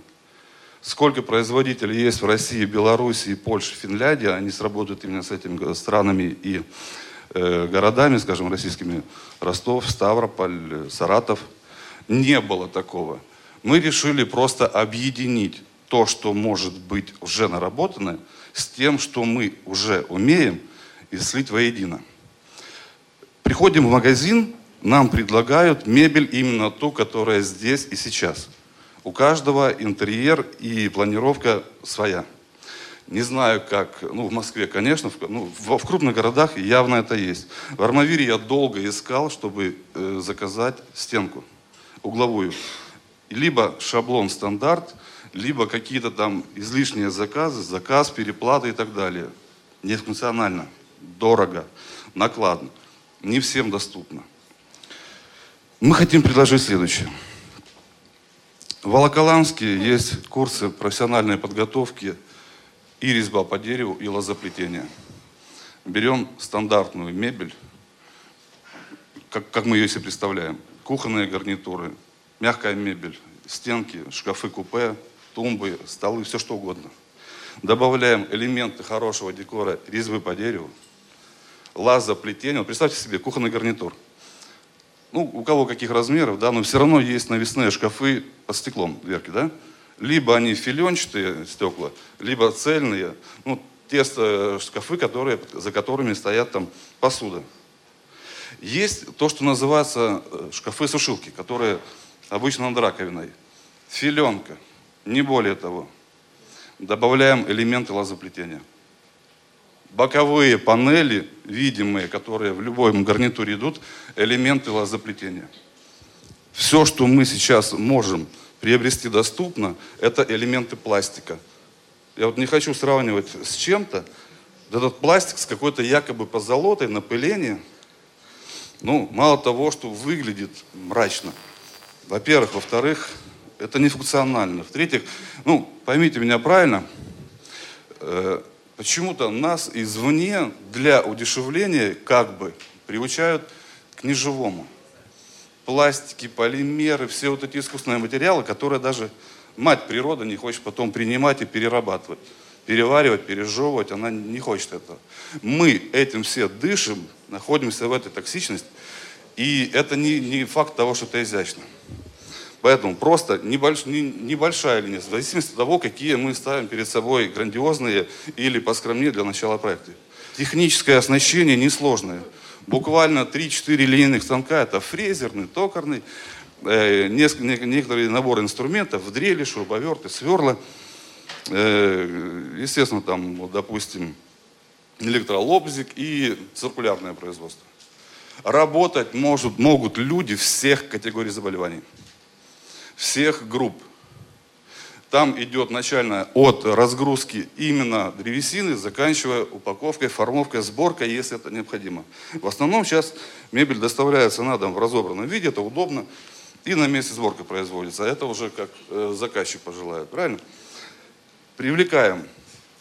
Speaker 10: Сколько производителей есть в России, Белоруссии, Польше, Финляндии, они сработают именно с этими странами и э, городами, скажем, российскими, Ростов, Ставрополь, Саратов. Не было такого. Мы решили просто объединить то, что может быть уже наработано, с тем, что мы уже умеем – и слить воедино. Приходим в магазин, нам предлагают мебель именно ту, которая здесь и сейчас. У каждого интерьер и планировка своя. Не знаю, как, ну, в Москве, конечно, в, ну, в, в крупных городах явно это есть. В Армавире я долго искал, чтобы э, заказать стенку угловую. Либо шаблон стандарт, либо какие-то там излишние заказы, заказ, переплаты и так далее. Нефункционально дорого, накладно, не всем доступно. Мы хотим предложить следующее. В Волоколамске есть курсы профессиональной подготовки и резьба по дереву, и лозоплетение. Берем стандартную мебель, как, как мы ее себе представляем. Кухонные гарнитуры, мягкая мебель, стенки, шкафы купе, тумбы, столы, все что угодно. Добавляем элементы хорошего декора резьбы по дереву, лазоплетение. Вот представьте себе кухонный гарнитур. Ну, у кого каких размеров, да, но все равно есть навесные шкафы под стеклом, дверки, да? Либо они филенчатые стекла, либо цельные, ну, те шкафы, которые, за которыми стоят там посуда. Есть то, что называется э, шкафы-сушилки, которые обычно над раковиной. Филенка, не более того. Добавляем элементы лазоплетения боковые панели, видимые, которые в любой гарнитуре идут, элементы лазоплетения. Все, что мы сейчас можем приобрести доступно, это элементы пластика. Я вот не хочу сравнивать с чем-то. Этот пластик с какой-то якобы позолотой, напылением, ну, мало того, что выглядит мрачно. Во-первых. Во-вторых, это не функционально. В-третьих, ну, поймите меня правильно, э, Почему-то нас извне для удешевления как бы приучают к неживому. Пластики, полимеры, все вот эти искусственные материалы, которые даже мать природа не хочет потом принимать и перерабатывать. Переваривать, пережевывать, она не хочет этого. Мы этим все дышим, находимся в этой токсичности, и это не, не факт того, что это изящно. Поэтому просто небольш, не, небольшая линия, в зависимости от того, какие мы ставим перед собой грандиозные или поскромнее для начала проекта. Техническое оснащение несложное. Буквально 3-4 линейных станка, это фрезерный, токарный, э, некоторые наборы инструментов, дрели, шуруповерты, сверла. Э, естественно, там, вот, допустим, электролобзик и циркулярное производство. Работать может, могут люди всех категорий заболеваний, всех групп. Там идет начально от разгрузки именно древесины, заканчивая упаковкой, формовкой, сборкой, если это необходимо. В основном сейчас мебель доставляется на дом в разобранном виде, это удобно, и на месте сборка производится. А это уже как э, заказчик пожелает, правильно? Привлекаем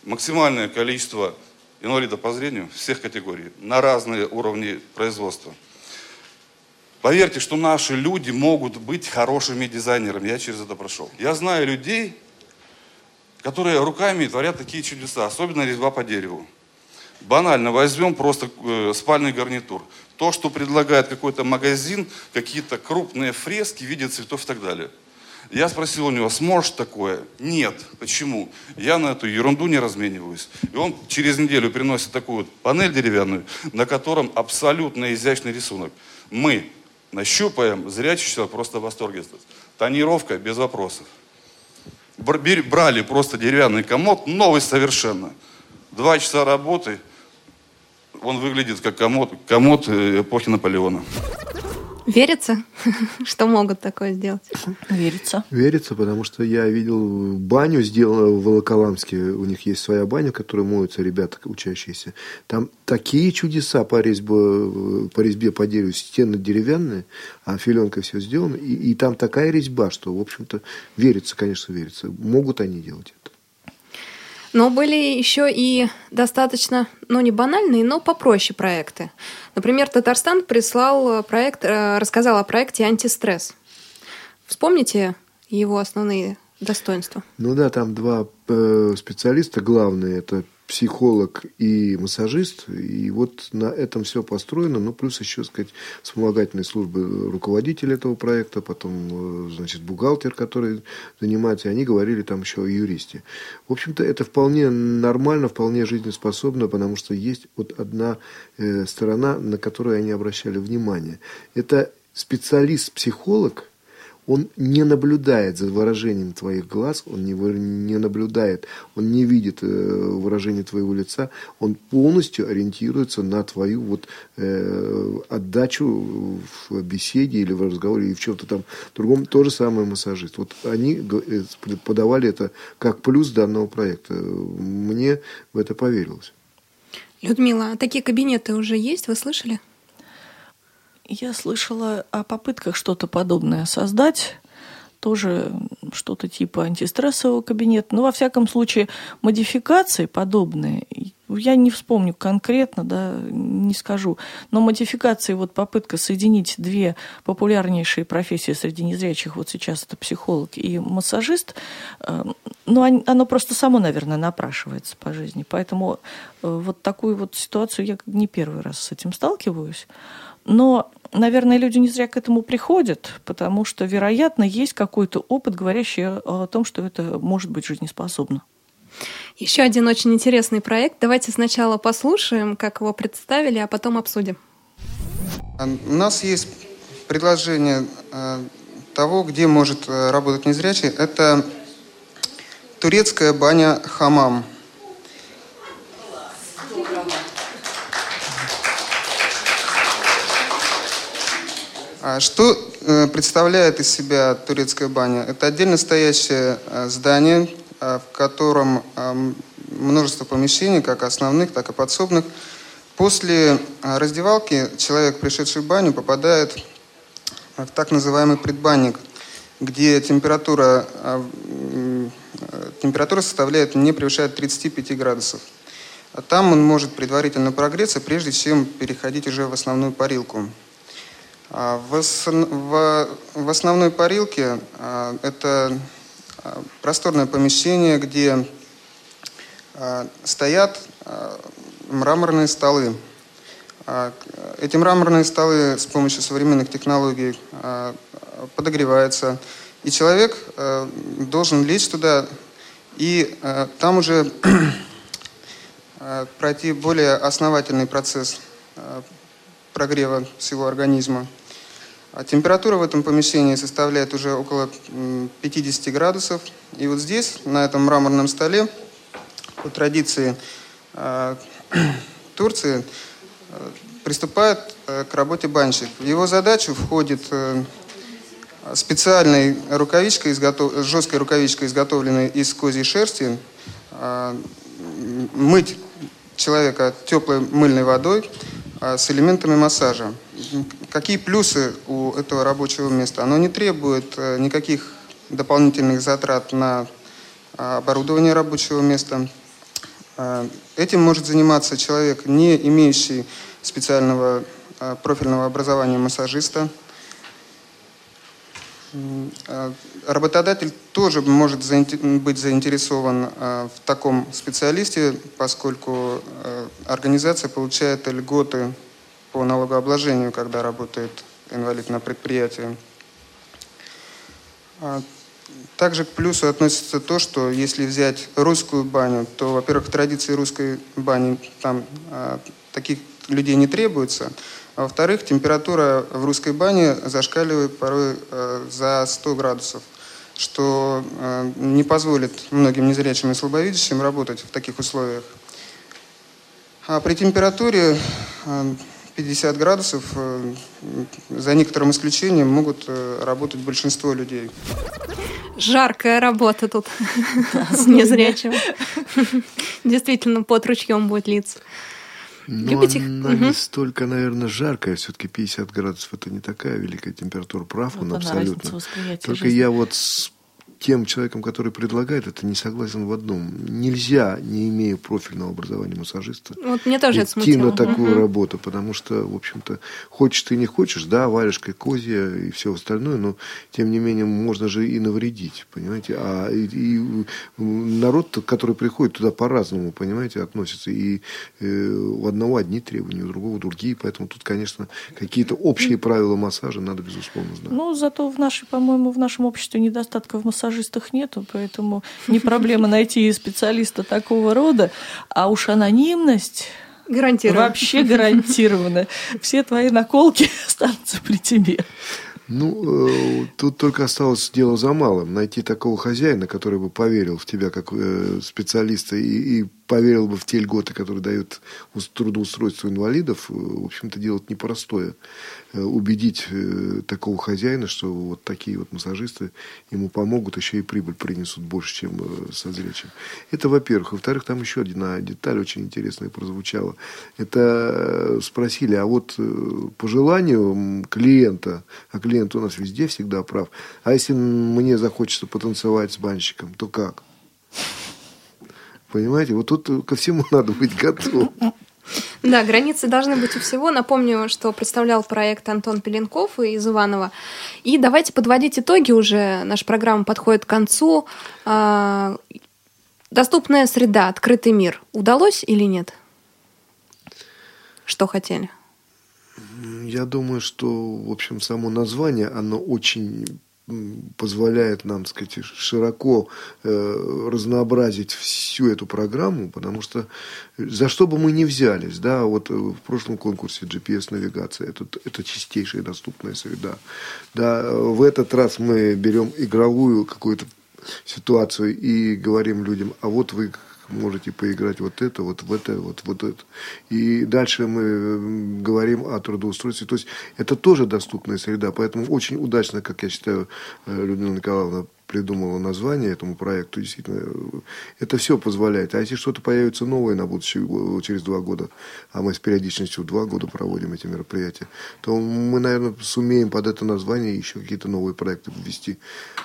Speaker 10: максимальное количество инвалидов по зрению всех категорий на разные уровни производства. Поверьте, что наши люди могут быть хорошими дизайнерами. Я через это прошел. Я знаю людей, которые руками творят такие чудеса, особенно резьба по дереву. Банально возьмем просто э, спальный гарнитур. То, что предлагает какой-то магазин, какие-то крупные фрески в виде цветов и так далее. Я спросил у него, сможешь такое? Нет. Почему? Я на эту ерунду не размениваюсь. И он через неделю приносит такую вот панель деревянную, на котором абсолютно изящный рисунок. Мы нащупаем, зрячий человек просто в восторге. Тонировка без вопросов. Брали просто деревянный комод, новый совершенно. Два часа работы, он выглядит как комод, комод э, эпохи Наполеона.
Speaker 2: Верится, что могут такое сделать?
Speaker 4: Верится.
Speaker 3: Верится, потому что я видел баню, сделанную в Волоколамске. У них есть своя баня, в которой моются ребята, учащиеся. Там такие чудеса по резьбе, по, резьбе по дереву. Стены деревянные, а филенкой все сделано. И, и там такая резьба, что, в общем-то, верится, конечно, верится. Могут они делать это.
Speaker 2: Но были еще и достаточно, ну не банальные, но попроще проекты. Например, Татарстан прислал проект, э, рассказал о проекте «Антистресс». Вспомните его основные достоинства?
Speaker 3: Ну да, там два э, специалиста главные. Это психолог и массажист. И вот на этом все построено. Ну, плюс еще, сказать, вспомогательные службы руководитель этого проекта, потом, э, значит, бухгалтер, который занимается. И они говорили там еще о юристе. В общем-то, это вполне нормально, вполне жизнеспособно, потому что есть вот одна э, сторона, на которую они обращали внимание. Это специалист-психолог – он не наблюдает за выражением твоих глаз, он не, не наблюдает, он не видит э, выражение твоего лица, он полностью ориентируется на твою вот э, отдачу в беседе или в разговоре, или в чем-то там другом. То же самое массажист. Вот они э, подавали это как плюс данного проекта. Мне в это поверилось.
Speaker 2: Людмила, а такие кабинеты уже есть, вы слышали?
Speaker 4: Я слышала о попытках что-то подобное создать, тоже что-то типа антистрессового кабинета. Но, во всяком случае, модификации подобные, я не вспомню конкретно, да, не скажу, но модификации, вот попытка соединить две популярнейшие профессии среди незрячих, вот сейчас это психолог и массажист, э, ну, оно просто само, наверное, напрашивается по жизни. Поэтому э, вот такую вот ситуацию я не первый раз с этим сталкиваюсь. Но наверное, люди не зря к этому приходят, потому что, вероятно, есть какой-то опыт, говорящий о том, что это может быть жизнеспособно.
Speaker 2: Еще один очень интересный проект. Давайте сначала послушаем, как его представили, а потом обсудим.
Speaker 20: У нас есть предложение э, того, где может э, работать незрячий. Это турецкая баня «Хамам». Что э, представляет из себя турецкая баня? Это отдельно стоящее э, здание, э, в котором множество помещений, как основных, так и подсобных. После раздевалки человек, пришедший в баню, попадает в так называемый предбанник, где температура, температура составляет, не превышает 35 градусов. Там он может предварительно прогреться, прежде чем переходить уже в основную парилку. А, в, в, в основной парилке а, это а, просторное помещение, где стоят мраморные столы. Эти мраморные столы с помощью современных технологий подогреваются, и человек должен лечь туда и там уже пройти более основательный процесс прогрева всего организма. А температура в этом помещении составляет уже около 50 градусов. И вот здесь, на этом мраморном столе, по традиции, а, Турции приступает к работе банщик. В его задачу входит специальной рукавичкой, изготов... жесткой рукавичкой, изготовленной из козьей шерсти, мыть человека теплой мыльной водой с элементами массажа. Какие плюсы у этого рабочего места? Оно не требует никаких дополнительных затрат на а, оборудование рабочего места. А, этим может заниматься человек, не имеющий специального а, профильного образования массажиста. Работодатель тоже может быть заинтересован в таком специалисте, поскольку организация получает льготы по налогообложению, когда работает инвалид на предприятии. Также к плюсу относится то, что если взять русскую баню, то, во-первых, традиции русской бани там а, таких людей не требуется, а во-вторых, температура в русской бане зашкаливает порой а, за 100 градусов, что а, не позволит многим незрячим и слабовидящим работать в таких условиях. А при температуре а, 50 градусов, э, за некоторым исключением, могут э, работать большинство людей.
Speaker 2: Жаркая работа тут с незрячим. Действительно, под ручьем будет литься.
Speaker 3: Но Любите она не столько, наверное, жаркая, все-таки 50 градусов это не такая великая температура, прав он абсолютно. Только я вот с тем человеком, который предлагает это, не согласен в одном. Нельзя, не имея профильного образования массажиста,
Speaker 2: вот мне тоже
Speaker 3: идти на такую угу. работу, потому что, в общем-то, хочешь ты не хочешь, да, варежка козья и все остальное, но, тем не менее, можно же и навредить, понимаете. А и, и народ, который приходит туда по-разному, понимаете, относится. И э, у одного одни требования, у другого другие, поэтому тут, конечно, какие-то общие правила массажа надо, безусловно, знать.
Speaker 4: Ну, зато в нашей, по-моему, в нашем обществе недостатка в массаже массажистах нету, поэтому не проблема найти специалиста такого рода. А уж анонимность
Speaker 2: Гарантировано.
Speaker 4: Вообще гарантированно. Все твои наколки останутся при тебе.
Speaker 3: Ну, э, тут только осталось дело за малым. Найти такого хозяина, который бы поверил в тебя как э, специалиста и, и поверил бы в те льготы, которые дают трудоустройство инвалидов, э, в общем-то, делать непростое. Э, убедить э, такого хозяина, что вот такие вот массажисты ему помогут, еще и прибыль принесут больше, чем со зрячим. Это, во-первых. Во-вторых, там еще одна деталь очень интересная прозвучала. Это спросили, а вот по желанию клиента, а клиент у нас везде всегда прав, а если мне захочется потанцевать с банщиком, то как? Понимаете, вот тут ко всему надо быть готовым.
Speaker 2: Да, границы должны быть у всего. Напомню, что представлял проект Антон Пеленков из Иванова. И давайте подводить итоги уже. Наша программа подходит к концу. А, доступная среда, открытый мир. Удалось или нет? Что хотели?
Speaker 3: Я думаю, что, в общем, само название, оно очень позволяет нам, так сказать, широко э, разнообразить всю эту программу, потому что за что бы мы ни взялись, да, вот в прошлом конкурсе GPS-навигация, это, это чистейшая доступная среда. Да, в этот раз мы берем игровую какую-то ситуацию и говорим людям, а вот вы можете поиграть вот это, вот в это, вот, вот это. И дальше мы говорим о трудоустройстве. То есть это тоже доступная среда. Поэтому очень удачно, как я считаю, э, Людмила Николаевна придумала название этому проекту. Действительно, это все позволяет. А если что-то появится новое на будущее, через два года, а мы с периодичностью два года проводим эти мероприятия, то мы, наверное, сумеем под это название еще какие-то новые проекты ввести.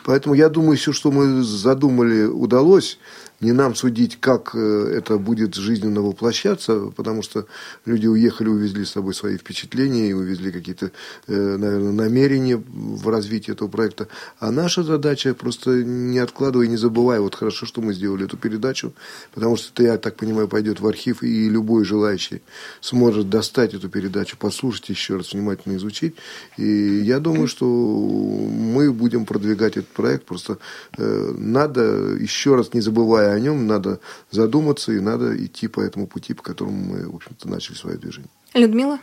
Speaker 3: Поэтому я думаю, все, что мы задумали, удалось не нам судить, как э, это будет жизненно воплощаться, потому что люди уехали, увезли с собой свои впечатления и увезли какие-то, э, наверное, намерения в развитии этого проекта. А наша задача просто не откладывая, не забывая. Вот хорошо, что мы сделали эту передачу, потому что это, я так понимаю, пойдет в архив, и любой желающий сможет достать эту передачу, послушать еще раз, внимательно изучить. И я думаю, что мы будем продвигать этот проект. Просто э, надо еще раз не забывая о нем, надо задуматься и надо идти по этому пути, по которому мы, в общем-то, начали свое движение.
Speaker 2: Людмила?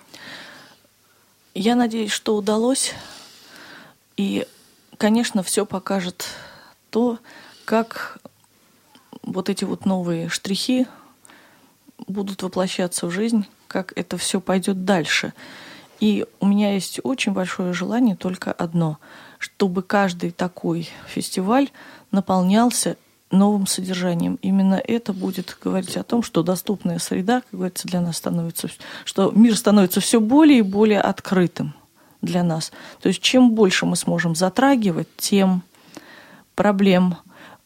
Speaker 4: Я надеюсь, что удалось. И, конечно, все покажет то, как вот эти вот новые штрихи будут воплощаться в жизнь, как это все пойдет дальше. И у меня есть очень большое желание только одно, чтобы каждый такой фестиваль наполнялся новым содержанием. Именно это будет говорить о том, что доступная среда, как говорится, для нас становится, что мир становится все более и более открытым для нас. То есть чем больше мы сможем затрагивать, тем проблем,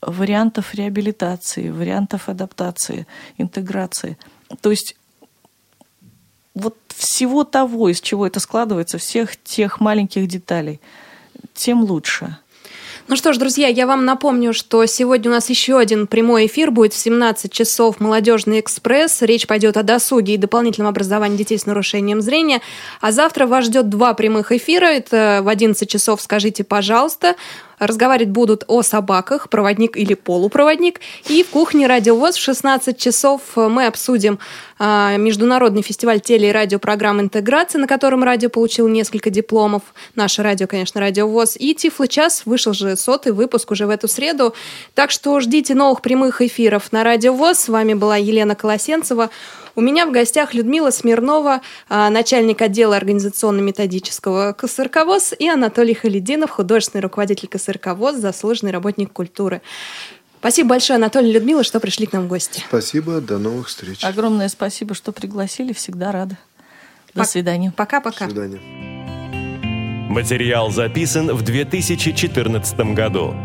Speaker 4: вариантов реабилитации, вариантов адаптации, интеграции. То есть вот всего того, из чего это складывается, всех тех маленьких деталей, тем лучше.
Speaker 2: Ну что ж, друзья, я вам напомню, что сегодня у нас еще один прямой эфир будет в 17 часов «Молодежный экспресс». Речь пойдет о досуге и дополнительном образовании детей с нарушением зрения. А завтра вас ждет два прямых эфира. Это в 11 часов «Скажите, пожалуйста», Разговаривать будут о собаках, проводник или полупроводник. И в кухне «Радиовоз» в 16 часов мы обсудим а, международный фестиваль теле- и радиопрограмм «Интеграция», на котором радио получил несколько дипломов. Наше радио, конечно, «Радиовоз». И «Тифло-час» вышел же сотый выпуск уже в эту среду. Так что ждите новых прямых эфиров на «Радиовоз». С вами была Елена Колосенцева. У меня в гостях Людмила Смирнова, а, начальник отдела организационно-методического КСРК ВОЗ, и Анатолий Халидинов, художественный руководитель КСРК ВОЗ, заслуженный работник культуры. Спасибо большое, Анатолий и Людмила, что пришли к нам в гости.
Speaker 3: Спасибо, до новых встреч.
Speaker 4: Огромное спасибо, что пригласили, всегда рада. До свидания.
Speaker 2: Пока-пока.
Speaker 3: До свидания.
Speaker 32: Материал записан в 2014 году.